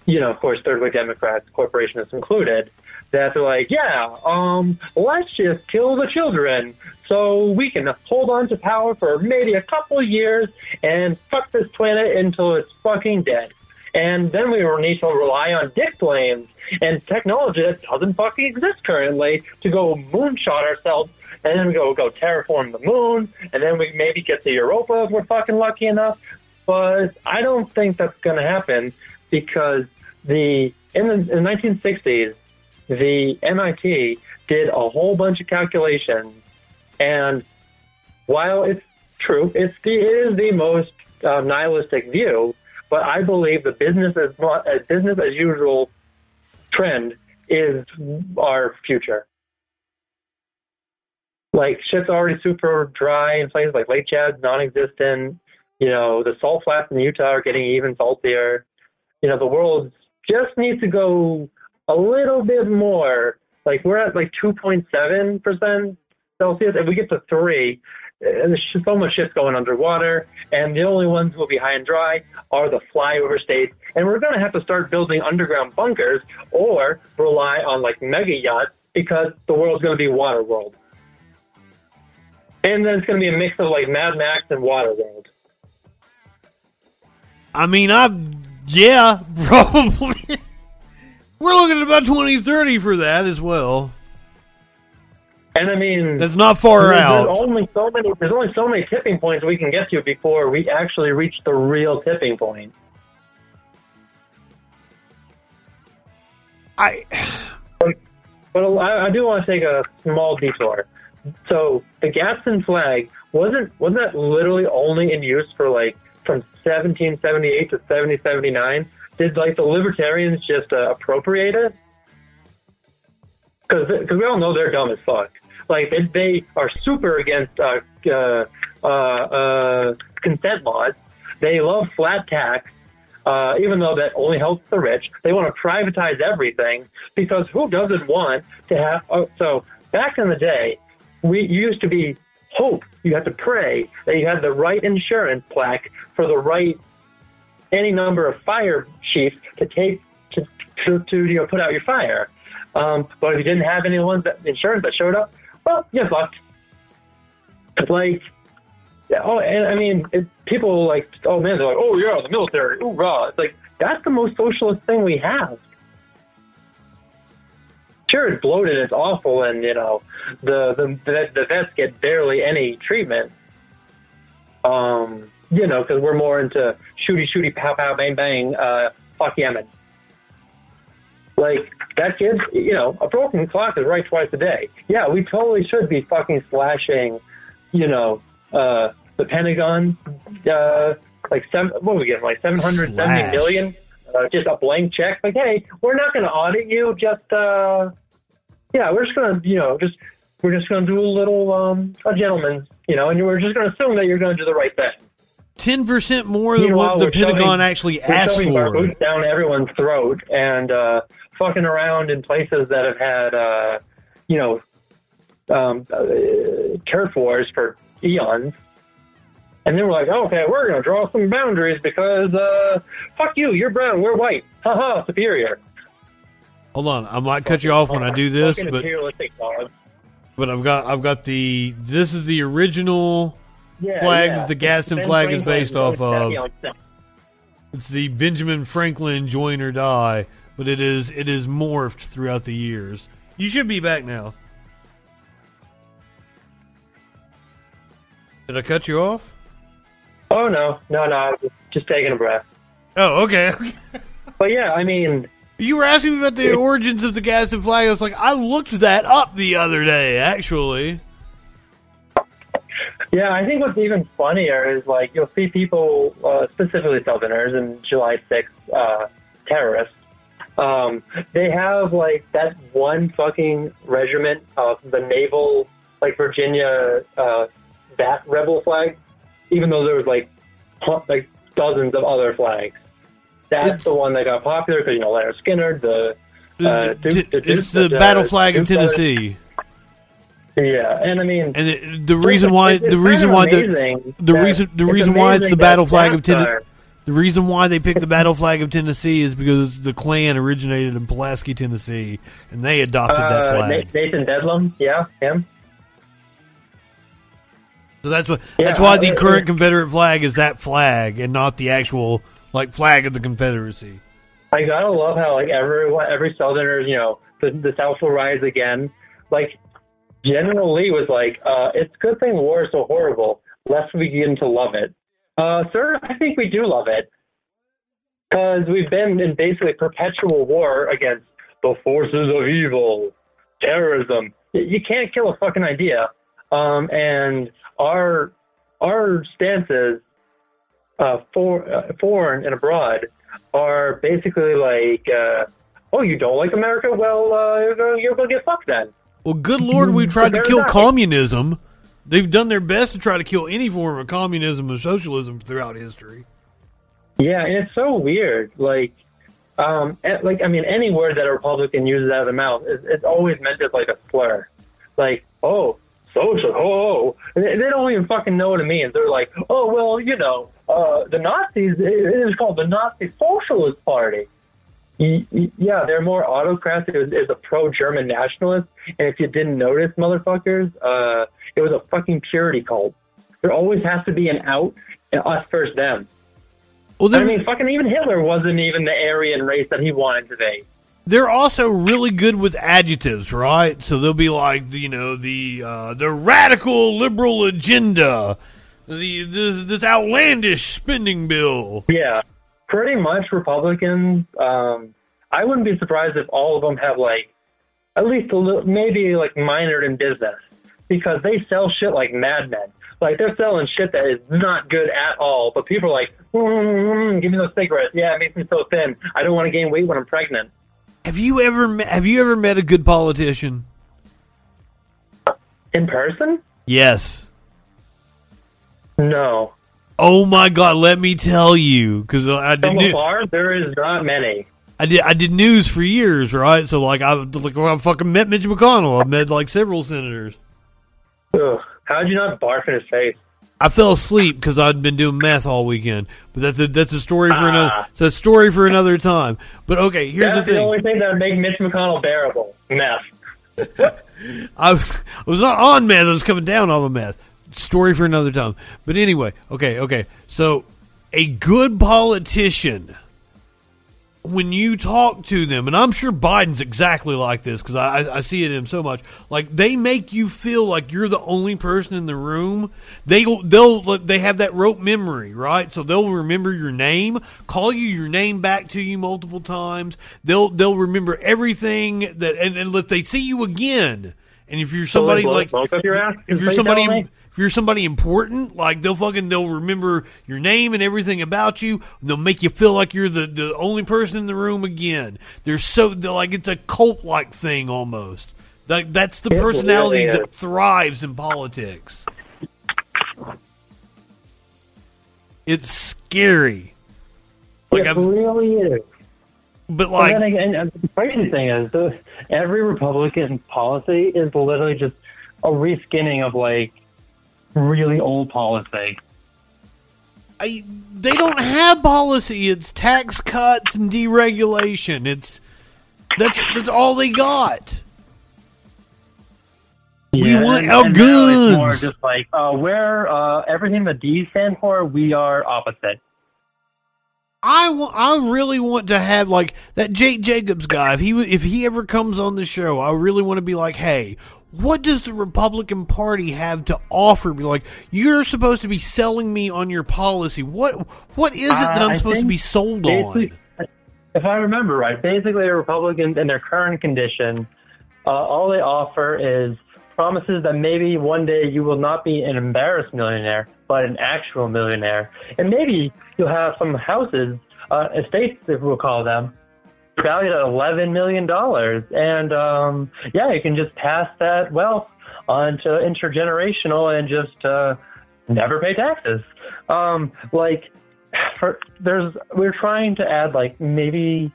you know, of course, third way Democrats, corporationists included, that they're like, yeah, um, let's just kill the children so we can hold on to power for maybe a couple years and fuck this planet until it's fucking dead. And then we will need to rely on dick planes and technology that doesn't fucking exist currently to go moonshot ourselves and then we go go terraform the moon, and then we maybe get to Europa if we're fucking lucky enough. But I don't think that's going to happen because the in the, in the 1960s, the MIT did a whole bunch of calculations, and while it's true, it's the it is the most uh, nihilistic view, but I believe the business as business as usual trend is our future. Like shit's already super dry in places like Lake Chad's non-existent. You know, the salt flats in Utah are getting even saltier. You know, the world just needs to go a little bit more. Like we're at like 2.7 percent Celsius. If we get to three, there's so much shit's going underwater, and the only ones who will be high and dry are the flyover states. And we're going to have to start building underground bunkers or rely on like mega yachts because the world's going to be water world. And then it's going to be a mix of like Mad Max and Water World. I mean, I yeah, [LAUGHS] probably. We're looking at about twenty thirty for that as well. And I mean, That's not far there's, out. There's only so many. There's only so many tipping points we can get to before we actually reach the real tipping point. I. [SIGHS] But I, I do want to take a small detour. So the Gadsden flag wasn't wasn't that literally only in use for like from 1778 to 1779? Did like the libertarians just uh, appropriate it? Because we all know they're dumb as fuck. Like they, they are super against uh, uh, uh, uh, consent laws. They love flat tax, uh, even though that only helps the rich. They want to privatize everything because who doesn't want to have? Oh, so back in the day, we used to be hope. You had to pray that you had the right insurance plaque for the right any number of fire chiefs to take to to, to you know put out your fire. Um, but if you didn't have any ones that insurance that showed up, well, you're fucked. It's like, oh, and I mean, it, people like, oh man, they're like, oh yeah, the military, ooh rah. It's like that's the most socialist thing we have. Sure, it's bloated, it's awful, and you know, the the the, vets get barely any treatment. Um, you know, because we're more into shooty shooty pow pow bang bang, uh, fuck Yemen. Like that kid, you know, a broken clock is right twice a day. Yeah, we totally should be fucking slashing, you know, uh, the Pentagon, uh, like seven, what we get, like seven hundred seventy million. Uh, just a blank check. Like, hey, we're not going to audit you. Just, uh, yeah, we're just going to, you know, just we're just to do a little um, a gentleman's, you know, and we're just going to assume that you're going to do the right thing. ten percent more than Meanwhile, what the shoving- Pentagon actually asked shoving our for. boots down everyone's throat and uh, fucking around in places that have had, uh, you know, um, uh, turf wars for eons. And then we're like, oh, okay, we're going to draw some boundaries because, uh, fuck you, you're brown, we're white. Haha, superior. Hold on, I might cut you off when I do this, but but I've got I've got the this is the original Yeah, flag yeah. that the Gaston Ben flag is based off of. me on set. It's the Benjamin Franklin join or die, but it is it is morphed throughout the years. You should be back now. Did I cut you off? Oh, no, no, no, I was just, just taking a breath. Oh, okay. [LAUGHS] But yeah, I mean, You were asking me about the [LAUGHS] origins of the Gadsden flag. I was like, I looked that up the other day, actually. Yeah, I think what's even funnier is like you'll see people, uh, specifically Southerners and July 6th uh, terrorists. Um, they have like that one fucking regiment of the naval, like Virginia, uh, that rebel flag, even though there was like like dozens of other flags. That's the one that got popular because you know Lynyrd Skynyrd, the uh, Duke, the it's Duke- the uh, battle flag of Duke brothers. Tennessee. Yeah, and I mean, And it, the reason why it's- the reason why the the reason the reason why it's the battle flag of Tennessee. The reason why they picked the battle flag of Tennessee is because the Klan originated in Pulaski, Tennessee, and they adopted that Uh, flag. Nathan Dedlum, yeah, him. So that's what Yeah, that's why the current Confederate flag is that flag and not the actual like flag of the Confederacy. I gotta love how like everyone, every Southerner, you know, the, the South will rise again. Like General Lee was like, uh, "It's a good thing war is so horrible, lest we begin to love it." Uh, sir, I think we do love it because we've been in basically perpetual war against the forces of evil, terrorism. You can't kill a fucking idea, um, and our our stances, uh, for, uh, foreign and abroad, are basically like, uh, oh, you don't like America? Well, uh, you're gonna, get fucked then. Well, good lord, we tried to kill not- communism. They've done their best to try to kill any form of communism and socialism throughout history. Yeah, and it's so weird. Like, um, eh, like I mean, any word that a Republican uses out of their mouth, is, it's always meant as like a slur. Like, oh, social, oh. They, they don't even fucking know what it means. They're like, oh, well, you know, uh, the Nazis. It was called the Nazi Socialist Party. Yeah, they're more autocrats. It was, it was a pro-German nationalist, and if you didn't notice, motherfuckers, uh, it was a fucking purity cult. There always has to be an out, and us first, them. Well, I mean, fucking even Hitler wasn't even the Aryan race that he wanted to be. They're also really good with adjectives, right? So they'll be like, you know, the uh, the radical liberal agenda, the this, this outlandish spending bill. Yeah, pretty much Republicans. Um, I wouldn't be surprised if all of them have like at least a little, maybe like minored in business because they sell shit like madmen. Like they're selling shit that is not good at all, but people are like, mm, "Give me those cigarettes." Yeah, it makes me so thin. I don't want to gain weight when I'm pregnant. Have you ever met, have you ever met a good politician? In person? Yes. No. Oh my God! Let me tell you, because I did From new- there is not many. I did I did news for years, right? So like I like I fucking met Mitch McConnell. I've met like several senators. Ugh. How'd you not barf in his face? I fell asleep because I'd been doing meth all weekend. But that's a that's a story for Ah. another. It's a story for another time. But okay, here's That's the thing. the, only thing that would make Mitch McConnell bearable. Meth. [LAUGHS] I was, I was not on meth. I was coming down on the meth. Story for another time. But anyway, okay, okay. So, a good politician, when you talk to them, and I'm sure Biden's exactly like this because I, I, see it in him so much. Like they make you feel like you're the only person in the room. They they'll they have that rote memory, right? So they'll remember your name, call you your name back to you multiple times. They'll they'll remember everything that, and, and if they see you again, and if you're somebody like smoke up your if you're somebody me? If you're somebody important, like they'll fucking they'll remember your name and everything about you. They'll make you feel like you're the, the only person in the room again. They're so they're like it's a cult like thing almost. Like that's the It personality that thrives in politics. It's scary. Like it I've, really is. but like and then again, and the crazy thing is, every Republican policy is literally just a reskinning of like really old policy. I, they don't have policy. It's tax cuts and deregulation. It's that's that's all they got. We Yeah, want and- our it's more just like uh, we're uh, everything the D stand for, we are opposite. I wa- I really want to have like that Jake Jacobs guy. If he w- if he ever comes on the show, I really want to be like, hey, what does the Republican Party have to offer me? Like, you're supposed to be selling me on your policy. What what is it that Uh, I'm I supposed to be sold on? If I remember right, basically, the Republicans in their current condition, uh, all they offer is promises that maybe one day you will not be an embarrassed millionaire, but an actual millionaire, and maybe you'll have some houses, uh, estates, if we'll call them, valued at eleven million dollars, and um, yeah, you can just pass that wealth on to intergenerational and just uh, never pay taxes. Um, like, for, there's we're trying to add like maybe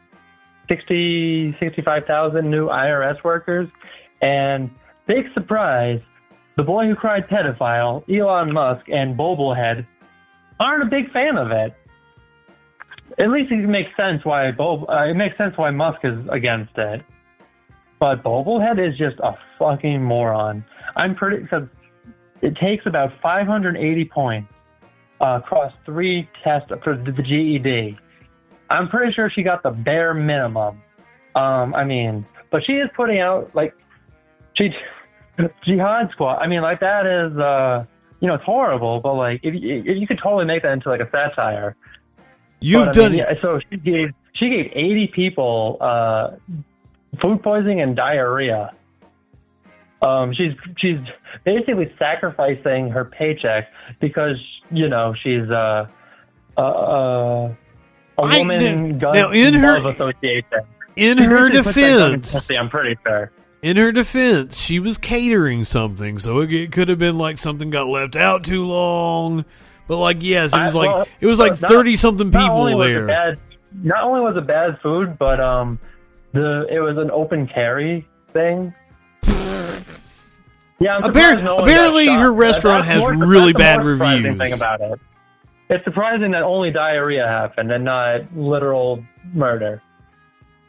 60, 65,000 new IRS workers, and big surprise, the boy who cried pedophile, Elon Musk, and Bobblehead aren't a big fan of it. At least it makes sense why Bob, uh, it makes sense why Musk is against it. But Bobblehead is just a fucking moron. I'm pretty it takes about 580 points uh, across three tests for the GED. I'm pretty sure she got the bare minimum. Um, I mean, but she is putting out like she [LAUGHS] jihad squad. I mean, like that is uh, you know it's horrible, but like if if you could totally make that into like a satire. You've But, I done mean, it. yeah, so she gave she gave 80 people uh, food poisoning and diarrhea. Um, she's she's basically sacrificing her paycheck because you know she's uh, uh, uh, a I- woman gun now, in her- association. in her basically puts that gun in defense- I'm pretty sure. In her defense, she was catering something, so it, it could have been like something got left out too long. But like, yes, it was I- like well, it was like thirty something people there. Bad, not only was it bad food, but um, the it was an open carry thing. Yeah, I'm Appar- no apparently her restaurant That's has more- really bad reviews. Thing about it, it's surprising that only diarrhea happened and not literal murder.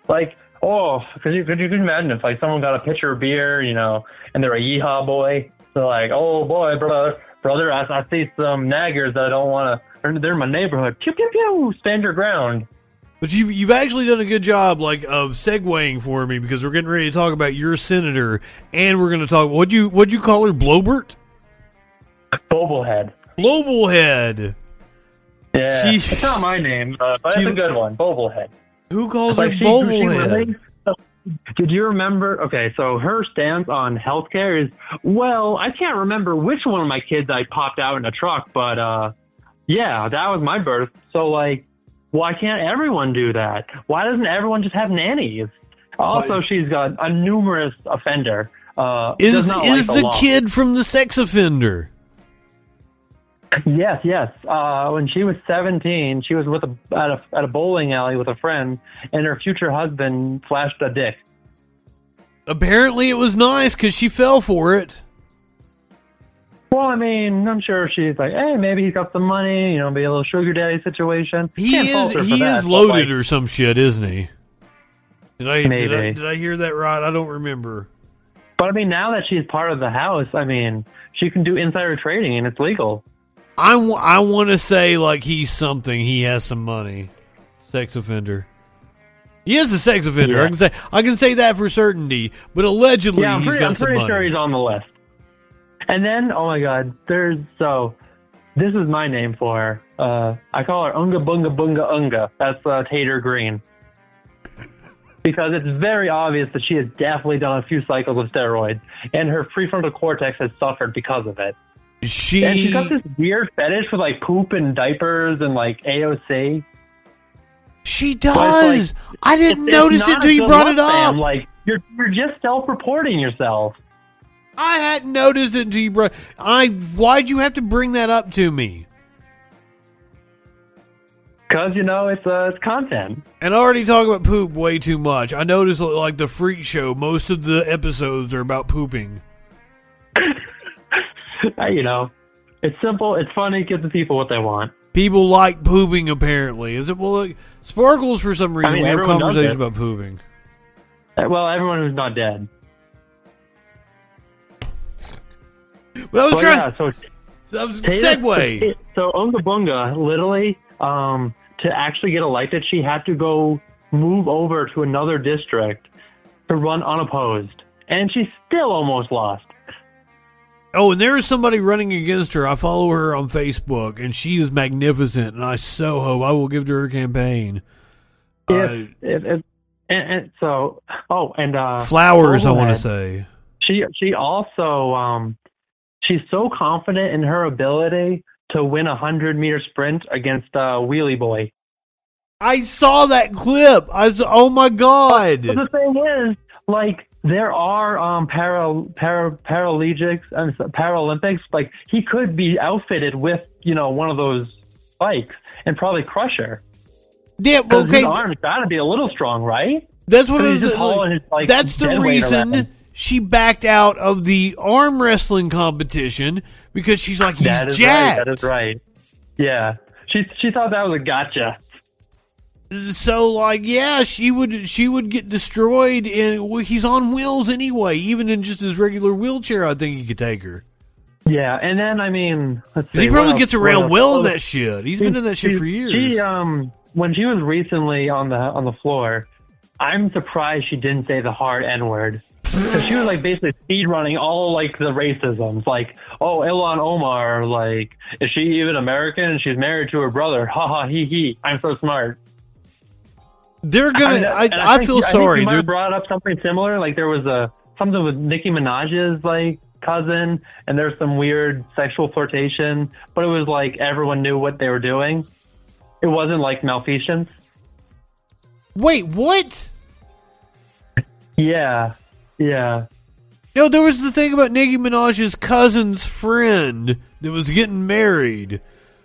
Like, oh, because you could you could imagine if like someone got a pitcher of beer, you know, and they're a yeehaw boy, they're like, oh boy, brother, brother, I, I see some naggers that I don't want to. They're in my neighborhood. Pew pew pew. Stand your ground. But you've you've actually done a good job, like of segueing for me because we're getting ready to talk about your senator, and we're going to talk. What'd you what'd you call her? Blobert. Boblehead. Blobblehead. Yeah, Jeez. it's not my name, uh, but She- it's a good one. Boblehead. Who calls Like, her she- she Bobblehead? really- Did you remember? Okay, so her stance on healthcare is, well, I can't remember which one of my kids I popped out in a truck, but uh, yeah, that was my birth. So like, why can't everyone do that? Why doesn't everyone just have nannies? Also, she's got a numerous offender. Uh, Is is like the law. kid from the sex offender? Yes, yes. Uh, when she was 17, she was with a at, a at a bowling alley with a friend, and her future husband flashed a dick. Apparently, it was nice because she fell for it. Well, I mean, I'm sure she's like, hey, maybe he's got some money, you know, be a little sugar daddy situation. He Can't is he that, is loaded like, or some shit, isn't he? Did I, did I did I hear that right? I don't remember. But I mean, now that she's part of the house, I mean, she can do insider trading and it's legal. I, w- I want to say like he's something. He has some money. Sex offender. He is a sex offender. Yeah. I can say I can say that for certainty. But allegedly, yeah, I'm he's pretty, got I'm some pretty money. sure he's on the list. And then, oh my God, there's so. This is my name for her. Uh, I call her Unga Bunga Bunga Unga. That's uh, Tater Green. Because it's very obvious that she has definitely done a few cycles of steroids, and her prefrontal cortex has suffered because of it. She and she's got this weird fetish for like poop and diapers and like AOC. She does. like- I didn't it's- notice it's it until you brought it up. Sam. Like you're you're just self-reporting yourself. I hadn't noticed it until you brought. I why'd you have to bring that up to me? Because you know it's uh, it's content. And I already talk about poop way too much. I noticed like the freak show, most of the episodes are about pooping. [LAUGHS] [LAUGHS] You know, it's simple. It's funny. give the people what they want. People like pooping apparently. Is it well like, Sparkles for some reason mean, we have conversations about pooping. Uh, Well, everyone who's not dead. Well, I was Well, trying yeah, so that was segue. So Unga Bunga, literally, um, to actually get elected, she had to go move over to another district to run unopposed, and she still almost lost. Oh, and there is somebody running against her. I follow her on Facebook, and she is magnificent. And I so hope I will give to her campaign. Uh, If, if, if, and, and so, oh, and uh, flowers, I want to say. She she also um, she's so confident in her ability to win a hundred meter sprint against uh, Wheelie Boy. I saw that clip. I was, oh my god! But the thing is, like, there are um para para paralegics and Paralympics. Like, he could be outfitted with you know one of those bikes and probably crush her. Yeah, 'Cause okay. his arms got to be a little strong, right? That's what it is. his, like, That's the reason she backed out of the arm wrestling competition because she's like he's That is jacked. right. That is right. Yeah, she she thought that was a gotcha. So like, yeah, she would she would get destroyed, and he's on wheels anyway. Even in just his regular wheelchair, I think he could take her. Yeah, and then I mean, let's see, He probably else- gets around well in that shit. He's been in that shit she- for years. She um when she was recently on the on the floor, I'm surprised she didn't say the hard N word. Because she was like basically speed running all like the racisms, like oh Ilhan Omar, like is she even American? She's married to her brother. Ha ha he he. I'm so smart. They're gonna. mean, I, and I, think- feel I sorry. you might brought up something similar. Like there was a something with Nicki Minaj's like cousin, and there's some weird sexual flirtation, but it was like everyone knew what they were doing. It wasn't like malfeasance. Wait, what? Yeah, yeah. No, there was the thing about Nicki Minaj's cousin's friend that was getting married.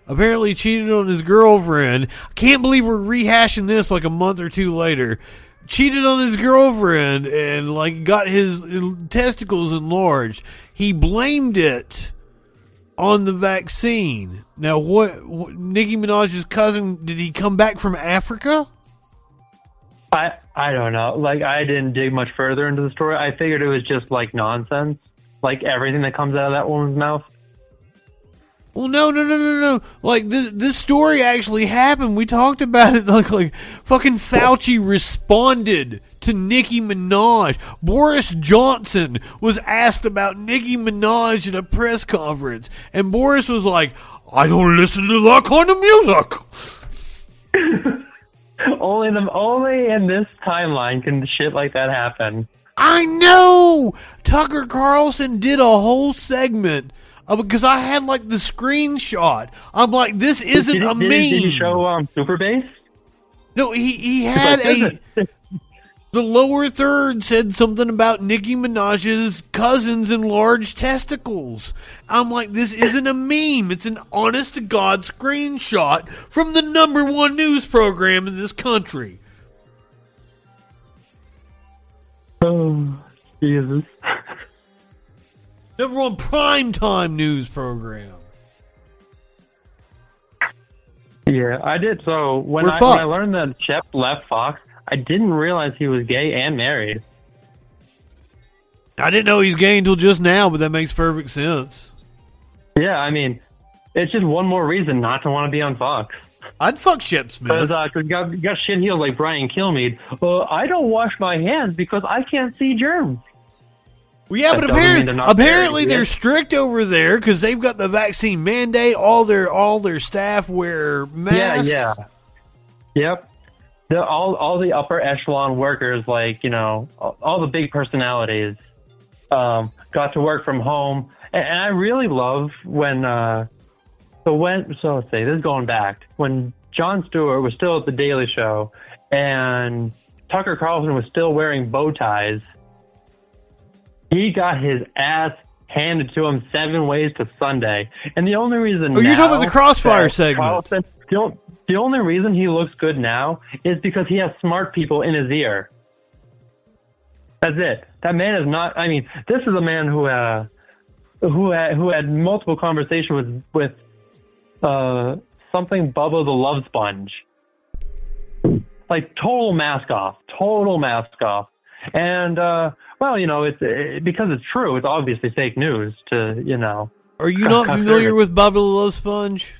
Apparently cheated on his girlfriend. I can't believe we're rehashing this like a month or two later. Cheated on his girlfriend and like got his testicles enlarged. He blamed it on the vaccine. Now, what, what Nicki Minaj's cousin did he come back from Africa? I I don't know. Like I didn't dig much further into the story. I figured it was just like nonsense, like everything that comes out of that woman's mouth. Well, no, no, no, no, no. Like this, this story actually happened. We talked about it. [LAUGHS] Like, like fucking Fauci responded to Nicki Minaj. Boris Johnson was asked about Nicki Minaj at a press conference, and Boris was like, "I don't listen to that kind of music." [LAUGHS] only the only in this timeline can shit like that happen. I know. Tucker Carlson did a whole segment. Uh, because I had like the screenshot. I'm like, this isn't did, a meme. Did he show um Super Bass? No, he he [LAUGHS] had a. The lower third said something about Nicki Minaj's cousin's and large testicles. I'm like, this isn't a meme. It's an honest to God screenshot from the number one news program in this country. Oh, Jesus. Number one primetime news program. Yeah, I did. So when I, when I learned that Shep left Fox, I didn't realize he was gay and married. I didn't know he's gay until just now, but that makes perfect sense. Yeah, I mean, it's just one more reason not to want to be on Fox. I'd fuck Shep Smith. Because uh, got, got shit heels like Brian Kilmeade. Uh, I don't wash my hands because I can't see germs. Well, yeah, That but apparently, they're apparently they're strict over there because they've got the vaccine mandate. All their all their staff wear masks. Yeah, yeah. Yep. The, all all the upper echelon workers, like you know, all, all the big personalities, um, got to work from home, and, and I really love when. Uh, so when so let's say this is going back when Jon Stewart was still at the Daily Show, and Tucker Carlson was still wearing bow ties. He got his ass handed to him seven ways to Sunday, and the only reason Oh, you're talking about the Crossfire segment. Carlson still The only reason he looks good now is because he has smart people in his ear. That's it. That man is not. I mean, this is a man who uh, who had who had multiple conversations with with uh, something Bubba the Love Sponge. Like total mask off, total mask off, and uh, well, you know, it's it, because it's true. It's obviously fake news. To you know, Are you not familiar with Bobby the Love Sponge?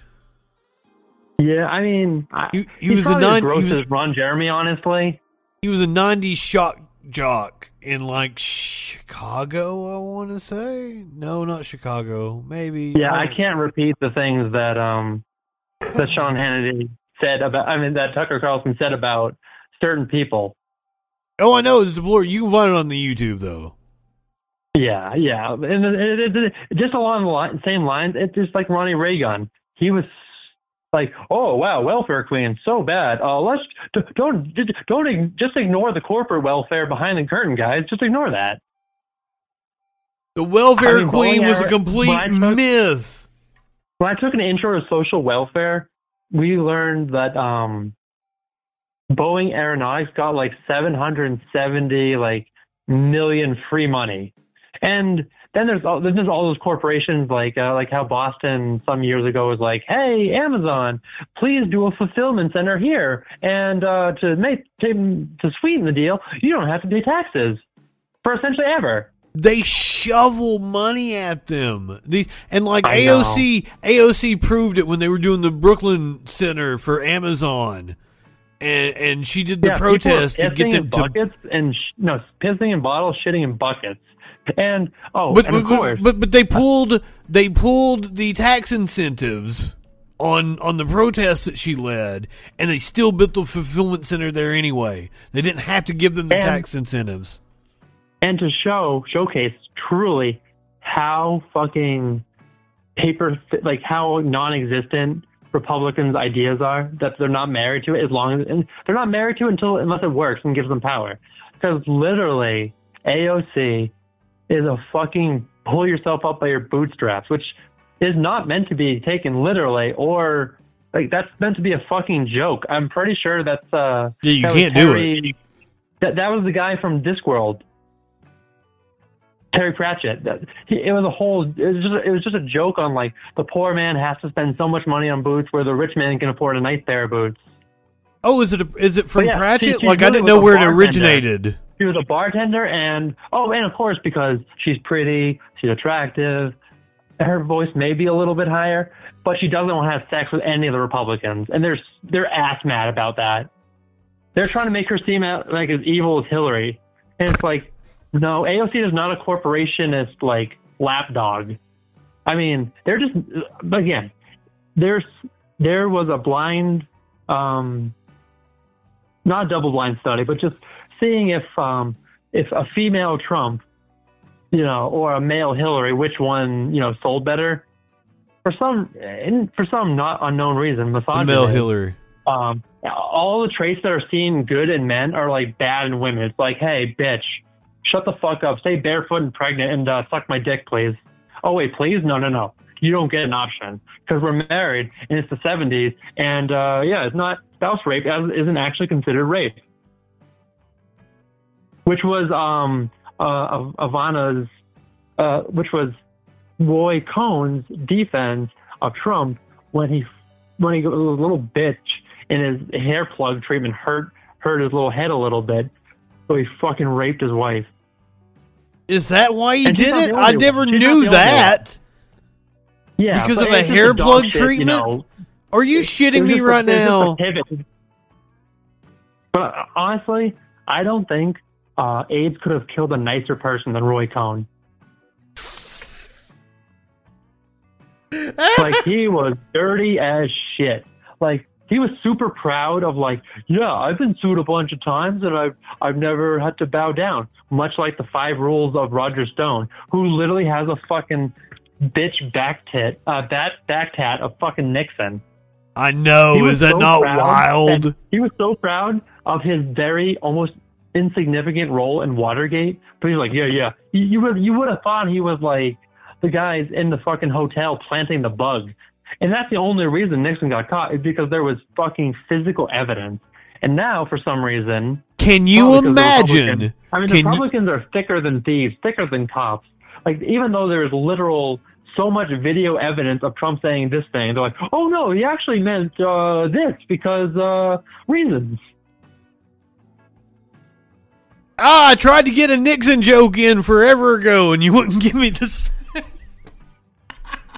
Yeah, I mean, he, he was a probably as gross He was, as Ron Jeremy, honestly. he was a '90s shock jock in like Chicago. I want to say no, not Chicago. Maybe. Yeah, I don't- can't repeat the things that um that Sean Hannity said about. I mean, that Tucker Carlson said about certain people. Oh, I know it's deplorable. You can find it on the YouTube though. Yeah, yeah, and it, it, it, just along the line, same lines. It's just like Ronnie Reagan. He was like, "Oh wow, welfare queen, so bad. Uh, let's d- don't d- don't just ignore the corporate welfare behind the curtain, guys. Just ignore that." The welfare I mean, queen was a complete when took- myth. When I took an intro to social welfare, we learned that um, Boeing Aeronautics got like 770 like million free money, and then there's all, there's all those corporations like uh, like how Boston some years ago was like, hey Amazon, please do a fulfillment center here, and uh, to make to, to sweeten the deal, you don't have to pay taxes for essentially ever. They shovel money at them. The, and like I know. AOC, AOC proved it when they were doing the Brooklyn Center for Amazon, and and she did the Yeah, protest to get them in to. buckets and sh- no pissing in bottles, shitting in buckets, and oh, But, and of but, course, but but they pulled they pulled the tax incentives on on the protest that she led, and they still built the fulfillment center there anyway. They didn't have to give them the And- tax incentives. and to show showcase truly how fucking paper like how non-existent Republicans' ideas are that they're not married to it as long as and they're not married to it until unless it works and gives them power. Because literally, AOC is a fucking pull yourself up by your bootstraps, which is not meant to be taken literally or like that's meant to be a fucking joke. I'm pretty sure that's uh Yeah, you that can't do it. That that was the guy from Discworld. Terry Pratchett. It was a whole. It was just. It was just a joke on like the poor man has to spend so much money on boots, where the rich man can afford a nice pair of boots. Oh, is it a, is it from yeah, Pratchett? she- she like I didn't know where it originated. She was a bartender, and oh, and of course because she's pretty, she's attractive. Her voice may be a little bit higher, but she doesn't want to have sex with any of the Republicans, and they're they're ass mad about that. They're trying to make her seem like as evil as Hillary, and it's like, no, AOC is not a corporationist like lapdog. I mean, they're just but again, there's there was a blind, um, not a double blind study, but just seeing if um if a female Trump, you know, or a male Hillary, which one you know sold better. For some, in, for some not unknown reason, misogyny. Mel Hillary. Um, all the traits that are seen good in men are like bad in women. It's like, hey, bitch, shut the fuck up, stay barefoot and pregnant, and uh, suck my dick, please. Oh wait, please, no, no, no, you don't get an option because we're married and it's the '70s, and uh, yeah, it's not spouse rape as isn't actually considered rape, which was um uh Ivana's, uh, which was Roy Cohn's defense of Trump when he when he was a little bitch and his hair plug treatment hurt hurt his little head a little bit, so he fucking raped his wife. Is that why he And did it? I never. She's knew that. Yeah, Because of a hair plug shit, you treatment? know. Are you shitting me right it was just a now? But honestly, I don't think uh, AIDS could have killed a nicer person than Roy Cohn. [LAUGHS] like he was dirty as shit. Like he was super proud of like, yeah, I've been sued a bunch of times and I've I've never had to bow down. Much like the five rules of Roger Stone, who literally has a fucking bitch back tit, uh, back back tat of fucking Nixon. I know. He was Is that so not wild? He was so proud of his very almost insignificant role in Watergate. But he's like, yeah, yeah. You, you would you would have thought he was like the guys in the fucking hotel planting the bug And that's the only reason Nixon got caught is because there was fucking physical evidence. And now, for some reason, Can you well, because the imagine? I mean, Can the you- Republicans are thicker than thieves, thicker than cops. Like, even though there is literal so much video evidence of Trump saying this thing, they're like, "Oh no, he actually meant uh, this because uh, reasons." Ah, I tried to get a Nixon joke in forever ago, and you wouldn't [LAUGHS] give me this.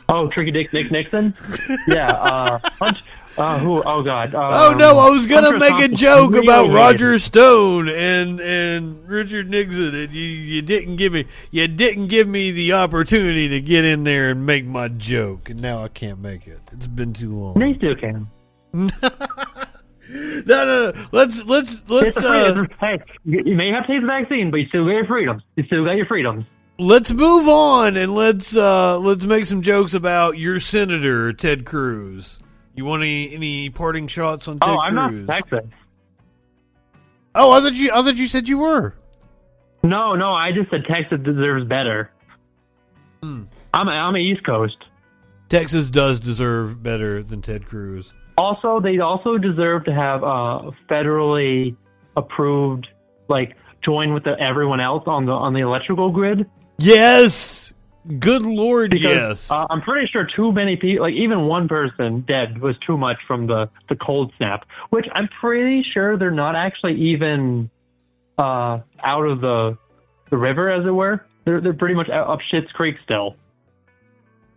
Oh, Tricky Dick Nick Nixon. Yeah. Uh, [LAUGHS] uh, who? Oh God. Um, Oh no, I was gonna make a joke about. Roger Stone and and Richard Nixon, and you you didn't give me you didn't give me the opportunity to get in there and make my joke, and now I can't make it. It's been too long. You still can. [LAUGHS] [LAUGHS] no, no, no. Let's let's let's It's a free- uh, hey, you you may have to take the vaccine, but you still got your freedoms. You still got your freedoms. Let's move on and let's uh let's make some jokes about your senator Ted Cruz. You want any any parting shots on Ted oh, I'm Cruz? not Texas. oh, I thought you I thought you said you were. No, no, I just said Texas deserves better. Hmm. I'm I'm a East Coast. Texas does deserve better than Ted Cruz. Also, they also deserve to have uh, federally approved, like join with the, everyone else on the on the electrical grid. Yes. Good lord, Because, yes. Uh, I'm pretty sure too many people, like even one person dead, was too much from the the cold snap. Which I'm pretty sure they're not actually even uh, out of the the river, as it were. They're they're pretty much up Shit's Creek still.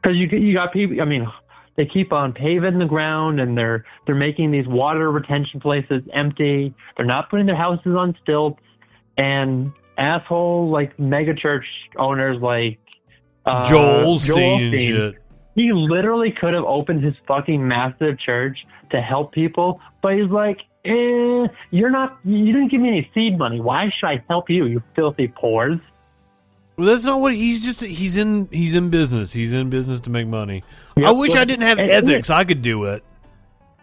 Because you you got people. I mean, they keep on paving the ground, and they're they're making these water retention places empty. They're not putting their houses on stilts, and asshole like mega church owners like uh, Joel Osteen Joel and Osteen, shit. He literally could have opened his fucking massive church to help people, but he's like, eh, you're not, you didn't give me any seed money. Why should I help you, you filthy pores? Well, that's not what he's just. He's in. He's in business. He's in business to make money. I Yep. wish I didn't have ethics. I could do it.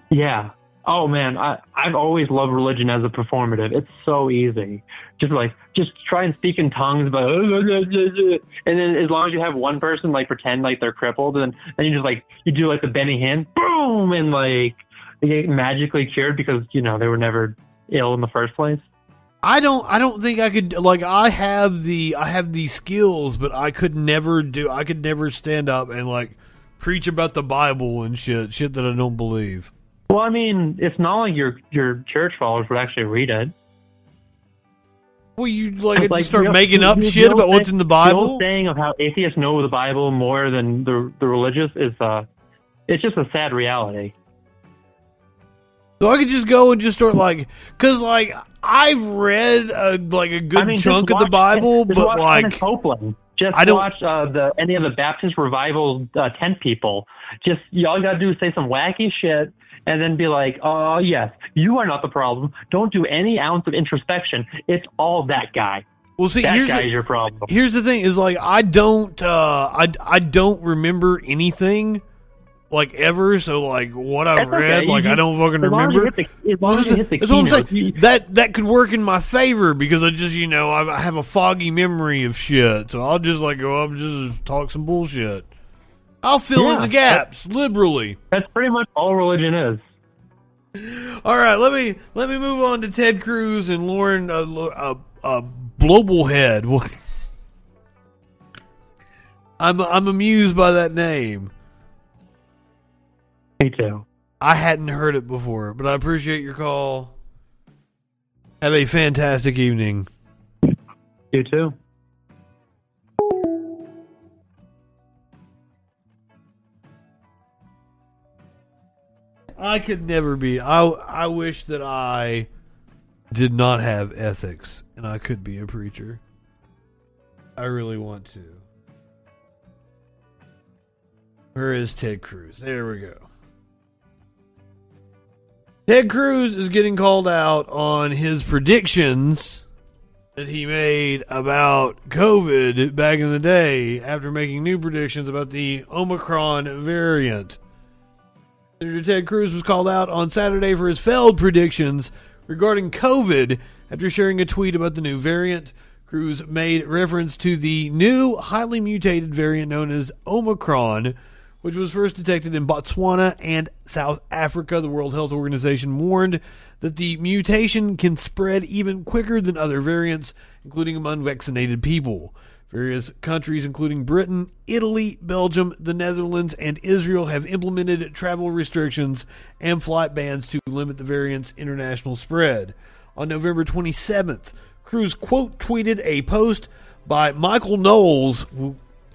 Yeah. Oh man, I I've always loved religion as a performative. It's so easy. Just like just try and speak in tongues, but oh, oh, oh, and then as long as you have one person like pretend like they're crippled, and then you just like you do like the Benny Hinn, boom, and like they get magically cured because you know they were never ill in the first place. I don't. I don't think I could. Like I have the. I have the skills, but I could never do. I could never stand up and like preach about the Bible and shit. Shit that I don't believe. Well, I mean, it's not like your your church followers would actually read it. Well, you like, just start the- making up the- shit the about what's in the The Bible. old saying of how atheists know the Bible more than the the religious is uh, it's just a sad reality. So I could just go and just start like, cause like I've read a, like a good I mean, just chunk of the Bible, just but watch like Copeland. Just I don't- watch uh, the any of the Baptist revival uh, tent people. Just you all gotta do is say some wacky shit, and then be like, "Oh yes, you are not the problem. Don't do any ounce of introspection. It's all that guy. Well, see, that here's guy the- is your problem." here's the thing: is like I don't, uh, I I don't remember anything like ever. So like what I've That's okay. read, You like I don't fucking as long as you remember. the- as long as you hit the That's what I'm saying. That that could work in my favor because I just you know I, I have a foggy memory of shit, so I'll just like go up and just talk some bullshit. I'll fill in the gaps liberally. That's pretty much all religion is. All right, let me let me move on to Ted Cruz and Lauren uh, uh, uh, Bloblehead. [LAUGHS] What? I'm I'm amused by that name. Me too. I hadn't heard it before, but I appreciate your call. Have a fantastic evening. You too. I could never be. I I wish that I did not have ethics and I could be a preacher. I really want to. Where is Ted Cruz? There we go. Ted Cruz is getting called out on his predictions that he made about COVID back in the day after making new predictions about the Omicron variant. Senator Ted Cruz was called out on Saturday for his failed predictions regarding COVID after sharing a tweet about the new variant. Cruz made reference to the new highly mutated variant known as Omicron, which was first detected in Botswana and South Africa. The World Health Organization warned that the mutation can spread even quicker than other variants, including among vaccinated people. Various countries, including Britain, Italy, Belgium, the Netherlands, and Israel, have implemented travel restrictions and flight bans to limit the variant's international spread. On November 27th, Cruz quote tweeted a post by Michael Knowles,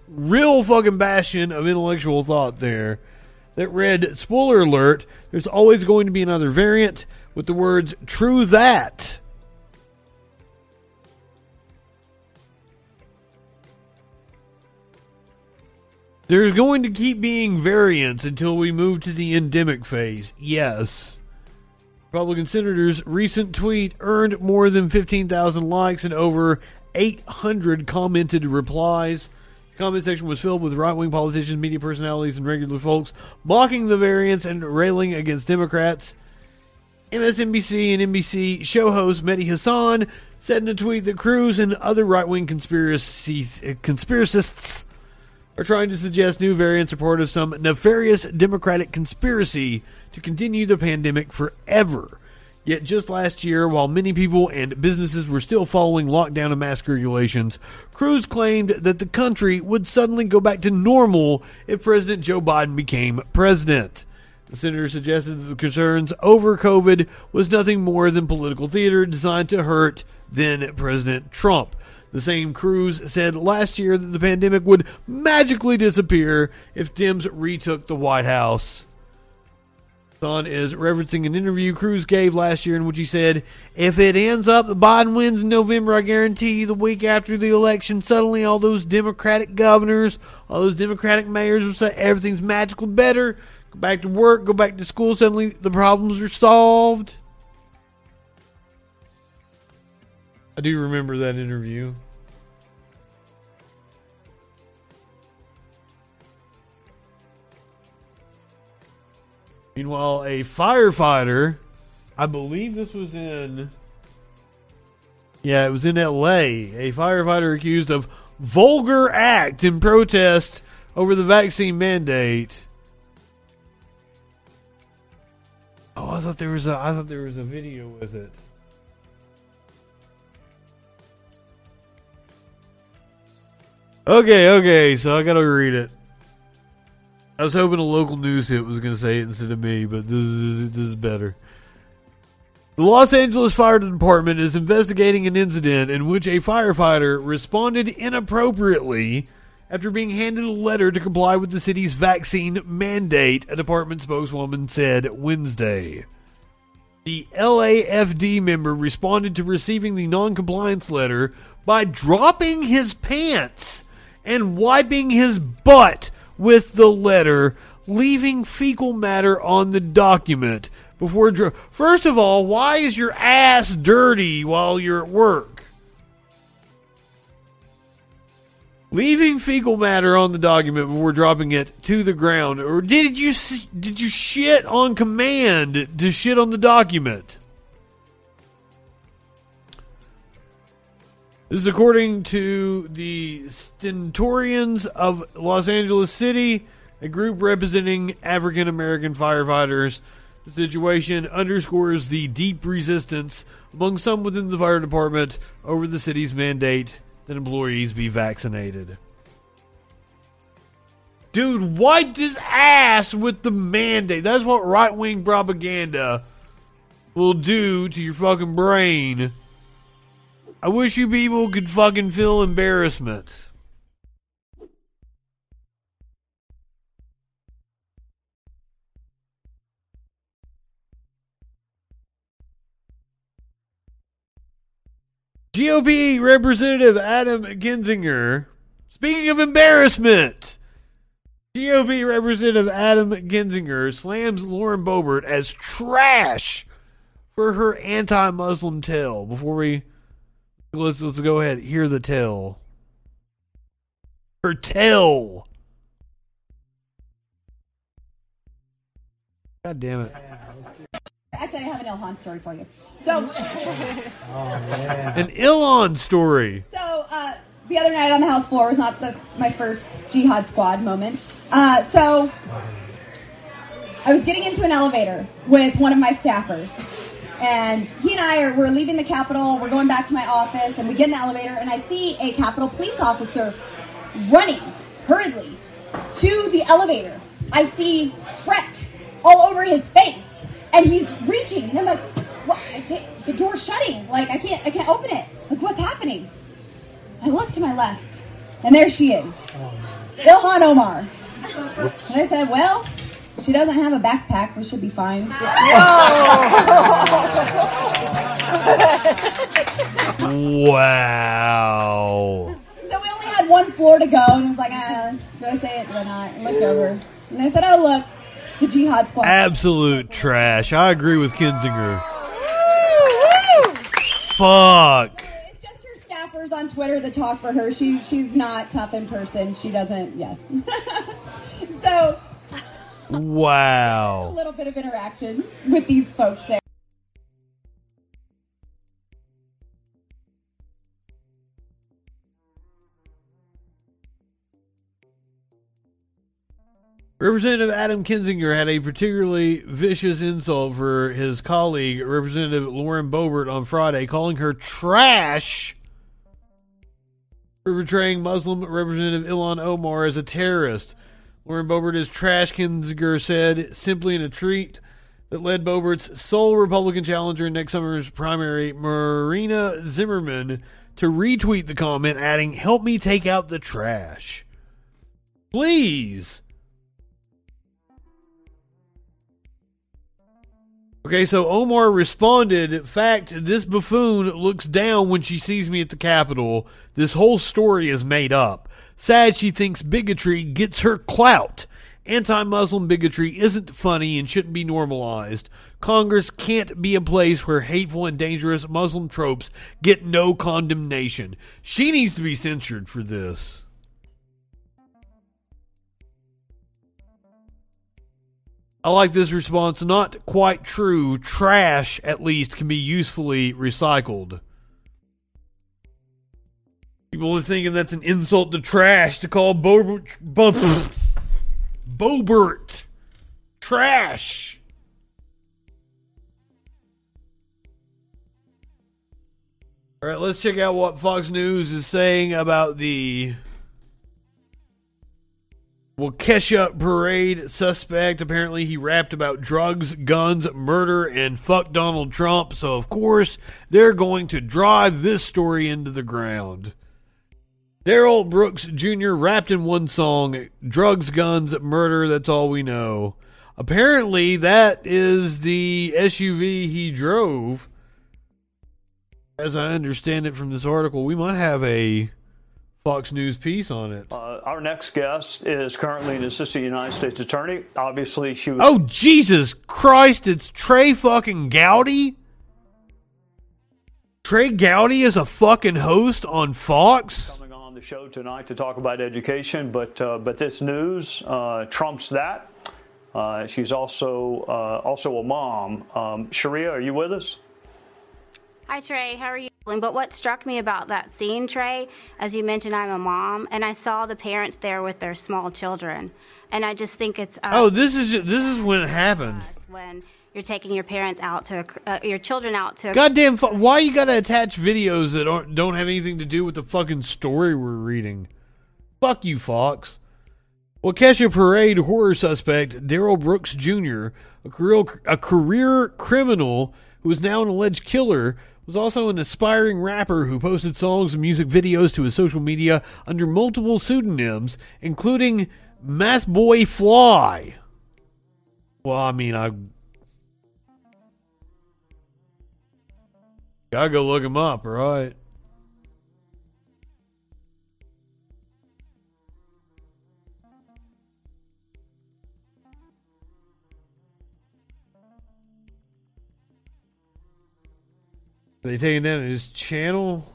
real fucking bastion of intellectual thought there, that read, spoiler alert, there's always going to be another variant with the words, true that. There's going to keep being variants until we move to the endemic phase. Yes. Republican senator's recent tweet earned more than 15,000 likes and over 800 commented replies. The comment section was filled with right wing politicians, media personalities, and regular folks mocking the variants and railing against Democrats. MSNBC and NBC show host Mehdi Hasan said in a tweet that Cruz and other right wing conspiracists are trying to suggest new variants are part of some nefarious Democratic conspiracy to continue the pandemic forever. Yet just last year, while many people and businesses were still following lockdown and mask regulations, Cruz claimed that the country would suddenly go back to normal if President Joe Biden became president. The senator suggested that the concerns over COVID was nothing more than political theater designed to hurt then President Trump. The same Cruz said last year that the pandemic would magically disappear if Dems retook the White House. Son is referencing an interview Cruz gave last year in which he said, If it ends up that Biden wins in November, I guarantee you the week after the election, suddenly all those Democratic governors, all those Democratic mayors will say everything's magically better, go back to work, go back to school, suddenly the problems are solved. I do remember that interview. Meanwhile, a firefighter, I believe this was in. Yeah, it was in LA. A firefighter accused of vulgar act in protest over the vaccine mandate. Oh, I thought there was a I thought there was a video with it. Okay, okay, so I gotta read it. I was hoping a local news hit was to say it instead of me, but this is this is better. The Los Angeles Fire Department is investigating an incident in which a firefighter responded inappropriately after being handed a letter to comply with the city's vaccine mandate, a department spokeswoman said Wednesday. The LAFD member responded to receiving the non-compliance letter by dropping his pants and wiping his butt with the letter, leaving fecal matter on the document before. Dr- First of all, why is your ass dirty while you're at work? Leaving fecal matter on the document before dropping it to the ground, or did you did you shit on command to shit on the document? This is according to the Stentorians of Los Angeles City, a group representing African American firefighters. The situation underscores the deep resistance among some within the fire department over the city's mandate that employees be vaccinated. Dude, wipe his ass with the mandate. That's what right wing propaganda will do to your fucking brain. I wish you people could fucking feel embarrassment. GOP Representative Adam Kinzinger. Speaking of embarrassment, GOP Representative Adam Kinzinger slams Lauren Boebert as trash for her anti-Muslim tale. Before we let's let's go ahead hear the tale. Her tale. God damn it. Actually, I have an Ilhan story for you. So, [LAUGHS] An Ilhan story. so uh, the other night on the House floor was not the, my first Jihad Squad moment. Uh, so I was getting into an elevator with one of my staffers. And he and I are we're leaving the Capitol, we're going back to my office, and we get in the elevator, and I see a Capitol police officer running hurriedly to the elevator. I see fret all over his face, and he's reaching, and I'm like, what? I can't, the door's shutting. Like I can't I can't open it. Like what's happening? I look to my left, and there she is. Oh, Ilhan Omar. And I said, well, she doesn't have a backpack. We should be fine. Wow. So we only had one floor to go, and I was like, ah, do I say it? Do I not? I looked over, and I said, oh, look, the jihad squad. Absolute trash. I agree with Kinzinger. Fuck. It's just her staffers on Twitter that talk for her. She she's not tough in person. She doesn't. Yes. [LAUGHS] so [LAUGHS] a little bit of interactions with these folks there. Representative Adam Kinzinger had a particularly vicious insult for his colleague, Representative Lauren Boebert, on Friday, calling her trash for portraying Muslim Representative Ilhan Omar as a terrorist. Lauren Boebert is trash, said, simply in a tweet that led Boebert's sole Republican challenger in next summer's primary, Marina Zimmerman, to retweet the comment, adding, Help me take out the trash. Please. Okay, so Omar responded, fact, this buffoon looks down when she sees me at the Capitol. This whole story is made up. Sad she thinks bigotry gets her clout. Anti Muslim bigotry isn't funny and shouldn't be normalized. Congress can't be a place where hateful and dangerous Muslim tropes get no condemnation. She needs to be censured for this. I like this response. Not quite true. Trash, at least, can be usefully recycled. People are thinking that's an insult to trash to call Bobert, Bo- Bobert trash. All right, let's check out what Fox News is saying about the Waukesha parade suspect. Apparently, he rapped about drugs, guns, murder, and fuck Donald Trump. So, of course, they're going to drive this story into the ground. Darrell Brooks Jr. rapped in one song drugs, guns, murder. That's all we know. Apparently, that is the SUV he drove. As I understand it from this article, we might have a Fox News piece on it. Uh, our next guest is currently an assistant United States attorney. Obviously, she was. Oh Jesus Christ! It's Trey fucking Gowdy. Trey Gowdy is a fucking host on Fox. Coming on the show tonight to talk about education, but uh, but this news uh, trumps that. Uh, she's also uh, also a mom. Um, Sharia, are you with us? Hi, Trey. How are you? doing? But what struck me about that scene, Trey, as you mentioned, I'm a mom, and I saw the parents there with their small children, and I just think it's. Uh, Oh, this is ju- this is when it happened. when you're taking your parents out to a, uh, your children out to. A, Goddamn! Fu- why you gotta attach videos that aren't, don't have anything to do with the fucking story we're reading? Fuck you, Fox. Waukesha Parade horror suspect Darrell Brooks Jr., a career, a career criminal who is now an alleged killer, was also an aspiring rapper who posted songs and music videos to his social media under multiple pseudonyms, including MathBoi Fly. Well, I mean, I gotta go look him up, right? Are they taking down his channel?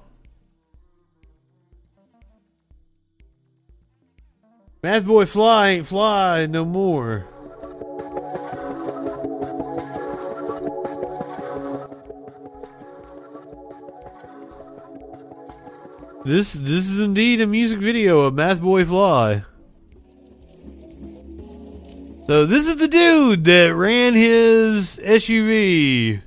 MathBoi Fly ain't fly no more. This this is indeed a music video of MathBoi Fly. So this is the dude that ran his SUV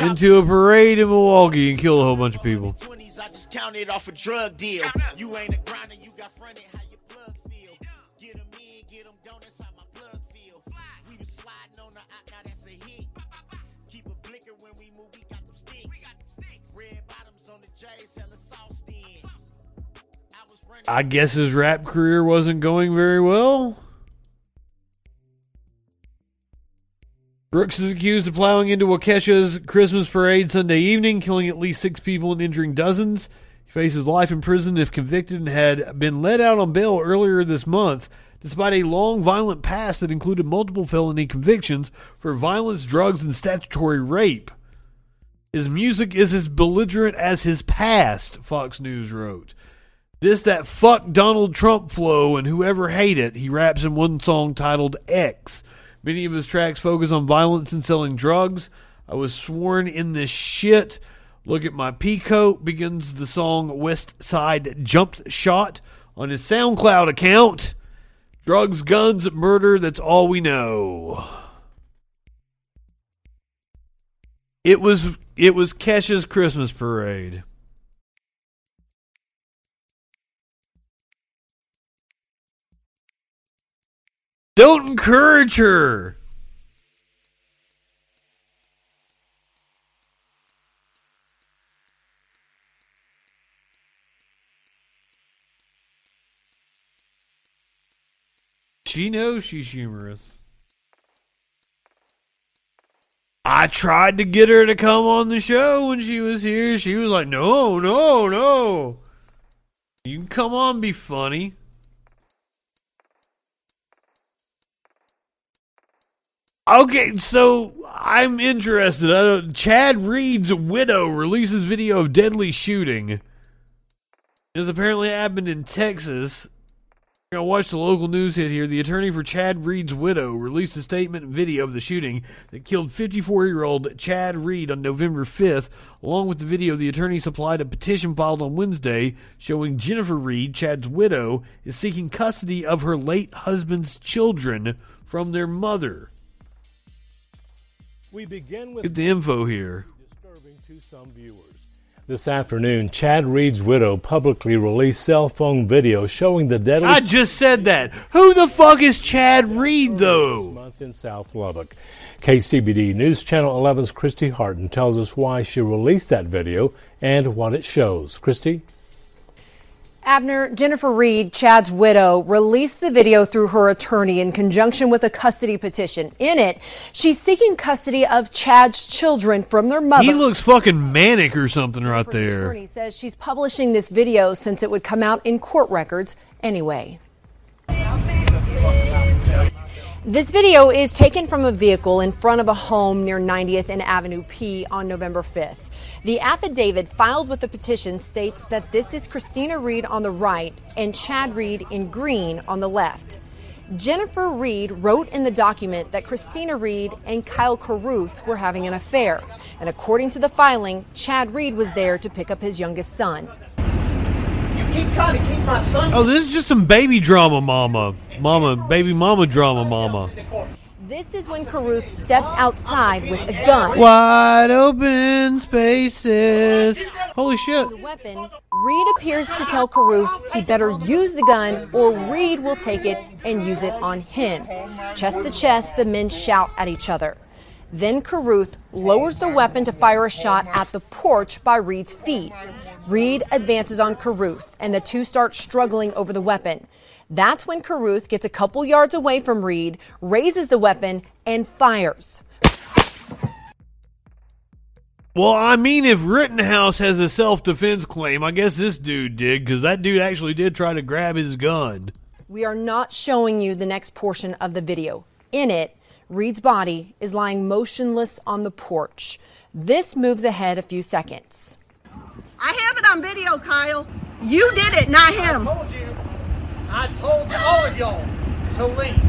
into a parade in Milwaukee and killed a whole bunch of people. I guess his rap career wasn't going very well. Brooks is accused of plowing into Waukesha's Christmas parade Sunday evening, killing at least six people and injuring dozens. He faces life in prison if convicted and had been let out on bail earlier this month, despite a long violent past that included multiple felony convictions for violence, drugs, and statutory rape. His music is as belligerent as his past, Fox News wrote. This that fuck Donald Trump flow and whoever hate it, he raps in one song titled X. Many of his tracks focus on violence and selling drugs. I was sworn in this shit. Look at my peacoat begins the song West Side Jumped Shot on his SoundCloud account. Drugs, guns, murder, that's all we know. It was it was Kesha's Christmas parade. Don't encourage her. She knows she's humorous. I tried to get her to come on the show when she was here. She was like, no, no, no. You can come on, be funny. Okay, so I'm interested. I Chad Read's widow releases video of deadly shooting. It's apparently happened in Texas. You're gonna watch the local news hit here. The attorney for Chad Read's widow released a statement and video of the shooting that killed 54-year-old Chad Read on November 5th. Along with the video, the attorney supplied a petition filed on Wednesday showing Jennifer Read, Chad's widow, is seeking custody of her late husband's children from their mother. We begin with Get the info here. disturbing to some viewers. This afternoon, Chad Read's widow publicly released cell phone video showing the deadly I just said that. Who the fuck is Chad Read, though? month in South Lubbock. KCBD News Channel 11's Christy Harden tells us why she released that video and what it shows. Christy? Abner, Jennifer Read, Chad's widow, released the video through her attorney in conjunction with a custody petition. In it, she's seeking custody of Chad's children from their mother. He looks fucking manic or something right there. attorney says she's publishing this video since it would come out in court records anyway. This video is taken from a vehicle in front of a home near 90th and Avenue P on November 5th. The affidavit filed with the petition states that this is Christina Read on the right and Chad Read in green on the left. Jennifer Read wrote in the document that Christina Read and Kyle Carruth were having an affair. And according to the filing, Chad Read was there to pick up his youngest son. You keep trying to keep my son. Oh, this is just some baby drama, mama. Mama, baby mama drama, mama. This is when Carruth steps outside with a gun. Wide open spaces. Holy shit. The weapon, Read appears to tell Carruth he better use the gun or Read will take it and use it on him. Chest to chest, the men shout at each other. Then Carruth lowers the weapon to fire a shot at the porch by Read's feet. Read advances on Carruth, and the two start struggling over the weapon. That's when Carruth gets a couple yards away from Read, raises the weapon, and fires. Well, I mean, if Rittenhouse has a self defense claim, I guess this dude did, because that dude actually did try to grab his gun. We are not showing you the next portion of the video. In it, Read's body is lying motionless on the porch. This moves ahead a few seconds. I have it on video, Kyle. You did it, not him. I told you. I told all of y'all to leave.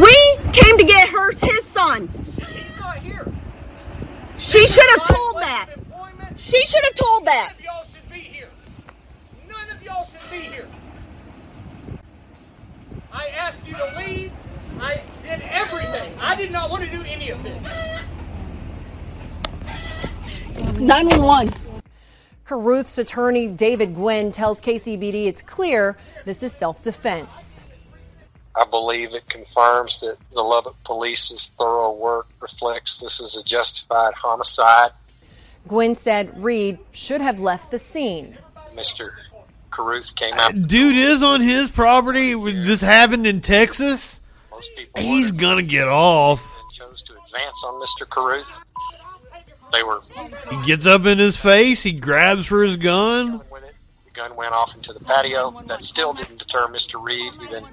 We came to get her, his son. She, he's not here. She should have told that. She should have told that. None of y'all should be here. None of y'all should be here. I asked you to leave. I did everything. I did not want to do any of this. 911. Carruth's attorney, David Guinn, tells KCBD it's clear this is self defense. I believe it confirms that the Lubbock Police's thorough work reflects this is a justified homicide. Guinn said Read should have left the scene. Mr. Carruth came uh, out. Dude is on his property. This happened in Texas. Most people He's gonna get off. chose to advance on Mr. Carruth. They were He gets up in his face. He grabs for his gun. the gun went off into the patio. That still didn't deter Mr. Read, who then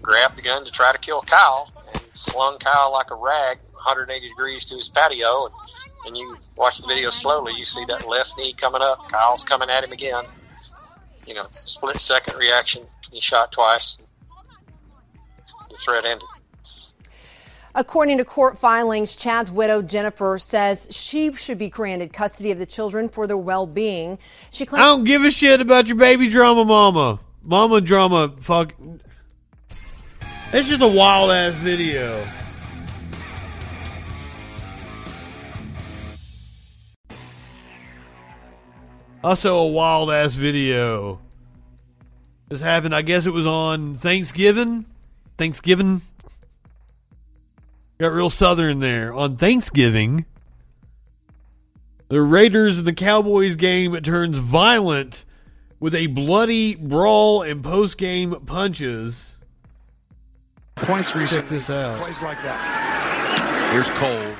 grabbed the gun to try to kill Kyle and slung Kyle like a rag 180 degrees to his patio. And, and you watch the video slowly, you see that left knee coming up. Kyle's coming at him again. You know, split second reaction. He shot twice. The threat ended. According to court filings, Chad's widow, Jennifer, says she should be granted custody of the children for their well being. She claims. I don't give a shit about your baby drama, mama. Mama drama, fuck. It's just a wild ass video. Also, a wild ass video. This happened, I guess it was on Thanksgiving. Thanksgiving. Got real southern there. On Thanksgiving, the Raiders and the Cowboys game turns violent with a bloody brawl and post game punches. Points Check this out. Plays like that. Here's Cole,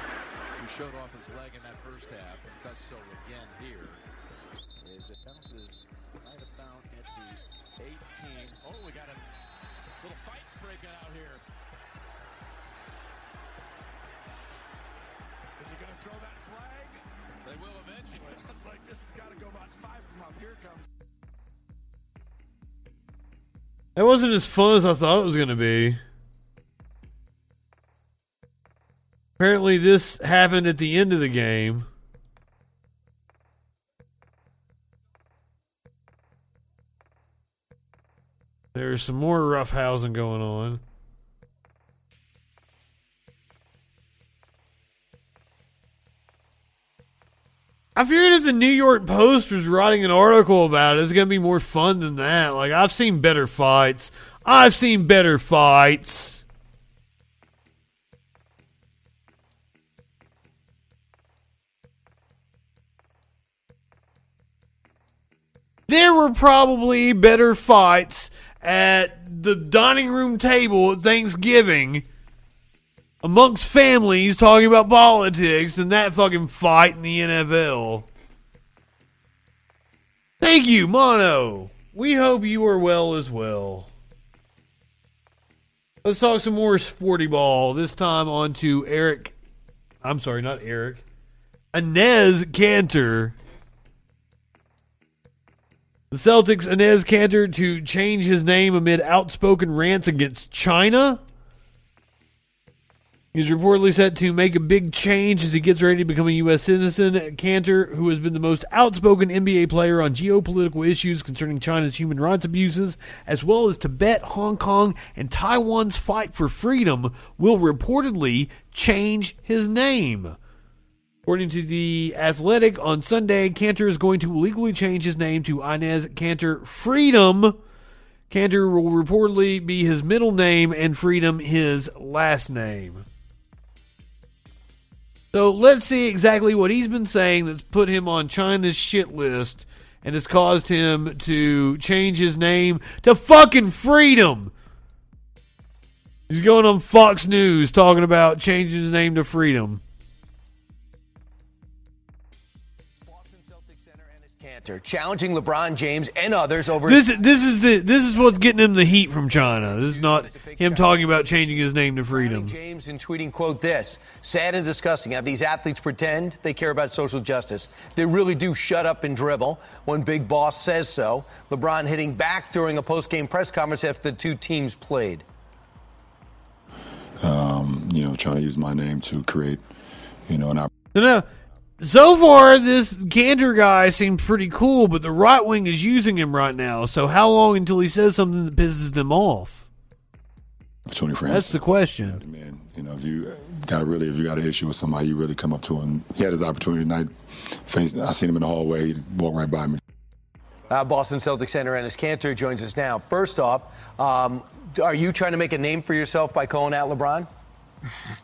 That wasn't as fun as I thought it was going to be. Apparently, this happened at the end of the game. There's some more rough housing going on. I figured if the New York Post was writing an article about it, it's going to be more fun than that. Like, I've seen better fights. I've seen better fights. There were probably better fights at the dining room table at Thanksgiving amongst families talking about politics and that fucking fight in the NFL. Thank you, Mono. We hope you are well as well. Let's talk some more sporty ball. This time on to Eric. I'm sorry, not Eric. Enes Kanter. The Celtics Enes Kanter to change his name amid outspoken rants against China. He's reportedly set to make a big change as he gets ready to become a U.S. citizen. Kanter, who has been the most outspoken NBA player on geopolitical issues concerning China's human rights abuses, as well as Tibet, Hong Kong, and Taiwan's fight for freedom, will reportedly change his name. According to the Athletic, on Sunday, Kanter is going to legally change his name to Enes Kanter Freedom. Kanter will reportedly be his middle name and Freedom his last name. So let's see exactly what he's been saying that's put him on China's shit list and has caused him to change his name to fucking Freedom. He's going on Fox News talking about changing his name to Freedom. Kanter challenging LeBron James and others over This this is the this is what's getting him the heat from China. This is not him talking about changing his name to Freedom. James and tweeting, quote, this sad and disgusting. how these athletes pretend they care about social justice? They really do shut up and dribble when Big Boss says so. LeBron hitting back during a post game press conference after the two teams played. um, you know, trying to use my name to create, you know, an opportunity. So now, so far this Kanter guy seems pretty cool, but the right wing is using him right now. So how long until he says something that pisses them off? opportunity for. That's the question. Man, you know, if you got really, if you got an issue with somebody, you really come up to him. He had his opportunity tonight. I seen him in the hallway. He walked right by me. Uh, Boston Celtics center Enes Kanter joins us now. First off, um, are you trying to make a name for yourself by calling out LeBron?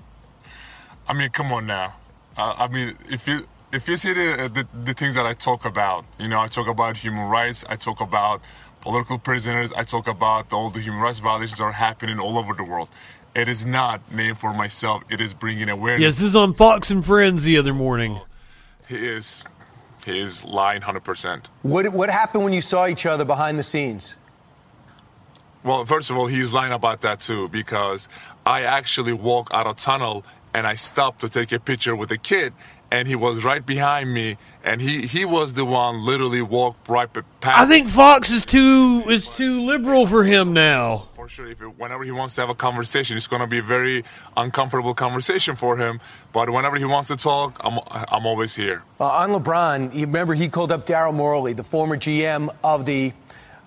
[LAUGHS] I mean, come on now. Uh, I mean, if you if you see the, the the things that I talk about, you know, I talk about human rights, I talk about political prisoners, I talk about all the human rights violations that are happening all over the world. It is not named for myself. It is bringing awareness. Yes, this is on Fox and Friends the other morning. He is he is lying hundred percent. What what happened when you saw each other behind the scenes? Well, first of all, he's lying about that too because I actually walk out of tunnel and I stopped to take a picture with a kid, and he was right behind me, and he he was the one literally walked right past. I think Fox is too is too liberal for him now. for sure if it, whenever he wants to have a conversation, it's going to be a very uncomfortable conversation for him. But whenever he wants to talk, I'm I'm always here. Uh, on LeBron, you remember he called up Daryl Morey, the former GM of the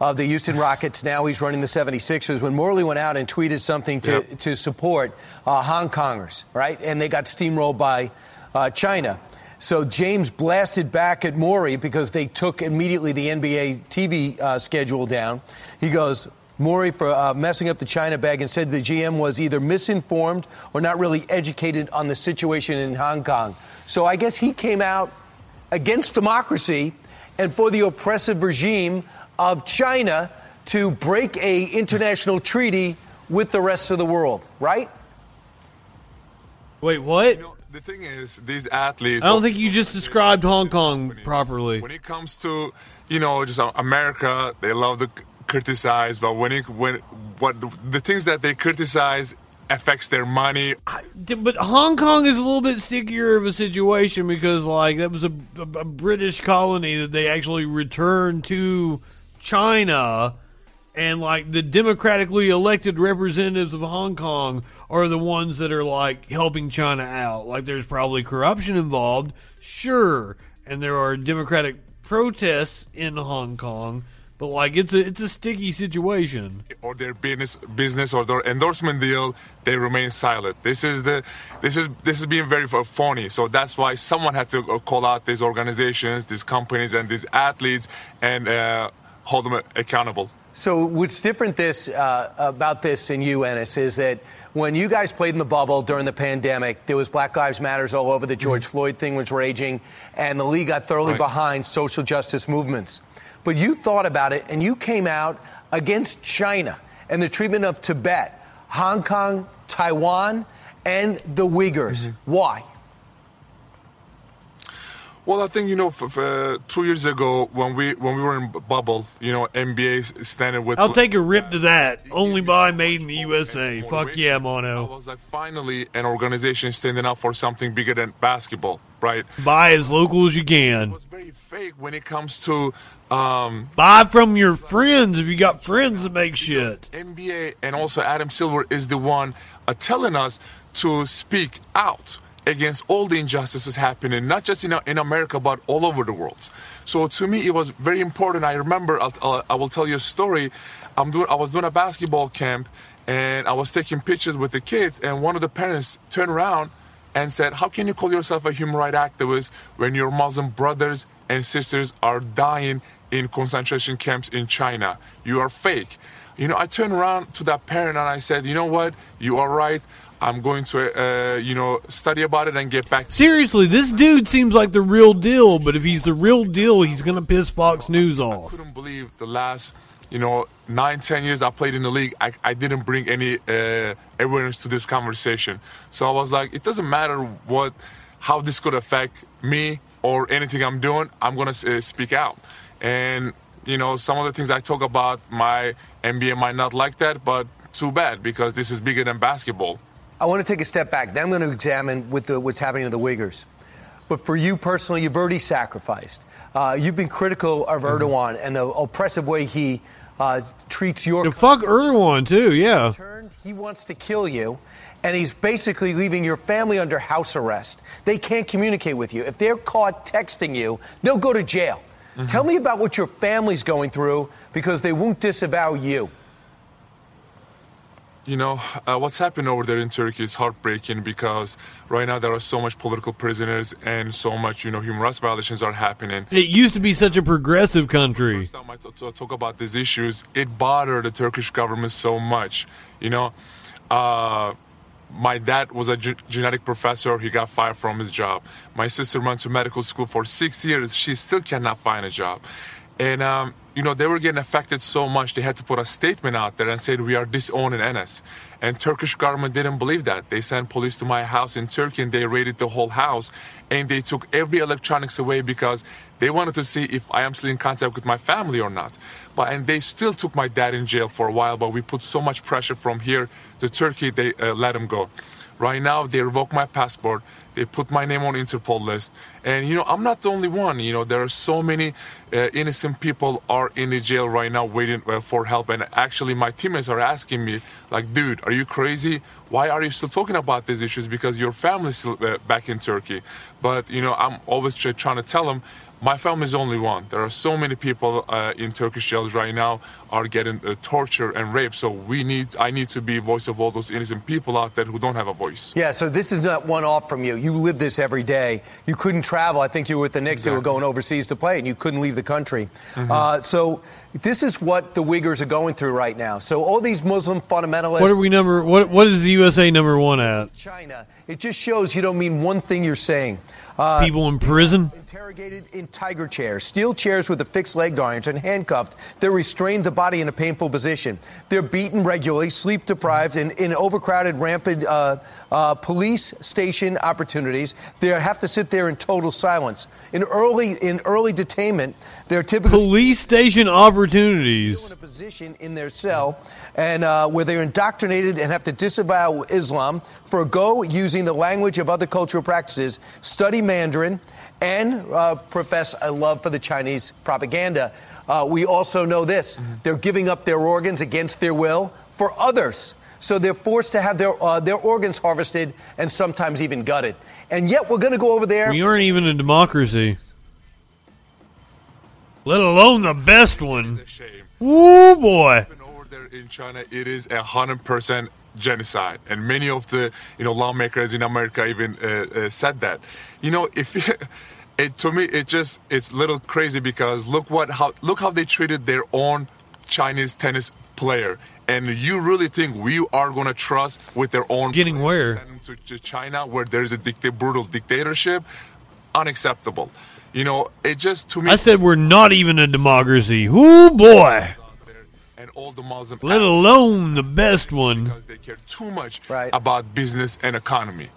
of the Houston Rockets. Now he's running the 76ers. When Morey went out and tweeted something to, to support uh, Hong Kongers, right? And they got steamrolled by uh, China. So James blasted back at Morey because they took immediately the NBA TV uh, schedule down. He goes, Morey for uh, messing up the China bag and said the GM was either misinformed or not really educated on the situation in Hong Kong. So I guess he came out against democracy and for the oppressive regime of China to break a international treaty with the rest of the world, right? Wait, what? The thing is, these athletes. I don't think you just described Hong Kong properly. when it comes to you know just uh, America, they love to criticize, but when it when what the things that they criticize affects their money. But Hong Kong is a little bit stickier of a situation because, like, that was a, a, a British colony that they actually returned to China, and like the democratically elected representatives of Hong Kong are the ones that are like helping China out. Like, there's probably corruption involved, sure, and there are democratic protests in Hong Kong. But like it's a it's a sticky situation. or their business business or their endorsement deal, they remain silent. This is the this is this is being very phony. So that's why someone had to uh, call out these organizations, these companies, and these athletes and uh, hold them accountable. So what's different this uh, about this in you, Enes, is that when you guys played in the bubble during the pandemic, there was Black Lives Matters all over. The George Floyd thing was raging, and the league got thoroughly Right. behind social justice movements. But you thought about it, and you came out against China and the treatment of Tibet, Hong Kong, Taiwan, and the Uyghurs. Why? Well, I think you know, f- f- uh, two years ago when we when we were in bubble, you know, NBA standing with. I'll take a rip to that. Only by Made in the USA. Fuck yeah, Mono. I was like, finally, an organization standing up for something bigger than basketball, right? Buy as local as you can. Fake when it comes to um, Buy from your friends if you got friends that make shit. NBA and also Adam Silver is the one uh, telling us to speak out against all the injustices happening, not just in, in America, but all over the world. So to me, it was very important. I remember, I'll, I will tell you a story. I'm doing, I was doing a basketball camp and I was taking pictures with the kids, and one of the parents turned around and said, How can you call yourself a human rights activist when your Muslim brothers and sisters are dying in concentration camps in China? You are fake. You know, I turned around to that parent and I said, You know what? You are right. I'm going to, uh, you know, study about it and get back. Seriously, this dude seems like the real deal, but if he's the real deal, he's going to piss Fox News off. I couldn't believe the last, you know, nine, ten years I played in the league, I, I didn't bring any uh, awareness to this conversation. So I was like, it doesn't matter what, how this could affect me or anything I'm doing, I'm gonna uh, speak out. And you know, some of the things I talk about, my NBA might not like that, but too bad because this is bigger than basketball. I want to take a step back. Then I'm going to examine with the, what's happening to the Uyghurs. But for you personally, you've already sacrificed. Uh, you've been critical of Erdogan and the oppressive way he uh, treats your. The fuck Erdogan too, yeah. He wants to kill you, and he's basically leaving your family under house arrest. They can't communicate with you. If they're caught texting you, they'll go to jail. Tell me about what your family's going through because they won't disavow you. You know, uh, what's happened over there in Turkey is heartbreaking because right now there are so much political prisoners and so much, you know, human rights violations are happening. It used to be such a progressive country. First time I t- t- talk about these issues, it bothered the Turkish government so much. You know, uh, my dad was a ge- genetic professor. He got fired from his job. My sister went to medical school for six years. She still cannot find a job. And, um, you know, they were getting affected so much, they had to put a statement out there and said, we are disowning Enes. And Turkish government didn't believe that. They sent police to my house in Turkey and they raided the whole house. And they took every electronics away because they wanted to see if I am still in contact with my family or not. But, and they still took my dad in jail for a while, but we put so much pressure from here to Turkey, they uh, let him go. Right now, they revoke my passport. They put my name on Interpol list, and you know I'm not the only one. You know there are so many uh, innocent people are in the jail right now waiting uh, for help. And actually, my teammates are asking me, like, dude, are you crazy? Why are you still talking about these issues? Because your family's still uh, back in Turkey. But you know I'm always try- trying to tell them. My family is only one. There are so many people uh, in Turkish jails right now are getting uh, tortured and raped. So we need, I need to be voice of all those innocent people out there who don't have a voice. Yeah, so this is not one off from you. You live this every day. You couldn't travel. I think you were with the Knicks. They were going overseas to play, and you couldn't leave the country. Mm-hmm. Uh, so this is what the Uyghurs are going through right now. So all these Muslim fundamentalists. What are we number? What What is the USA number one at? China. It just shows you don't mean one thing you're saying. Uh, People in prison. Interrogated in tiger chairs, steel chairs with affixed leg irons, and handcuffed. They're restrained the body in a painful position. They're beaten regularly, sleep deprived, and in overcrowded, rampant uh, uh, police station opportunities. They have to sit there in total silence. In early in early detainment, they're typically Police station opportunities. in a position in their cell and uh, where they're indoctrinated and have to disavow Islam, forego using the language of other cultural practices, study Mandarin, and uh, profess a love for the Chinese propaganda. Uh, we also know this they're giving up their organs against their will for others. So they're forced to have their, uh, their organs harvested and sometimes even gutted. And yet we're going to go over there. We aren't even a democracy. Let alone the best one. Woo boy. over there in China, it is a hundred percent genocide, and many of the you know lawmakers in America even uh, uh, said that. You know, if [LAUGHS] it to me, it just it's a little crazy because look what how look how they treated their own Chinese tennis player, and you really think we are going to trust with their own Getting where? send them to, to China where there's a dicta- brutal dictatorship? Unacceptable. You know, it just to me. I said we're not even a democracy. Woo boy. and all the Muslim Let alone the best one. because they care too much about business and economy.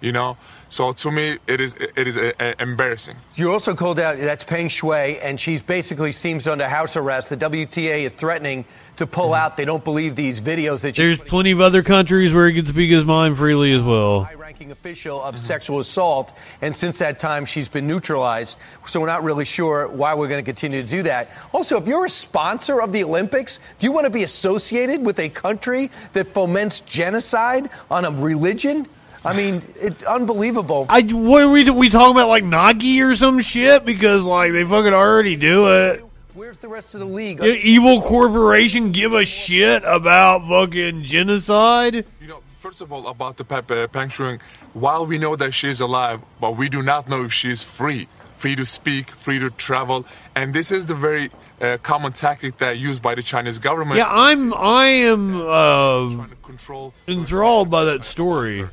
You know, so to me, it is it is uh, uh, embarrassing. You also called out that's Peng Shuai, and she's basically seems under house arrest. The WTA is threatening to pull out. They don't believe these videos that you There's plenty of other countries where he can speak his mind freely as well. High-ranking official of sexual assault, and since that time she's been neutralized. So we're not really sure why we're going to continue to do that. Also, if you're a sponsor of the Olympics, do you want to be associated with a country that foments genocide on a religion? I mean, it's unbelievable. I what are we we talking about like Nagi or some shit because like they fucking already do it. Where's the rest of the league? The evil corporation give a shit about fucking genocide. You know, first of all, about the Pep uh, Peng Shuai, while we know that she's alive, but we do not know if she's free, free to speak, free to travel, and this is the very uh, common tactic that used by the Chinese government. Yeah, I'm I am uh, control enthralled by that story.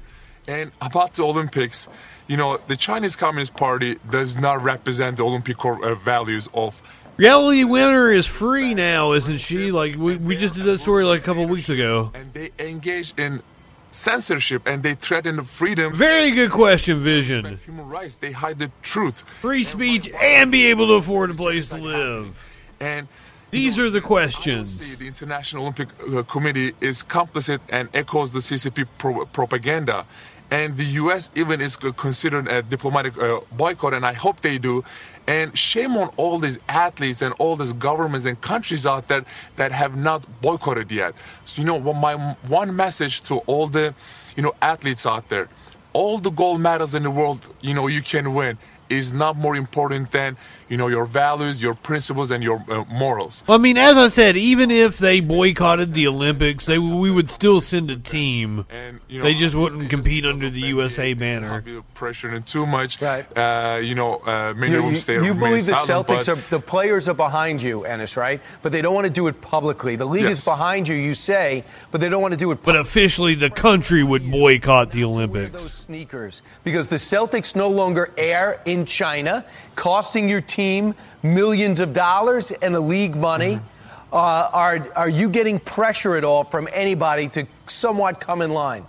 And about the Olympics, you know, the Chinese Communist Party does not represent the Olympic core, uh, values of. Reality Winner is free now, isn't she? Like we, we just did that story like a couple weeks ago. And they engage in censorship and they threaten the freedom. Very good question, Vision. Human rights. They hide the truth. Free speech and be able to afford a place to live. And these are the questions. See, the International Olympic uh, Committee is complicit and echoes the CCP pro- propaganda. And the U.S. even is considering a diplomatic uh, boycott, and I hope they do. And shame on all these athletes and all these governments and countries out there that have not boycotted yet. So, you know, my one message to all the, you know, athletes out there, all the gold medals in the world, you know, you can win is not more important than you know, your values, your principles, and your uh, morals. I mean, as I said, even if they boycotted the Olympics, they we would still send a team. And you know, they just wouldn't compete under the USA banner. I'll be pressuring too much, uh, you know, uh, many You, will you- stay you remain believe the silent, Celtics but- are the players are behind you, Enes, right? But they don't want to do it publicly. The league Yes. is behind you, you say, but they don't want to do it. But officially, the country would boycott the Olympics. Those sneakers because the Celtics no longer air in China, costing your team millions of dollars and the league money. Mm-hmm. Uh, are are you getting pressure at all from anybody to somewhat come in line?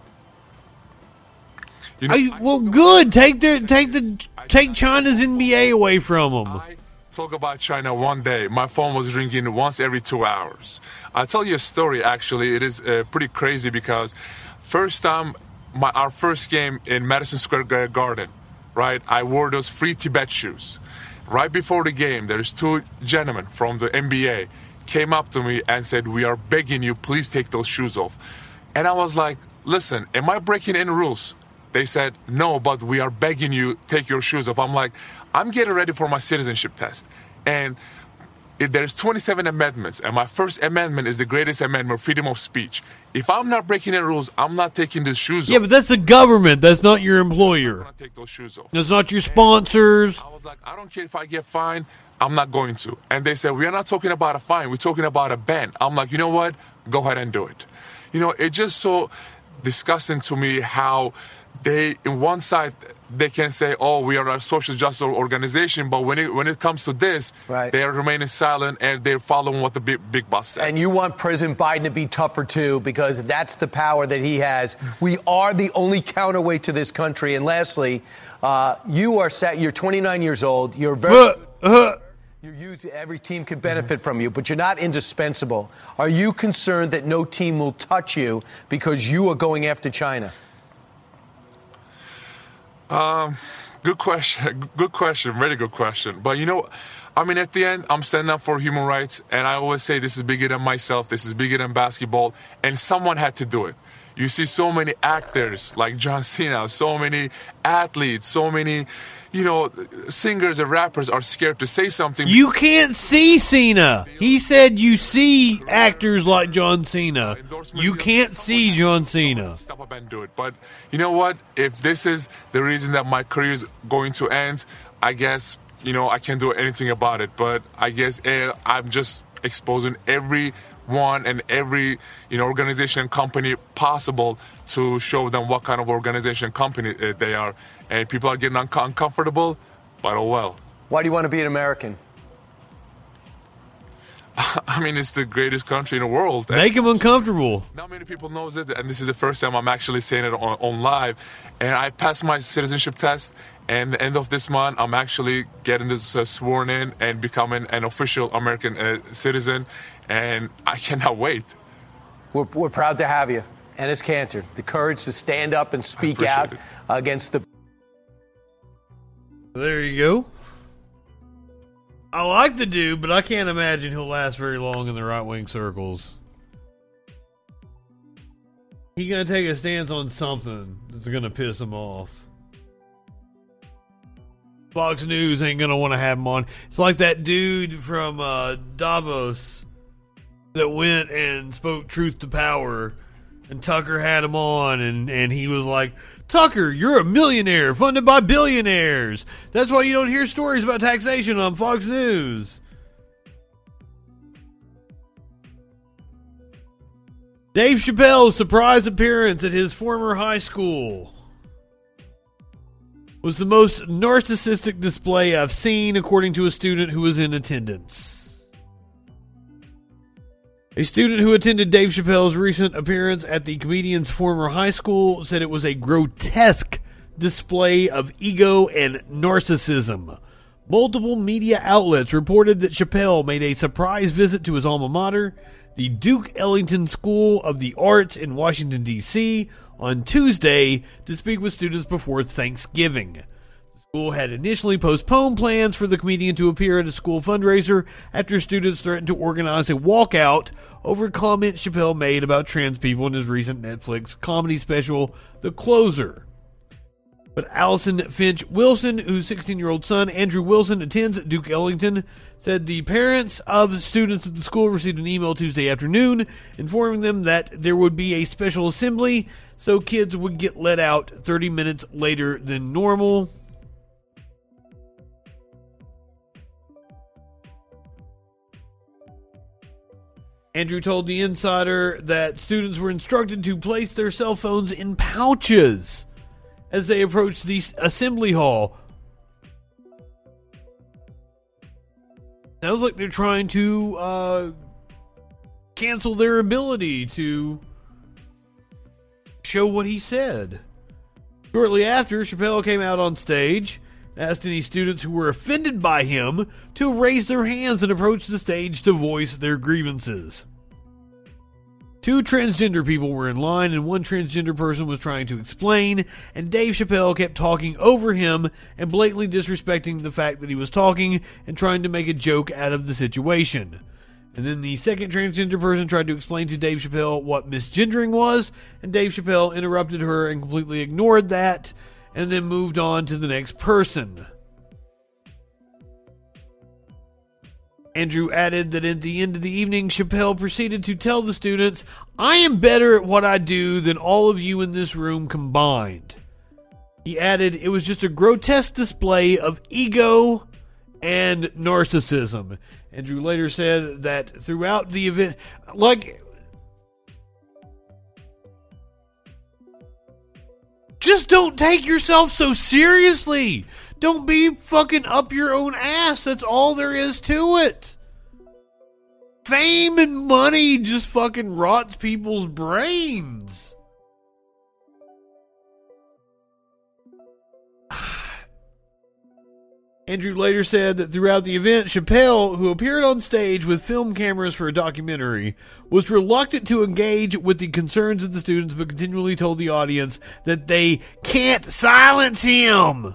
I- well, good. Take the take the take China's NBA away from them. talk about China one day. My phone was ringing once every two hours. I'll tell you a story. Actually, it is uh, pretty crazy because first time, my our first game in Madison Square Garden, right? I wore those free Tibet shoes. Right before the game, there's two gentlemen from the NBA came up to me and said, "We are begging you, please take those shoes off." And I was like, "Listen, am I breaking any rules?" They said, no, but we are begging you, take your shoes off. I'm like, I'm getting ready for my citizenship test. And there's 27 amendments, and my first amendment is the greatest amendment, freedom of speech. If I'm not breaking any rules, I'm not taking the shoes Yeah, off. but that's the government. That's not your employer. I'm take those shoes off. That's not your sponsors. I was like, I don't care if I get fined, I'm not going to. And they said, we are not talking about a fine, we're talking about a ban. I'm like, you know what? Go ahead and do it. You know, it just so disgusting to me how they, in one side, they can say, "Oh, we are a social justice organization," but when it when it comes to this, right. they are remaining silent and they're following what the big, big boss said. And you want President Biden to be tougher too, because that's the power that he has. We are the only counterweight to this country. And lastly, uh, you are sat. You're 29 years old. You're very. You're used. Every team could benefit from you, but you're not indispensable. Are you concerned that no team will touch you because you are going after China? Um, good question. [LAUGHS] Good question. Very good question. But you know, I mean, at the end, I'm standing up for human rights, and I always say this is bigger than myself. This is bigger than basketball, and someone had to do it. You see so many actors like John Cena, so many athletes, so many, you know, singers and rappers are scared to say something. You can't see Cena. He said you see actors like John Cena. You can't see John Cena. step up and do it. But you know what? If this is the reason that my career is going to end, I guess you know I can't do anything about it. But I guess eh, I'm just exposing every one and every you know organization and company possible to show them what kind of organization and company uh, they are and people are getting unco- uncomfortable but oh well Why do you want to be an American? [LAUGHS] i mean it's the greatest country in the world Make him uncomfortable. Not many people knows it, and this is the first time I'm actually saying it on, on live. And I passed my citizenship test, and the end of this month, I'm actually getting this uh, sworn in and becoming an official American uh, citizen, and I cannot wait. We're, we're proud to have you. Enes Kanter, the courage to stand up and speak out it. against the. There you go. I like the dude, but I can't imagine he'll last very long in the right wing circles. He gonna take a stance on something that's gonna piss him off. Fox News ain't gonna want to have him on. It's like that dude from uh, Davos that went and spoke truth to power, and Tucker had him on, and and he was like, Tucker, you're a millionaire funded by billionaires. That's why you don't hear stories about taxation on Fox News. Dave Chappelle's surprise appearance at his former high school was the most narcissistic display I've seen, according to a student who was in attendance. A student who attended Dave Chappelle's recent appearance at the comedian's former high school said it was a grotesque display of ego and narcissism. Multiple media outlets reported that Chappelle made a surprise visit to his alma mater, the Duke Ellington School of the Arts in Washington, D.C., on Tuesday to speak with students before Thanksgiving. School had initially postponed plans for the comedian to appear at a school fundraiser after students threatened to organize a walkout over comments Chappelle made about trans people in his recent Netflix comedy special, The Closer. But Allison Finch Wilson, whose 16 year old son, Andrew Wilson, attends Duke Ellington, said the parents of students at the school received an email Tuesday afternoon informing them that there would be a special assembly so kids would get let out 30 minutes later than normal. Andrew told the insider that students were instructed to place their cell phones in pouches as they approached the assembly hall. Sounds like they're trying to uh, cancel their ability to show what he said. Shortly after, Chappelle came out on stage, asked any students who were offended by him to raise their hands and approach the stage to voice their grievances. Two transgender people were in line, and one transgender person was trying to explain, and Dave Chappelle kept talking over him and blatantly disrespecting the fact that he was talking and trying to make a joke out of the situation. And then the second transgender person tried to explain to Dave Chappelle what misgendering was, and Dave Chappelle interrupted her and completely ignored that, and then moved on to the next person. Andrew added that at the end of the evening, Chappelle proceeded to tell the students, I am better at what I do than all of you in this room combined. He added, it was just a grotesque display of ego and narcissism. Andrew later said that throughout the event, like, just don't take yourself so seriously. Don't be fucking up your own ass. That's all there is to it. Fame and money just fucking rots people's brains. [SIGHS] Andrew later said that throughout the event, Chappelle, who appeared on stage with film cameras for a documentary, was reluctant to engage with the concerns of the students but continually told the audience that they can't silence him.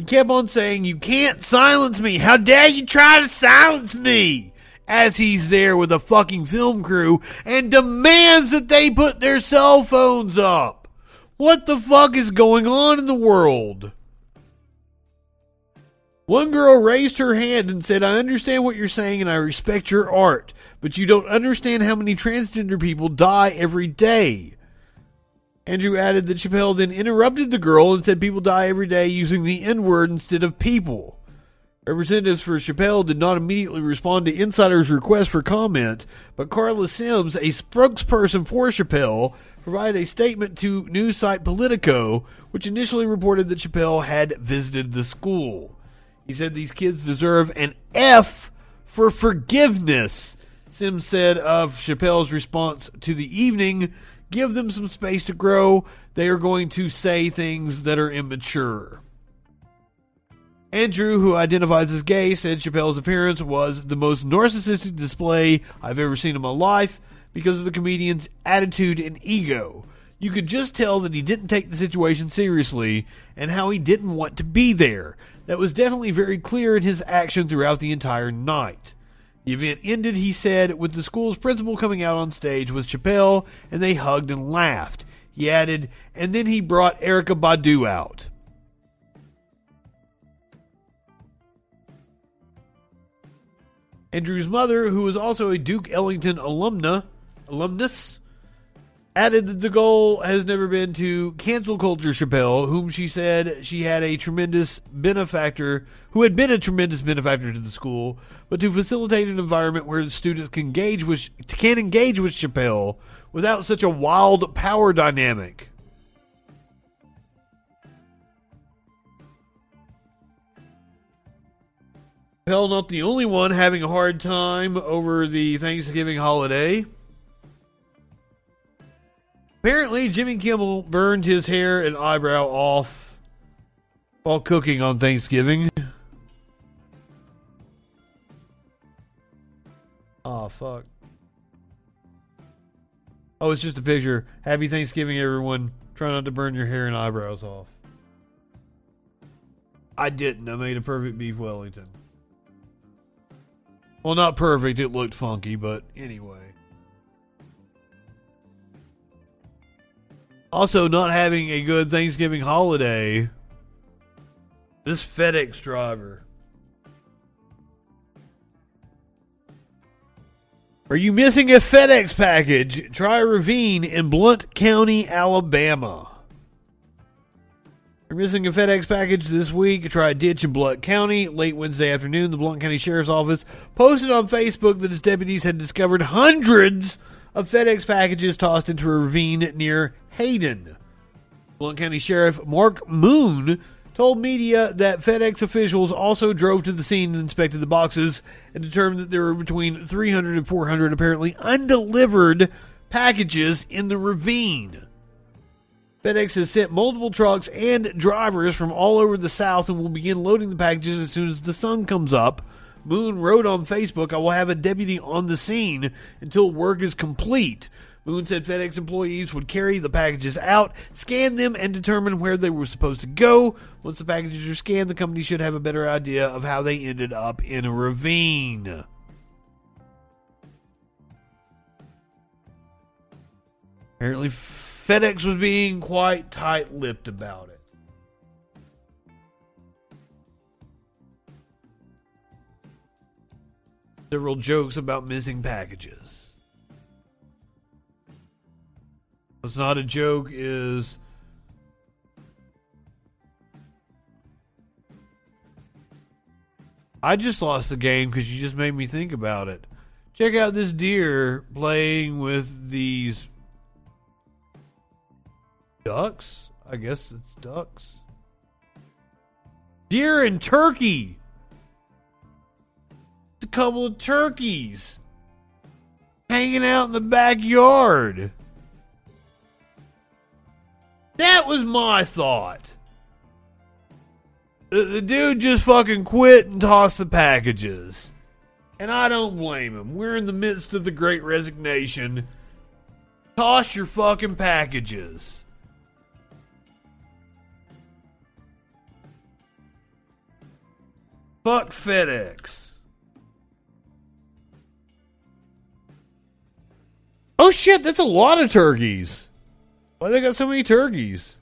He kept on saying, You can't silence me. How dare you try to silence me? As he's there with a fucking film crew and demands that they put their cell phones up. What the fuck is going on in the world? One girl raised her hand and said, I understand what you're saying and I respect your art, but you don't understand how many transgender people die every day. Andrew added that Chappelle then interrupted the girl and said people die every day using the N word instead of people. Representatives for Chappelle did not immediately respond to Insider's request for comment, but Carla Sims, a spokesperson for Chappelle, provided a statement to news site Politico, which initially reported that Chappelle had visited the school. He said these kids deserve an F for forgiveness. Sims said of Chappelle's response to the evening, give them some space to grow. They are going to say things that are immature. Andrew, who identifies as gay, said Chappelle's appearance was the most narcissistic display I've ever seen in my life because of the comedian's attitude and ego. You could just tell that he didn't take the situation seriously and how he didn't want to be there. That was definitely very clear in his action throughout the entire night. The event ended, he said, with the school's principal coming out on stage with Chappelle, and they hugged and laughed. He added, and then he brought Erykah Badu out. Andrew's mother, who was also a Duke Ellington alumna, alumnus, added that the goal has never been to cancel culture Chappelle, whom she said she had a tremendous benefactor, who had been a tremendous benefactor to the school, but to facilitate an environment where students can engage with can engage with Chappelle without such a wild power dynamic. Chappelle not the only one having a hard time over the Thanksgiving holiday. Apparently, Jimmy Kimmel burned his hair and eyebrow off while cooking on Thanksgiving. Oh, fuck. Oh, it's just a picture. Happy Thanksgiving, everyone. Try not to burn your hair and eyebrows off. I didn't. I made a perfect beef Wellington. Well, not perfect. It looked funky, but anyway. Also, not having a good Thanksgiving holiday. This FedEx driver. Are you missing a FedEx package? Try ravine in Blount County, Alabama. You're missing a FedEx package this week. Try a ditch in Blount County. Late Wednesday afternoon, the Blount County Sheriff's Office posted on Facebook that its deputies had discovered hundreds of FedEx packages tossed into a ravine near Hayden. Blount County Sheriff Mark Moon told media that FedEx officials also drove to the scene and inspected the boxes and determined that there were between 300 and 400 apparently undelivered packages in the ravine. FedEx has sent multiple trucks and drivers from all over the South and will begin loading the packages as soon as the sun comes up. Moon wrote on Facebook, I will have a deputy on the scene until work is complete. Moon said FedEx employees would carry the packages out, scan them, and determine where they were supposed to go. Once the packages are scanned, the company should have a better idea of how they ended up in a ravine. Apparently, FedEx was being quite tight lipped about it. Several jokes about missing packages. What's not a joke is I just lost the game because you just made me think about it. Check out this deer playing with these ducks. I guess it's ducks. Deer and turkey. It's a couple of turkeys hanging out in the backyard. That was my thought. The, the dude just fucking quit and tossed the packages. And I don't blame him. We're in the midst of the great resignation. Toss your fucking packages. Fuck FedEx. Oh shit, that's a lot of turkeys. Why they got so many turkeys?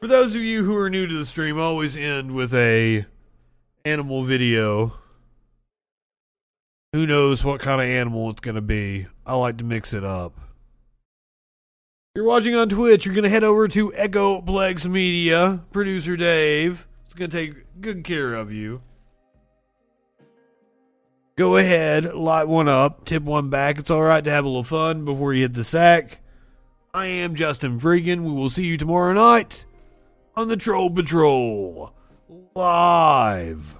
For those of you who are new to the stream, I always end with a animal video. Who knows what kind of animal it's going to be? I like to mix it up. If you're watching on Twitch, you're going to head over to Echoplex Media. Producer Dave is going to take good care of you. Go ahead, light one up, tip one back. It's all right to have a little fun before you hit the sack. I am Justin Freakin. We will see you tomorrow night on the Troll Patrol live.